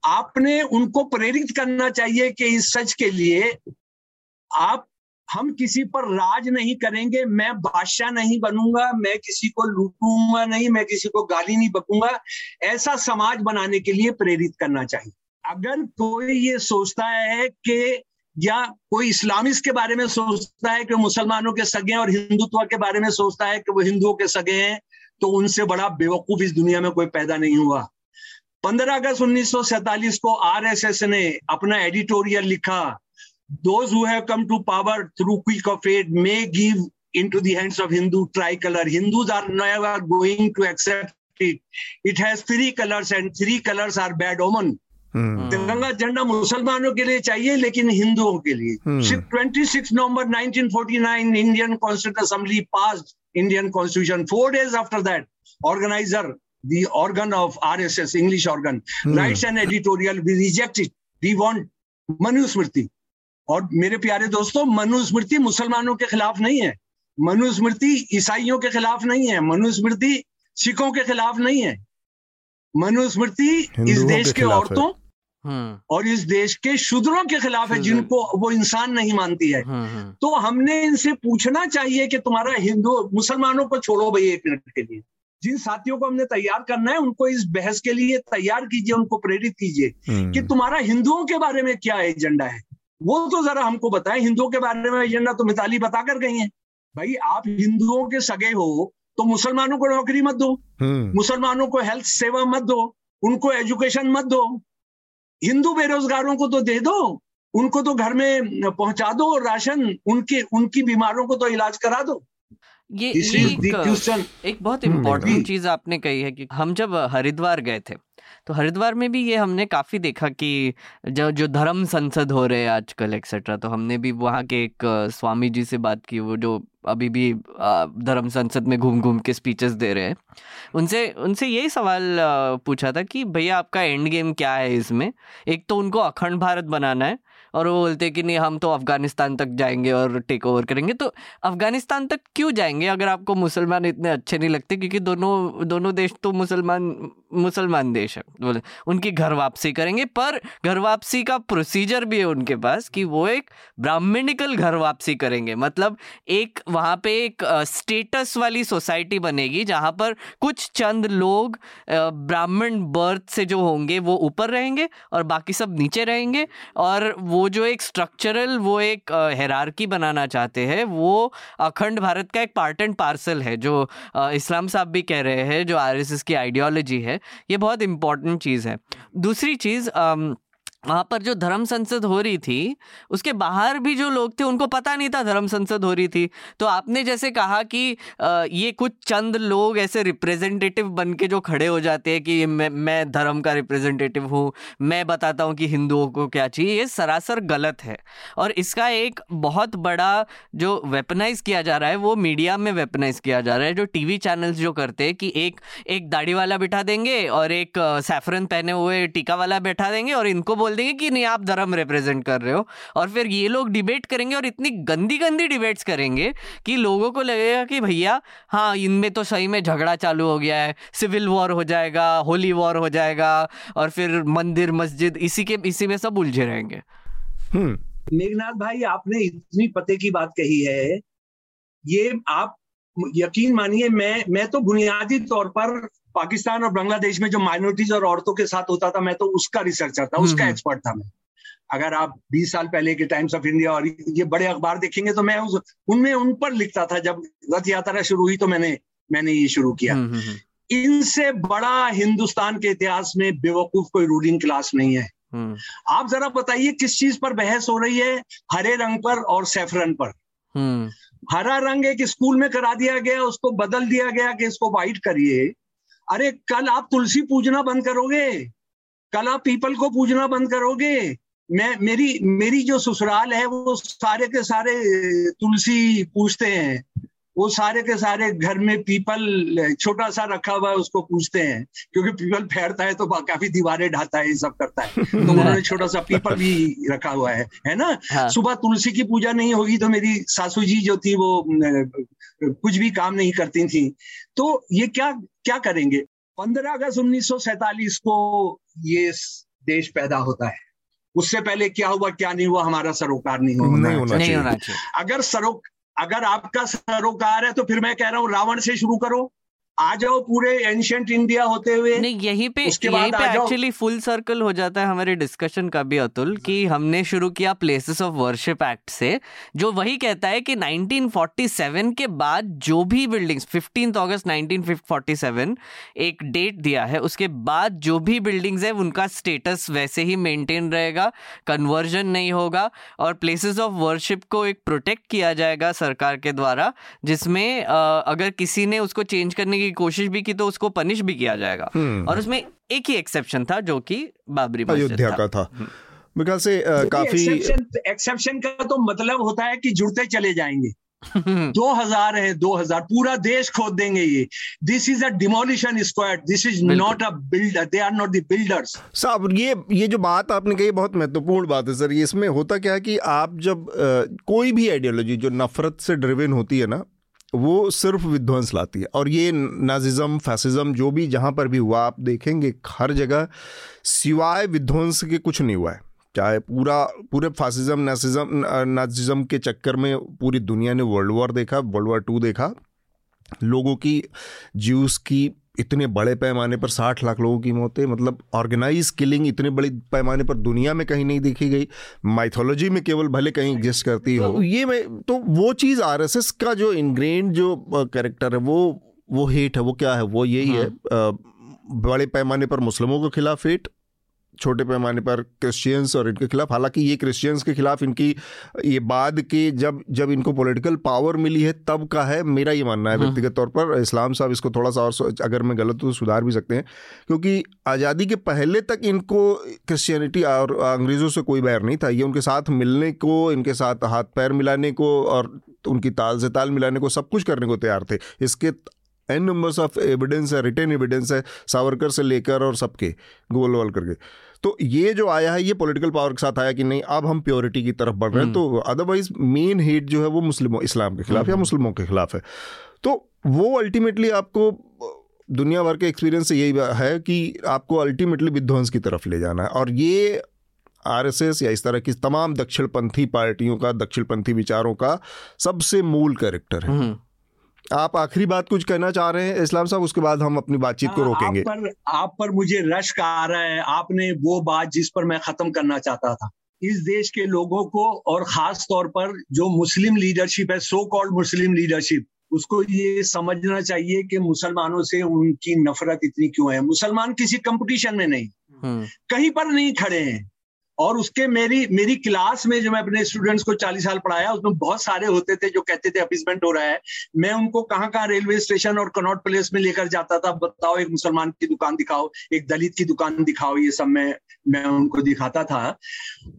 आपने उनको प्रेरित करना चाहिए कि इस सच के लिए आप, हम किसी पर राज नहीं करेंगे, मैं बादशाह नहीं बनूँगा, मैं किसी को लूटूँगा नहीं, मैं किसी को गाली नहीं बकूँगा, ऐसा समाज बनाने के लिए प्रेरित करना चाहिए। अगर कोई ये सोचता है कि या कोई इस्लामिस्ट के बारे में सोचता है कि वो मुसलमानों के सगे हैं और हिंदुत्व के बारे में सोचता है कि वो हिंदुओं के सगे हैं तो उनसे बड़ा बेवकूफ़ इस दुनिया में कोई पैदा नहीं हुआ। 15 अगस्त उन्नीस को आरएसएस ने अपना एडिटोरियल लिखा those come to power through quick of ed may give in to the hands of Hindu tricolour Hindu are knowing to accept it it has three colours and three colours are bad omen तिरंगा झंडा मुसलमानों के लिए चाहिए लेकिन हिंदुओं के लिए सिर्फ़ twenty six November 1949 Indian constitute assembly pass Indian constitution four days after that organiser the organ of RSS, English organ, hmm. writes an editorial. We reject it. We want Manu Smriti. और मेरे प्यारे दोस्तों मनुस्मृति मुसलमानों के खिलाफ नहीं है मनुस्मृति ईसाइयों के खिलाफ नहीं है मनुस्मृति सिखों के खिलाफ नहीं है मनुस्मृति इस देश के औरतों हम्म। और इस देश के शूद्रों के खिलाफ है जिनको वो इंसान नहीं मानती है। हम्म, हम्म। तो हमने इनसे पूछना चाहिए कि तुम्हारा हिंदू मुसलमानों को छोड़ो भाई एक मिनट के लिए। जिन साथियों को हमने तैयार करना है उनको इस बहस के लिए तैयार कीजिए उनको प्रेरित कीजिए कि तुम्हारा हिंदुओं के बारे में क्या एजेंडा है। वो तो जरा हमको बताएँ हिंदुओं के बारे में एजेंडा तो मिताली बता कर गई है। भाई आप हिंदुओं के सगे हो तो मुसलमानों को नौकरी मत दो। हम्म। मुसलमानों को हेल्थ सेवा मत दो उनको एजुकेशन मत दो। हिंदू बेरोजगारों को तो दे दो उनको तो घर में पहुँचा दो राशन उनके उनकी बीमारों को तो इलाज करा दो। ये, ये एक, एक बहुत इम्पोर्टेंट हम्म, चीज़ आपने कही है कि हम जब हरिद्वार गए थे तो हरिद्वार में भी ये हमने काफ़ी देखा कि जो जो धर्म संसद हो रहे हैं आजकल एक्सेट्रा तो हमने भी वहाँ के एक स्वामी जी से बात की, वो जो अभी भी धर्म संसद में घूम घूम के स्पीचेस दे रहे हैं। उनसे उनसे यही सवाल पूछा था कि भैया आपका एंड गेम क्या है इसमें? एक तो उनको अखंड भारत बनाना है, और वो बोलते कि नहीं, हम तो अफ़गानिस्तान तक जाएँगे और टेक ओवर करेंगे। तो अफ़गानिस्तान तक क्यों जाएँगे? अगर आपको मुसलमान इतने अच्छे नहीं लगते, क्योंकि दोनों दोनों देश तो मुसलमान मुसलमान देश है। बोले, उनकी घर वापसी करेंगे, पर घर वापसी का प्रोसीजर भी है उनके पास कि वो एक ब्राह्मणिकल घर वापसी करेंगे। मतलब एक, वहाँ पे एक स्टेटस वाली सोसाइटी बनेगी जहाँ पर कुछ चंद लोग ब्राह्मण बर्थ से जो होंगे वो ऊपर रहेंगे और बाकी सब नीचे रहेंगे और वो जो एक स्ट्रक्चरल वो एक हेरारकी बनाना चाहते हैं, वो अखंड भारत का एक पार्ट एंड पार्सल है, जो इस्लाम साहब भी कह रहे हैं, जो आरएसएस की आइडियोलॉजी है। ये बहुत इंपॉर्टेंट चीज़ है। दूसरी चीज़ वहाँ पर जो धर्म संसद हो रही थी, उसके बाहर भी जो लोग थे, उनको पता नहीं था धर्म संसद हो रही थी। तो आपने जैसे कहा कि ये कुछ चंद लोग ऐसे रिप्रेजेंटेटिव बन के जो खड़े हो जाते हैं कि मैं मैं धर्म का रिप्रेजेंटेटिव हूँ, मैं बताता हूँ कि हिंदुओं को क्या चाहिए, ये सरासर गलत है। और इसका एक बहुत बड़ा जो वेपनाइज किया जा रहा है, वो मीडिया में वेपनाइज किया जा रहा है, जो टीवी चैनल्स जो करते हैं कि एक एक दाढ़ी वाला बिठा देंगे और एक सैफरन पहने हुए टीका वाला बैठा देंगे और इनको बोल देंगे कि नहीं आप धर्म रिप्रेजेंट कर रहे हो। और फिर ये लोग डिबेट करेंगे और इतनी गंदी गंदी डिबेट्स करेंगे कि लोगों को लगेगा कि भैया हाँ इनमें तो सही में झगड़ा चालू हो गया है। सिविल वॉर हो जाएगा होली वॉर हो जाएगा और फिर मंदिर मस्जिद इसी के इसी में सब उलझे रहेंगे। हम्म। मेघनाथ भाई आपने इतनी पते की बात कही है। ये आप यकीन मानिए मैं मैं तो बुनियादी तौर पर पाकिस्तान और बांग्लादेश में जो माइनॉरिटीज और औरतों के साथ होता था मैं तो उसका रिसर्चर था उसका एक्सपर्ट हम्म, हम्म। था मैं। अगर आप 20 साल पहले के टाइम्स ऑफ़ इंडिया और ये बड़े अखबार देखेंगे तो मैं उनमें उन पर लिखता था जब रथ यात्रा शुरू हुई तो मैंने मैंने ये शुरू किया। हम्म, इनसे बड़ा हिंदुस्तान के इतिहास में बेवकूफ़ कोई रूलिंग क्लास नहीं है। आप जरा बताइए किस चीज़ पर बहस हो रही है? हरे रंग पर और सेफरन पर। हरा रंग एक स्कूल में करा दिया गया उसको बदल दिया गया कि इसको व्हाइट करिए। अरे कल आप तुलसी पूजना बंद करोगे? कल आप पीपल को पूजना बंद करोगे? मैं, मेरी मेरी जो ससुराल है, वो सारे के सारे तुलसी पूछते हैं। वो सारे के सारे घर में पीपल छोटा सा रखा हुआ है उसको पूछते हैं। क्योंकि पीपल फैरता है तो काफ़ी दीवारें ढाता है ये सब करता है। तो उन्होंने छोटा सा पीपल भी रखा हुआ है है ना? हाँ। सुबह तुलसी की पूजा नहीं होगी तो मेरी सासू जी जो थी वो कुछ भी काम नहीं करती थी। तो ये क्या क्या करेंगे? पंद्रह अगस्त उन्नीस को ये देश पैदा होता है। उससे पहले क्या हुआ क्या नहीं हुआ हमारा सरोकार नहीं होना नहीं होना चाहिए। अगर सरो अगर आपका सरोकार है तो फिर मैं कह रहा हूँ रावण से शुरू करो। आ जाओ पूरे एंशियंट इंडिया होते हुए। नहीं यहीं पे उसके यहीं बाद पे एक्चुअली फुल सर्कल हो जाता है हमारे डिस्कशन का भी अतुल कि हमने शुरू किया प्लेसेस ऑफ़ वर्शिप एक्ट से जो वही कहता है कि 1947 के बाद जो भी बिल्डिंग्स 15 अगस्त 1947 एक डेट दिया है उसके बाद जो भी बिल्डिंग्स है उनका स्टेटस वैसे ही मेंटेन रहेगा कन्वर्जन नहीं होगा और प्लेसेस ऑफ़ वर्शिप को एक प्रोटेक्ट किया जाएगा सरकार के द्वारा जिसमें अगर किसी ने उसको चेंज करने की कोशिश भी की तो उसको पनिश भी किया जाएगा। हम्म। और उसमें एक ही एक्सेप्शन था जो कि बाबरी अयोध्या का था। मेरे से काफ़ी एक्सेप्शन एक्सेप्शन का तो मतलब होता है कि जुड़ते चले जाएँगे। दो हज़ार है दो हज़ार। पूरा देश खोद देंगे ये। This is a demolition squad this is not a builder they are not the builders साहब ये ये जो बात आपने कही बहुत महत्वपूर्ण बात है सर। ये इसमें होता क्या है कि आप जब अ, कोई भी आइडियोलॉजी जो नफरत से ड्रिवन होती है ना वो सिर्फ़ विध्वंस लाती है। और ये नाजिज़म, फैसिज्म जो भी जहाँ पर भी हुआ, आप देखेंगे, हर जगह सिवाय विध्वंस के कुछ नहीं हुआ है। चाहे पूरा, पूरे फासिज़म, नाजिज़म नाजिज़म के चक्कर में पूरी दुनिया ने वर्ल्ड वॉर देखा, वर्ल्ड वॉर टू देखा। लोगों की ज्यूस की इतने बड़े पैमाने पर साठ लाख लोगों की मौतें मतलब ऑर्गेनाइज किलिंग इतने बड़े पैमाने पर दुनिया में कहीं नहीं देखी गई। माइथोलॉजी में केवल भले कहीं एग्जिस्ट करती हो। ये मैं तो वो चीज़ आरएसएस का जो इनग्रेन जो करेक्टर है वो वो हेट है वो क्या है? वो यही हाँ। है। आ, बड़े पैमाने पर मुस्लिमों के खिलाफ हेट छोटे पैमाने पर क्रिश्चियंस और इनके खिलाफ। हालाँकि ये क्रिश्चियंस के खिलाफ इनकी ये बाद के जब जब इनको पॉलिटिकल पावर मिली है तब का है मेरा ये मानना है व्यक्तिगत तौर पर। इस्लाम साहब इसको थोड़ा सा और अगर मैं गलत हूँ तो सुधार भी सकते हैं। क्योंकि आज़ादी के पहले तक इनको क्रिश्चियनिटी और अंग्रेज़ों से कोई बैर नहीं था। ये उनके साथ मिलने को इनके साथ हाथ पैर मिलाने को और उनकी ताल से ताल मिलाने को सब कुछ करने को तैयार थे। इसके एन नंबर्स ऑफ़ एविडेंस है रिटर्न एविडेंस है सावरकर से लेकर और सबके गोल वोल करके। तो ये जो आया है ये पॉलिटिकल पावर के साथ आया कि नहीं अब हम प्योरिटी की तरफ़ बढ़ रहे हैं। तो अदरवाइज़ मेन हेट जो है वो मुस्लिमों इस्लाम के खिलाफ या मुस्लिमों के खिलाफ है। तो वो अल्टीमेटली आपको दुनिया भर के एक्सपीरियंस से यही है कि आपको अल्टीमेटली विध्वंस की तरफ़ ले जाना है। और ये आरएसएस या इस तरह की तमाम दक्षिणपंथी पार्टियों का दक्षिणपंथी विचारों का सबसे मूल कैरेक्टर है। हम्म, आप आखिरी बात कुछ कहना चाह रहे हैं इस्लाम साहब उसके बाद हम अपनी बातचीत को रोकेंगे। आप पर आप पर मुझे रश्क आ रहा है। आपने वो बात जिस पर मैं खत्म करना चाहता था। इस देश के लोगों को और खास तौर पर जो मुस्लिम लीडरशिप है सो कॉल्ड मुस्लिम लीडरशिप उसको ये समझना चाहिए कि मुसलमानों से उनकी नफरत इतनी क्यों है? मुसलमान किसी कंपटीशन में नहीं। हम्म, कहीं पर नहीं खड़े हैं। और उसके मेरी मेरी क्लास में जो मैं अपने स्टूडेंट्स को 40 साल पढ़ाया उसमें बहुत सारे होते थे जो कहते थे अपीसमेंट हो रहा है। मैं उनको कहाँ कहाँ रेलवे स्टेशन और कनॉट प्लेस में लेकर जाता था। बताओ एक मुसलमान की दुकान दिखाओ एक दलित की दुकान दिखाओ ये सब मैं मैं उनको दिखाता था।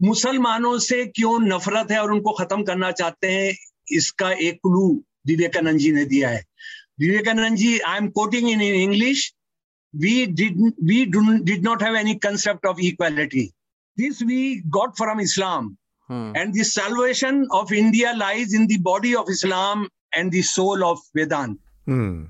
मुसलमानों से क्यों नफरत है और उनको खत्म करना चाहते हैं इसका एक क्लू विवेकानंद जी ने दिया है। Vivekananda ji I am quoting in English we did we do, did not have any concept of this we got from islam hmm, and the salvation of india lies in the body of islam and the soul of vedant hmm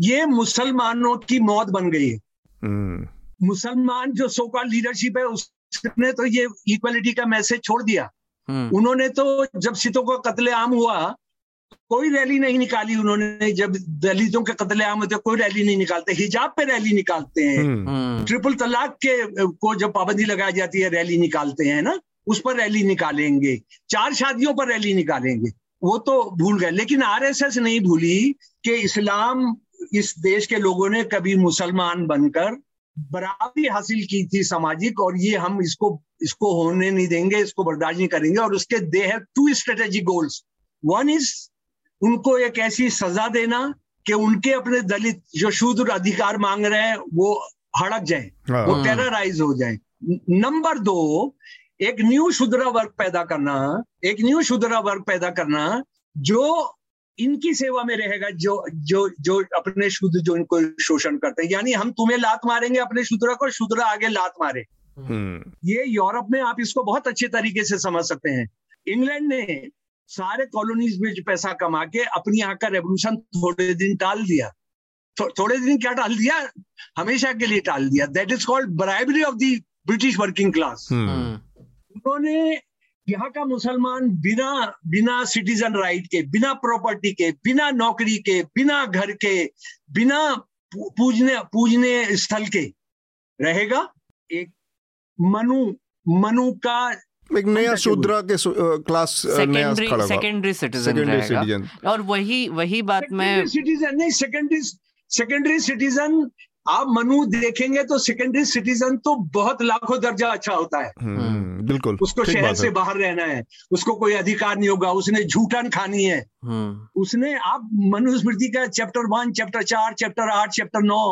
ये मुसलमानों की मौत बन गई है हम्म मुसलमान जो सो कॉल लीडरशिप है उसने तो ये इक्वालिटी का मैसेज छोड़ दिया हम्म, उन्होंने तो जब सितों का कत्लेआम हुआ कोई रैली नहीं निकाली उन्होंने जब दलितों के कत्लेआम होते कोई रैली नहीं निकालते हिजाब पे रैली निकालते हैं। हम्म। हम्म, ट्रिपल तलाक के को जब पाबंदी लगाई जाती है रैली निकालते हैं ना उस पर रैली निकालेंगे चार शादियों पर रैली निकालेंगे वो तो भूल गए। लेकिन आरएसएस नहीं भूली कि इस्लाम इस देश के लोगों ने कभी मुसलमान बनकर बराबरी हासिल की थी सामाजिक और ये हम इसको इसको होने नहीं देंगे इसको बर्दाश्त नहीं करेंगे और उसके they have two strategic goals one is उनको एक ऐसी सजा देना कि उनके अपने दलित जो शूद्र अधिकार मांग रहे हैं वो हड़क जाए हाँ। वो टेरराइज हो जाए। नंबर दो एक न्यू शुद्रा वर्ग पैदा करना एक न्यू शुद्रा वर्ग पैदा करना जो इनकी सेवा में रहेगा जो जो जो अपने शुद्ध जो इनको शोषण करते हैं। यानी हम तुम्हें लात मारेंगे अपने शुद्रा को शुद्रा आगे लात मारे। हम्म। ये यूरोप में आप इसको बहुत अच्छे तरीके से समझ सकते हैं। इंग्लैंड ने सारे कॉलोनीज में जो पैसा कमा के अपनी यहाँ का रेवोल्यूशन थोड़े दिन टाल दिया। थो, थोड़े दिन क्या टाल दिया? हमेशा के लिए टाल दिया। That is called bribery of the British working class उन्होंने यहाँ का मुसलमान बिना बिना सिटीजन राइट के बिना प्रॉपर्टी के बिना नौकरी के बिना घर के बिना पूजने पूजने स्थल के रहेगा। एक मनु मनु का एक नया शूद्रा के क्लास सेकेंडरी सेकेंडरी सिटीजन और वही वही बात मैं सिटीजन नहीं सेकेंडरी सेकेंडरी सिटीजन आप मनु देखेंगे तो सेकेंडरी सिटीजन तो बहुत लाखों दर्जा अच्छा होता है। हम्म, बिल्कुल। उसको शहर से बाहर रहना है उसको कोई अधिकार नहीं होगा उसने झूठन खानी है। हम्म। उसने आप मनुस्मृति का चैप्टर वन चैप्टर चार चैप्टर आठ चैप्टर नौ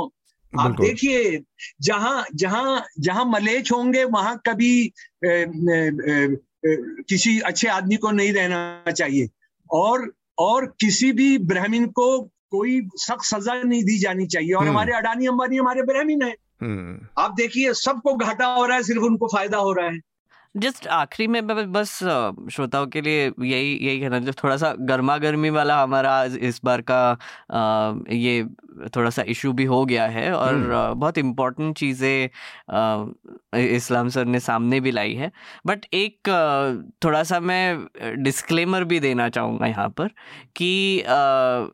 आप देखिए जहाँ जहाँ जहाँ मलेच होंगे वहाँ कभी ए, ए, ए, किसी अच्छे आदमी को नहीं रहना चाहिए। और और किसी भी ब्राह्मीण को कोई सख्त सजा नहीं दी जानी चाहिए। और हम्म। हमारे अडानी अंबानी हमारे ब्राह्मीण है। हम्म। आप देखिए सबको घाटा हो रहा है सिर्फ़ उनको फ़ायदा हो रहा है। जस्ट आखिरी में बस श्रोताओं के लिए यही यही कहना जब थोड़ा सा गर्मा गर्मी वाला हमारा इस बार का आ, ये थोड़ा सा इशू भी हो गया है और हम्म। बहुत इम्पोर्टेंट चीज़ें इस्लाम सर ने सामने भी लाई है बट एक थोड़ा सा मैं डिस्क्लेमर भी देना चाहूँगा यहाँ पर कि आ,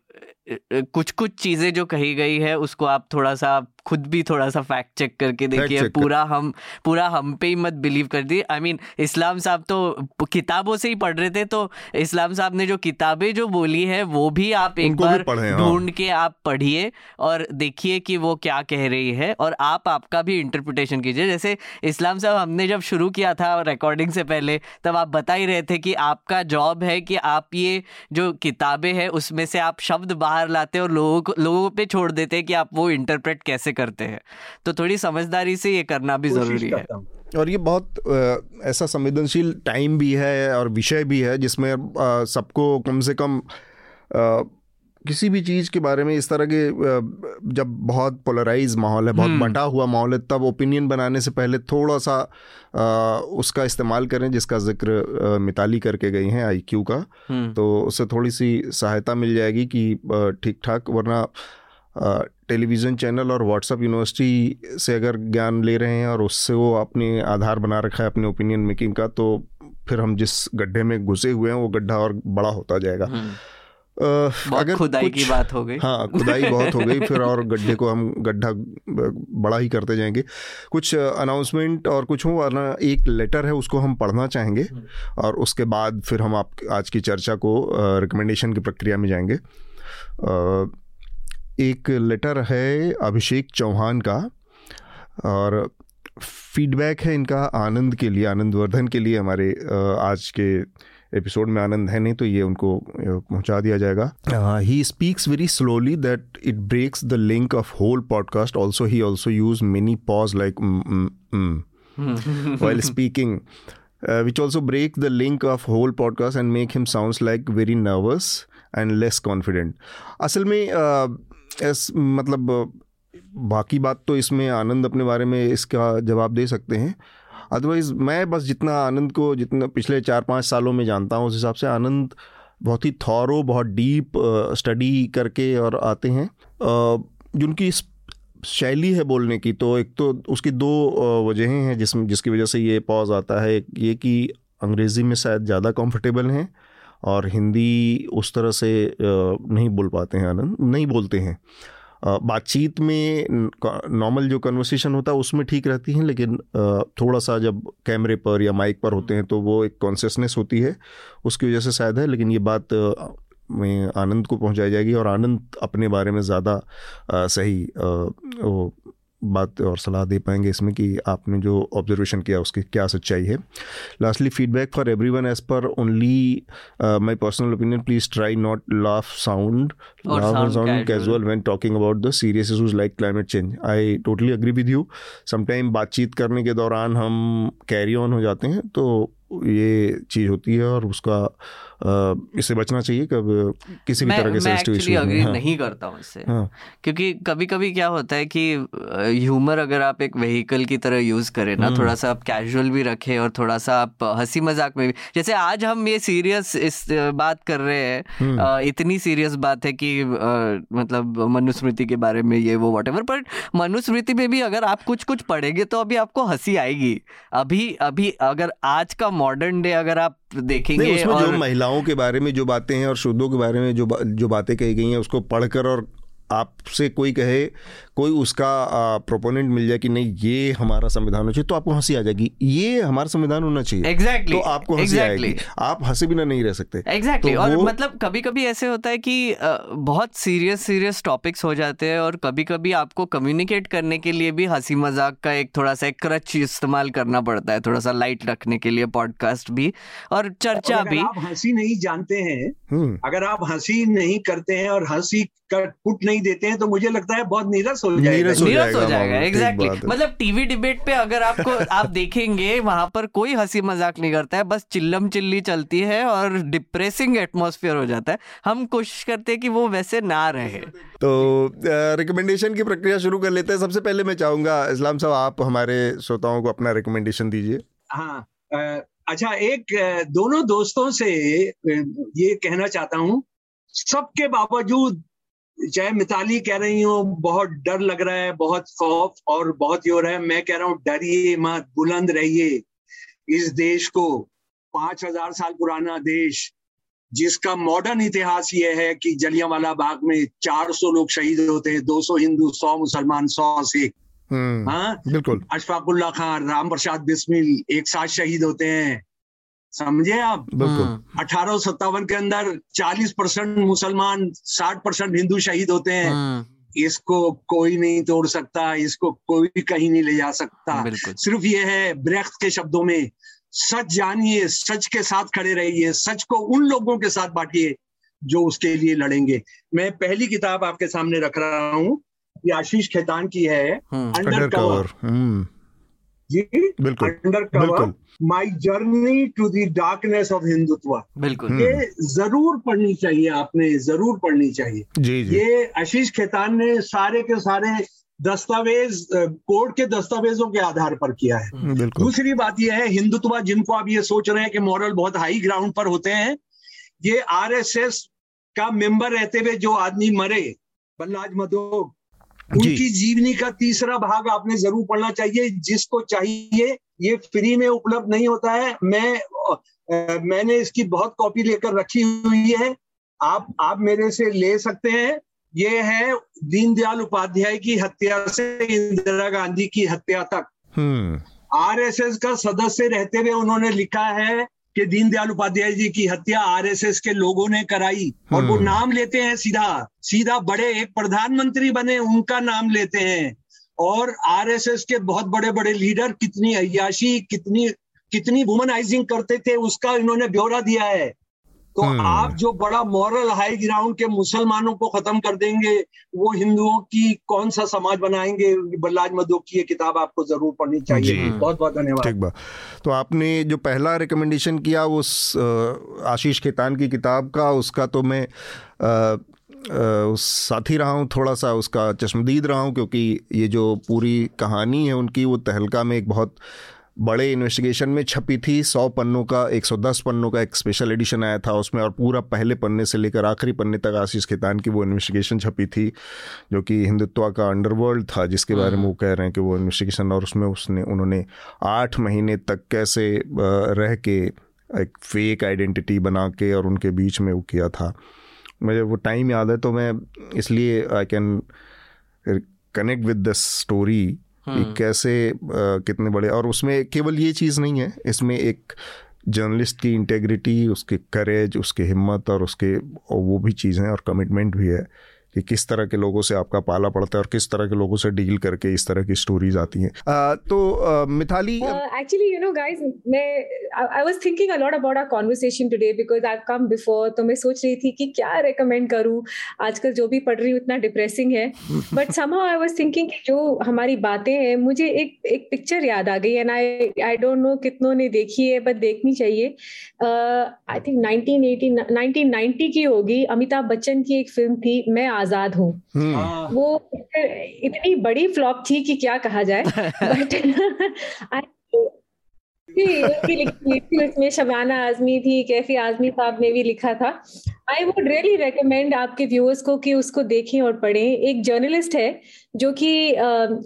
कुछ कुछ चीज़ें जो कही गई है उसको आप थोड़ा सा खुद भी थोड़ा सा फैक्ट चेक करके देखिए पूरा हम पूरा हम पे ही मत बिलीव कर दिए आई मीन इस्लाम साहब तो किताबों से ही पढ़ रहे थे तो इस्लाम साहब ने जो किताबें जो बोली है वो भी आप एक बार हाँ। ढूंढ के आप पढ़िए और देखिए कि वो क्या कह रही है और आप आपका भी इंटरप्रिटेशन कीजिए जैसे इस्लाम साहब हमने जब शुरू किया था रिकॉर्डिंग से पहले तब आप बता ही रहे थे कि आपका जॉब है कि आप ये जो किताबें हैं उसमें से आप शब्द बाहर लाते और लोगों को लोगों पे छोड़ देते कि आप वो इंटरप्रेट कैसे करते हैं तो थोड़ी समझदारी से ये करना भी ज़रूरी है और ये बहुत ऐसा संवेदनशील टाइम भी है और विषय भी है जिसमें सबको कम से कम किसी भी चीज़ के बारे में इस तरह के जब बहुत पोलराइज माहौल है बहुत हम्म। बटा हुआ माहौल है तब ओपिनियन बनाने से पहले थोड़ा सा उसका इस्तेमाल करें जिसका ज़िक्र मिताली करके गई हैं आईक्यू का हम्म। तो उससे थोड़ी सी सहायता मिल जाएगी कि ठीक ठाक वरना टेलीविज़न चैनल और व्हाट्सअप यूनिवर्सिटी से अगर ज्ञान ले रहे हैं और उससे वो अपने आधार बना रखा है अपने ओपिनियन मेकिंग का तो फिर हम जिस गड्ढे में घुसे हुए हैं वो गड्ढा और बड़ा होता जाएगा हम्म। अगर खुदाई की बात हो गई हाँ खुदाई बहुत हो गई फिर और गड्ढे को हम गड्ढा बड़ा ही करते जाएँगे कुछ अनाउंसमेंट और कुछ हो वरना एक लेटर है उसको हम पढ़ना चाहेंगे हम्म। और उसके बाद फिर हम आप आज की चर्चा को रिकमेंडेशन की प्रक्रिया में जाएँगे एक लेटर है अभिषेक चौहान का और फीडबैक है इनका आनंद के लिए आनंद वर्धन के लिए हमारे आज के एपिसोड में आनंद है नहीं तो ये उनको पहुँचा दिया जाएगा। He speaks very slowly that it breaks the link of whole podcast also he also use many pause like while speaking which also break the link of whole podcast and make him sound like very nervous and less confident असल में uh, एस मतलब बाकी बात तो इसमें आनंद अपने बारे में इसका जवाब दे सकते हैं। अदरवाइज़ मैं बस जितना आनंद को जितना पिछले चार पाँच सालों में जानता हूँ, उस हिसाब से आनंद बहुत ही थॉरो बहुत डीप स्टडी करके और आते हैं। जिनकी शैली है बोलने की तो एक तो उसकी दो वजहें हैं जिस जिसकी वजह से ये पॉज आता है। ये कि अंग्रेज़ी में शायद ज़्यादा कंफर्टेबल हैं। और हिंदी उस तरह से नहीं बोल पाते हैं आनंद, नहीं बोलते हैं। बातचीत में नॉर्मल जो कन्वर्सेशन होता है उसमें ठीक रहती हैं, लेकिन थोड़ा सा जब कैमरे पर या माइक पर होते हैं तो वो एक कॉन्सियसनेस होती है, उसकी वजह से शायद है, लेकिन ये बात में आनंद को पहुंचाई जाएगी और आनंद अपने बारे में ज़्यादा सही वो बात और सलाह दे पाएँगे इसमें कि आपने जो ऑब्जर्वेशन किया उसकी क्या सच्चाई है। Lastly feedback for everyone as per only my personal opinion please try not laugh sound sound casual when talking about the serious issues like climate change I totally agree with you sometime बातचीत करने के दौरान हम कैरी ऑन हो जाते हैं तो ये चीज़ होती है और उसका इससे बचना चाहिए कब किसी भी तरह के मैं सेंसिटिव एक्चुअली अग्री हाँ, नहीं करता हूँ इससे हाँ, क्योंकि कभी कभी क्या होता है कि ह्यूमर अगर आप एक व्हीकल की तरह यूज़ करें ना हम्म। थोड़ा सा आप कैजुअल भी रखें और थोड़ा सा आप हँसी मज़ाक में भी जैसे आज हम ये सीरियस इस बात कर रहे हैं हम्म। इतनी सीरियस बात है कि मतलब मनुस्मृति के बारे में ये वो वट बट मनुस्मृति में भी अगर आप कुछ कुछ पढ़ेंगे तो अभी आपको हँसी आएगी अभी अभी अगर आज का मॉडर्न डे अगर आप देखेंगे उसमें और... जो महिलाओं के बारे में जो बातें हैं और शुद्धों के बारे में जो बा- जो बातें कही गई हैं उसको पढ़कर और आपसे कोई कहे कोई उसका प्रोपोनेंट मिल जाए कि नहीं ये हमारा संविधान होना चाहिए तो आपको हँसी आ जाएगी। ये हमारा संविधान होना चाहिए। एग्जैक्टली तो आपको हँसी एग्जैक्टली आएगी। आप हंसे बिना नहीं रह सकते। एग्जैक्टली तो और वो- मतलब कभी कभी ऐसे होता है कि बहुत सीरियस सीरियस टॉपिक्स हो जाते हैं और कभी कभी आपको कम्युनिकेट करने के लिए भी हँसी मज़ाक का एक थोड़ा सा क्रच इस्तेमाल करना पड़ता है थोड़ा सा लाइट रखने के लिए पॉडकास्ट भी और और चर्चा भी। आप हँसी नहीं जानते हैं हम्म। अगर आप हँसी नहीं करते हैं और हँसी का पुट नहीं देते हैं तो मुझे लगता है बहुत नीरस हो जाएगा। नीरस हो जाएगा एग्जैक्टली मतलब टीवी डिबेट पे अगर आपको आप देखेंगे वहाँ पर कोई हँसी मज़ाक नहीं करता है बस चिल्लम चिल्ली चलती है और डिप्रेसिंग एटमॉस्फेयर हो जाता है। हम कोशिश करते हैं कि वो वैसे ना रहे। तो रिकमेंडेशन की प्रक्रिया शुरू कर लेते हैं। सबसे पहले मैं चाहूँगा इस्लाम साहब आप हमारे श्रोताओं को अपना रिकमेंडेशन दीजिए। हाँ अच्छा एक दोनों दोस्तों से ये कहना चाहता हूँ सबके बावजूद चाहे मिताली कह रही हो बहुत डर लग रहा है बहुत खौफ और बहुत ये हो रहा है। मैं कह रहा हूँ डरिए मत बुलंद रहिए। इस देश को पाँच हज़ार साल पुराना देश जिसका मॉडर्न इतिहास ये है कि जलियांवाला बाग में 400 लोग शहीद होते हैं 200 हिंदू 100 मुसलमान 100 सिख। हम्म हाँ? बिल्कुल। अशफाकुल्ला खान राम प्रसाद बिस्मिल एक साथ शहीद होते हैं। समझे आप? बिल्कुल। हम्म, अठारह के अंदर 40 परसेंट मुसलमान 60 परसेंट हिंदू शहीद होते हैं। हम्म, इसको कोई नहीं तोड़ सकता इसको कोई कहीं नहीं ले जा सकता। सिर्फ़ ये है ब्रेख्त के शब्दों में सच जानिए सच के साथ खड़े रहिए सच को उन लोगों के साथ बांटिए जो उसके लिए लड़ेंगे। मैं पहली किताब आपके सामने रख रहा हूँ ये आशीष खेतान की है under undercover ji undercover my journey to the darkness of Hindutva बिल्कुल। हम्म। ये ज़रूर पढ़नी चाहिए आपने ज़रूर पढ़नी चाहिए। जी जी। ये आशीष खेतान ने सारे के सारे दस्तावेज़ कोर्ट के दस्तावेजों के आधार पर किया है। दूसरी बात यह है हिंदुत्व जिनको आप ये सोच रहे हैं कि मॉरल बहुत हाई ग्राउंड पर होते हैं ये आरएसएस का मेंबर रहते हुए जो आदमी मरे बल्लाज मधोक जी। उनकी जीवनी का तीसरा भाग आपने ज़रूर पढ़ना चाहिए। जिसको चाहिए ये फ्री में उपलब्ध नहीं होता है। मैं अ, मैंने इसकी बहुत कॉपी लेकर रखी हुई है। आप आप मेरे से ले सकते हैं। ये है दीनदयाल उपाध्याय की हत्या से इंदिरा गांधी की हत्या तक। हम्म। आरएसएस का सदस्य रहते हुए उन्होंने लिखा है कि दीनदयाल उपाध्याय जी की हत्या आरएसएस के लोगों ने कराई और वो हम्म। नाम लेते हैं सीधा सीधा बड़े एक प्रधानमंत्री बने उनका नाम लेते हैं और आरएसएस के बहुत बड़े बड़े लीडर कितनी अयाशी कितनी कितनी वुमनाइजिंग करते थे उसका इन्होंने ब्यौरा दिया है तो हम्म। आप जो बड़ा मॉरल हाई ग्राउंड के मुसलमानों को खत्म कर देंगे वो हिंदुओं की कौन सा समाज बनाएँगे? बल्लाज मधु की ये किताब आपको ज़रूर पढ़नी चाहिए। बहुत बहुत धन्यवाद। ठीक बा तो आपने जो पहला रिकमेंडेशन किया उस आशीष खेतान की किताब का उसका तो मैं उस साथी रहा हूँ थोड़ा सा उसका चश्मदीद रहा हूँ क्योंकि ये जो पूरी कहानी है उनकी वो तहलका में एक बहुत बड़े इन्वेस्टिगेशन में छपी थी सौ पन्नों का 110 पन्नों का एक स्पेशल एडिशन आया था उसमें और पूरा पहले पन्ने से लेकर आखिरी पन्ने तक आशीष खेतान की वो इन्वेस्टिगेशन छपी थी जो कि हिंदुत्व का अंडरवर्ल्ड था जिसके बारे में वो कह रहे हैं कि वो इन्वेस्टिगेशन और उसमें उसने उन्होंने आठ महीने तक कैसे रह के एक फेक आइडेंटिटी बना के और उनके बीच में वो किया था। मुझे वो टाइम याद है तो मैं इसलिए I can connect with the story कि कैसे आ, कितने बड़े और उसमें केवल ये चीज़ नहीं है इसमें एक जर्नलिस्ट की इंटेग्रिटी उसके करेज उसके हिम्मत और उसके और वो भी चीज़ें और कमिटमेंट भी है। कि किस तरह के लोगों से आपका पाला पड़ता है और किस तरह के लोगों से डील करके इस तरह की स्टोरीज आती हैं। तो Mithali actually you know guys मैं I was thinking a lot about our conversation today because I come before तो मैं सोच रही थी कि क्या रेकमेंड करूँ। आजकल जो भी पढ़ रही हूँ इतना डिप्रेसिंग है। But somehow I was thinking जो हमारी बातें हैं मुझे एक एक पिक्चर याद आ गई and I I don't know कितनों ने देखी है बट देखनी चाहिए। आई थिंक 1980 1990 की होगी अमिताभ बच्चन की एक फ़िल्म थी मैं आज़ाद हूँ हम्म। वो इतनी बड़ी फ्लॉप थी कि क्या कहा जाए बट उसमें शबाना आजमी थी कैफी आजमी साहब ने भी लिखा था आई वुड रियली रेकमेंड आपके व्यूअर्स को कि उसको देखें और पढ़ें एक जर्नलिस्ट है जो कि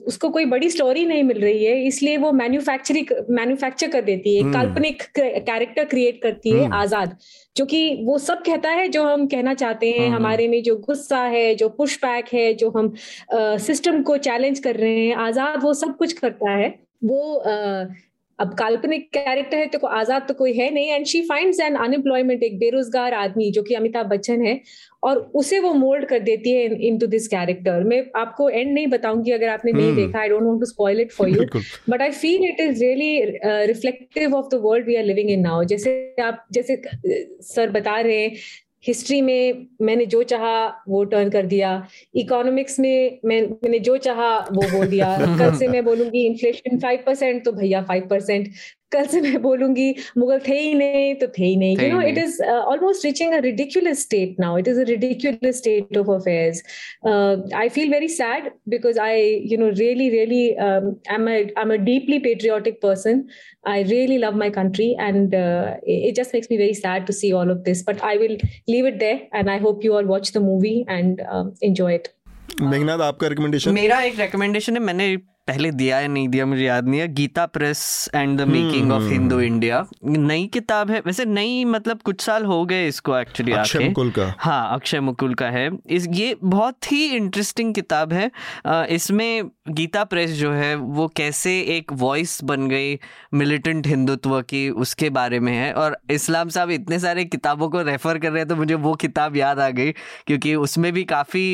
उसको कोई बड़ी स्टोरी नहीं मिल रही है इसलिए वो मैन्युफैक्चरिंग मैन्युफैक्चर कर देती है हम्म। काल्पनिक कैरेक्टर क्रिएट करती है हम्म। आज़ाद जो कि वो सब कहता है जो हम कहना चाहते हैं हम्म, हमारे में जो गुस्सा है जो पुश बैक है जो हम सिस्टम को चैलेंज कर रहे हैं आज़ाद वो सब कुछ करता है। वो आ, अब काल्पनिक कैरेक्टर है तो आज़ाद तो कोई है नहीं and she finds an unemployment एक बेरोजगार आदमी जो कि अमिताभ बच्चन है और उसे वो मोल्ड कर देती है इन टू दिस कैरेक्टर मैं आपको एंड नहीं बताऊँगी अगर आपने नहीं hmm. देखा I don't want to spoil it for you but I feel it is really reflective of the world we are living in now जैसे आप जैसे सर बता रहे हैं हिस्ट्री में मैंने जो चाहा वो टर्न कर दिया। इकोनॉमिक्स में मैं मैंने जो चाहा वो बोल दिया। कल से मैं बोलूँगी इन्फ्लेशन फाइव परसेंट तो भैया फाइव परसेंट कल से मैं बोलूँगी मुगल थे ही नहीं तो थे ही नहीं। You know it is almost reaching a ridiculous state now it is a ridiculous state of affairs I feel very sad because I you know really really I am I am a deeply patriotic person I really love my country, and uh, it just makes me very sad to see all of this. But I will leave it there, and I hope you all watch the movie and um, enjoy it. Meghnath आपका रिकमेंडेशन मेरा एक रिकमेंडेशन है मैंने पहले दिया है नहीं दिया मुझे याद नहीं है। Gita Press and the making of Hindu India नई किताब है। वैसे नई मतलब कुछ साल हो गए इसको एक्चुअली अक्षय मुकुल का। हाँ अक्षय मुकुल का है। इस ये बहुत ही इंटरेस्टिंग किताब है। इसमें गीता प्रेस जो है वो कैसे एक वॉइस बन गई मिलिटेंट हिंदुत्व की उसके बारे में है। और इस्लाम साहब इतने सारे किताबों को रेफर कर रहे हैं तो मुझे वो किताब याद आ गई क्योंकि उसमें भी काफ़ी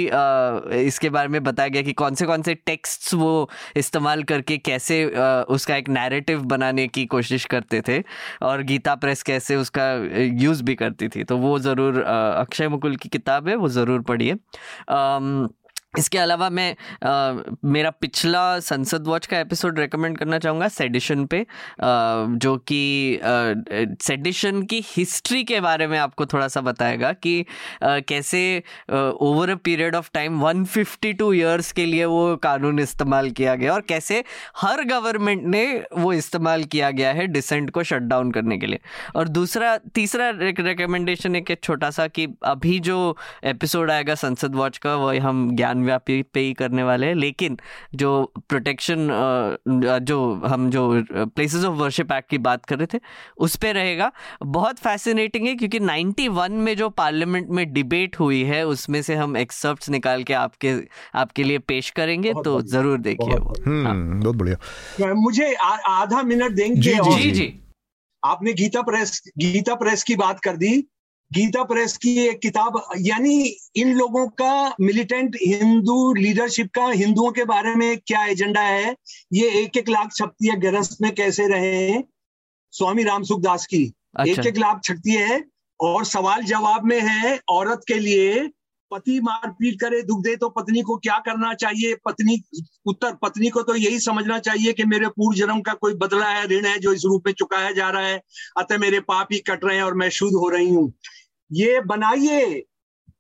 इसके बारे में बताया गया कि कौन से कौन से टेक्स्ट वो इस्तेमाल करके कैसे उसका एक नैरेटिव बनाने की कोशिश करते थे और गीता प्रेस कैसे उसका यूज़ भी करती थी। तो वो ज़रूर अक्षय मुकुल की किताब है, वो ज़रूर पढ़िए। इसके अलावा मैं आ, मेरा पिछला संसद वॉच का एपिसोड रेकमेंड करना चाहूँगा सेडिशन पे। आ, जो कि सेडिशन की हिस्ट्री के बारे में आपको थोड़ा सा बताएगा कि आ, कैसे over a period of time 152 years के लिए वो कानून इस्तेमाल किया गया और कैसे हर गवर्नमेंट ने वो इस्तेमाल किया गया है डिसेंट को शट डाउन करने के लिए। और दूसरा तीसरा रिकमेंडेशन एक छोटा सा कि अभी जो एपिसोड आएगा संसद वॉच का वो हम ज्ञान व्यापी पे ही करने वाले हैं। लेकिन जो प्रोटेक्शन जो हम जो प्लेसेस ऑफ़ वर्शिप एक्ट की बात कर रहे थे उस पर रहेगा। बहुत फैसिनेटिंग है क्योंकि 91 में जो पार्लियामेंट में डिबेट हुई है उसमें से हम एक्सर्प्ट निकाल के आपके आपके लिए पेश करेंगे तो ज़रूर देखिए वो। हम्म, हाँ। बहुत बढ़िया। मुझे आधा मिनट देंगे जी। जी, जी। आपने गीता प्रेस गीता प्रेस की बात कर दी। गीता प्रेस की एक किताब यानी इन लोगों का मिलिटेंट हिंदू लीडरशिप का हिंदुओं के बारे में क्या एजेंडा है? ये एक एक लाख छपती है गृहस्थ में कैसे रहे हैं? स्वामी राम सुखदास की। अच्छा। एक एक लाख छपती है और सवाल जवाब में है औरत के लिए पति मारपीट करे दुख दे तो पत्नी को क्या करना चाहिए? पत्नी उत्तर पत्नी को तो यही समझना चाहिए कि मेरे पूर्व जन्म का कोई बदला है ऋण है जो इस रूप में चुकाया जा रहा है अतः मेरे पाप ही कट रहे हैं और मैं शुद्ध हो रही हूँ। ये बनाइए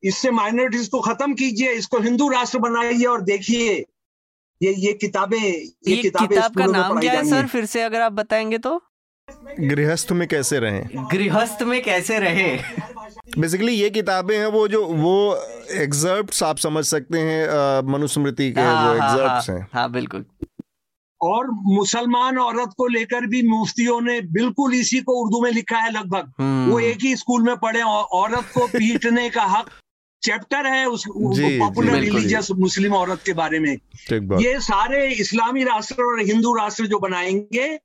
इससे माइनॉरिटीज को खत्म कीजिए इसको हिंदू राष्ट्र बनाइए और देखिए ये ये किताबें ये, किताबें किताब का नाम क्या है सर? फिर से अगर आप बताएँगे तो? गृहस्थ में कैसे रहे? गृहस्थ में कैसे रहे? बेसिकली ये किताबें हैं वो जो वो एग्जर्प्ट आप समझ सकते हैं मनुस्मृति के हाँ, जो एग्जर्प्ट हाँ, हैं। हाँ बिल्कुल। और मुसलमान औरत को लेकर भी मुफ्तियों ने बिल्कुल इसी को उर्दू में लिखा है लगभग। हम्म। वो एक ही स्कूल में पढ़े औरत को पीटने का हक चैप्टर है उस पॉपुलर रिलीजियस मुस्लिम औरत के बारे में। ये सारे इस्लामी राष्ट्र और हिंदू राष्ट्र जो बनाएँगे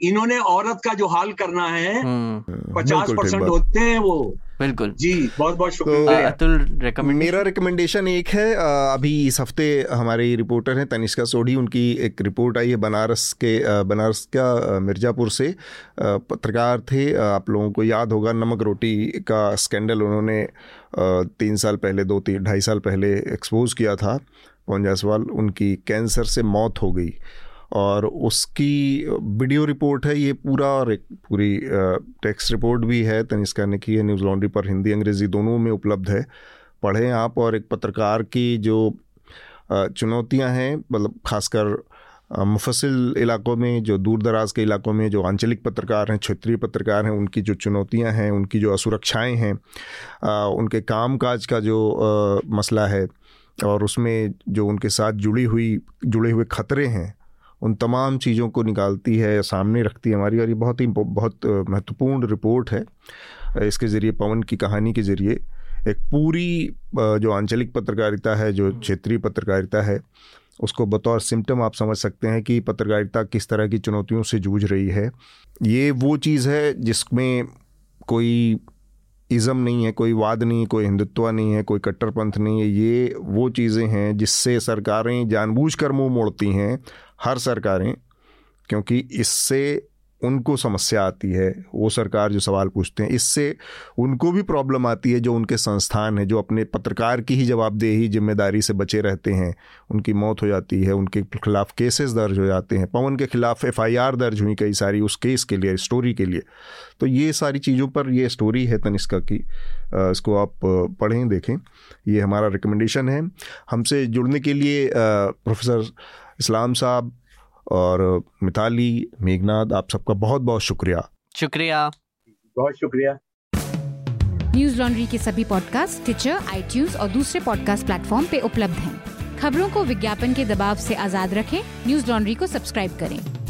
इन्होंने औरत का जो हाल करना है हम्म। पचास परसेंट होते हैं वो। बिल्कुल। जी बहुत बहुत शुक्रिया। तो, अतुल रिकमेंड मेरा रिकमेंडेशन एक है अभी इस हफ़्ते हमारे रिपोर्टर हैं तनिष्का सोढ़ी उनकी एक रिपोर्ट आई है बनारस के बनारस का मिर्ज़ापुर से। पत्रकार थे आप लोगों को याद होगा नमक रोटी का स्कैंडल उन्होंने तीन साल पहले दो तीन ढाई साल पहले एक्सपोज किया था। पवन जायसवाल उनकी कैंसर से मौत हो गई। और उसकी वीडियो रिपोर्ट है, ये पूरा और एक पूरी टेक्स्ट रिपोर्ट भी है, तनिष्का ने की है न्यूज़ लॉन्ड्री पर हिंदी, अंग्रेज़ी दोनों में उपलब्ध है। पढ़ें आप और एक पत्रकार की जो चुनौतियाँ हैं मतलब खासकर मुफसिल इलाकों में, जो दूर दराज के इलाकों में जो आंचलिक पत्रकार हैं, क्षेत्रीय पत्रकार हैं, उनकी जो चुनौतियाँ हैं, उनकी जो असुरक्षाएँ हैं उनके काम काज का जो मसला है और उसमें जो उनके साथ जुड़ी हुई, जुड़े हुए ख़तरे हैं उन तमाम चीज़ों को निकालती है सामने रखती है हमारी और ये बहुत ही बहुत महत्वपूर्ण रिपोर्ट है इसके ज़रिए, पवन की कहानी के ज़रिए। एक पूरी जो आंचलिक पत्रकारिता है, जो क्षेत्रीय पत्रकारिता है, उसको बतौर सिम्टम आप समझ सकते हैं कि पत्रकारिता किस तरह की चुनौतियों से जूझ रही है। ये वो चीज़ है जिसमें कोई इज़म नहीं है, कोई वाद नहीं है कोई हिंदुत्व नहीं है, कोई कट्टरपंथ नहीं है, ये वो चीज़ें हैं जिससे सरकारें जानबूझकर मुँह मोड़ती हैं, हर सरकारें, क्योंकि इससे उनको समस्या आती है, वो सरकार जो सवाल पूछते हैं, इससे उनको भी प्रॉब्लम आती है जो उनके संस्थान हैं, जो अपने पत्रकार की ही जवाबदेही, ज़िम्मेदारी से बचे रहते हैं, उनकी मौत हो जाती है, उनके खिलाफ केसेस दर्ज हो जाते हैं। पवन के खिलाफ एफआईआर दर्ज हुई कई सारी उस केस के लिए, स्टोरी के लिए। तो ये सारी चीज़ों पर ये स्टोरी है तनिष्का की इसको आप पढ़ें, देखें। ये हमारा रिकमेंडेशन है। हमसे जुड़ने के लिए प्रोफेसर इस्लाम साहब और मिताली मेघनाथ आप सबका बहुत बहुत शुक्रिया। शुक्रिया। बहुत शुक्रिया। न्यूज़ लॉन्ड्री के सभी पॉडकास्ट ट्विटर आई और दूसरे पॉडकास्ट प्लेटफॉर्म पे उपलब्ध हैं। खबरों को विज्ञापन के दबाव से आज़ाद रखें। न्यूज़ लॉन्ड्री को सब्सक्राइब करें।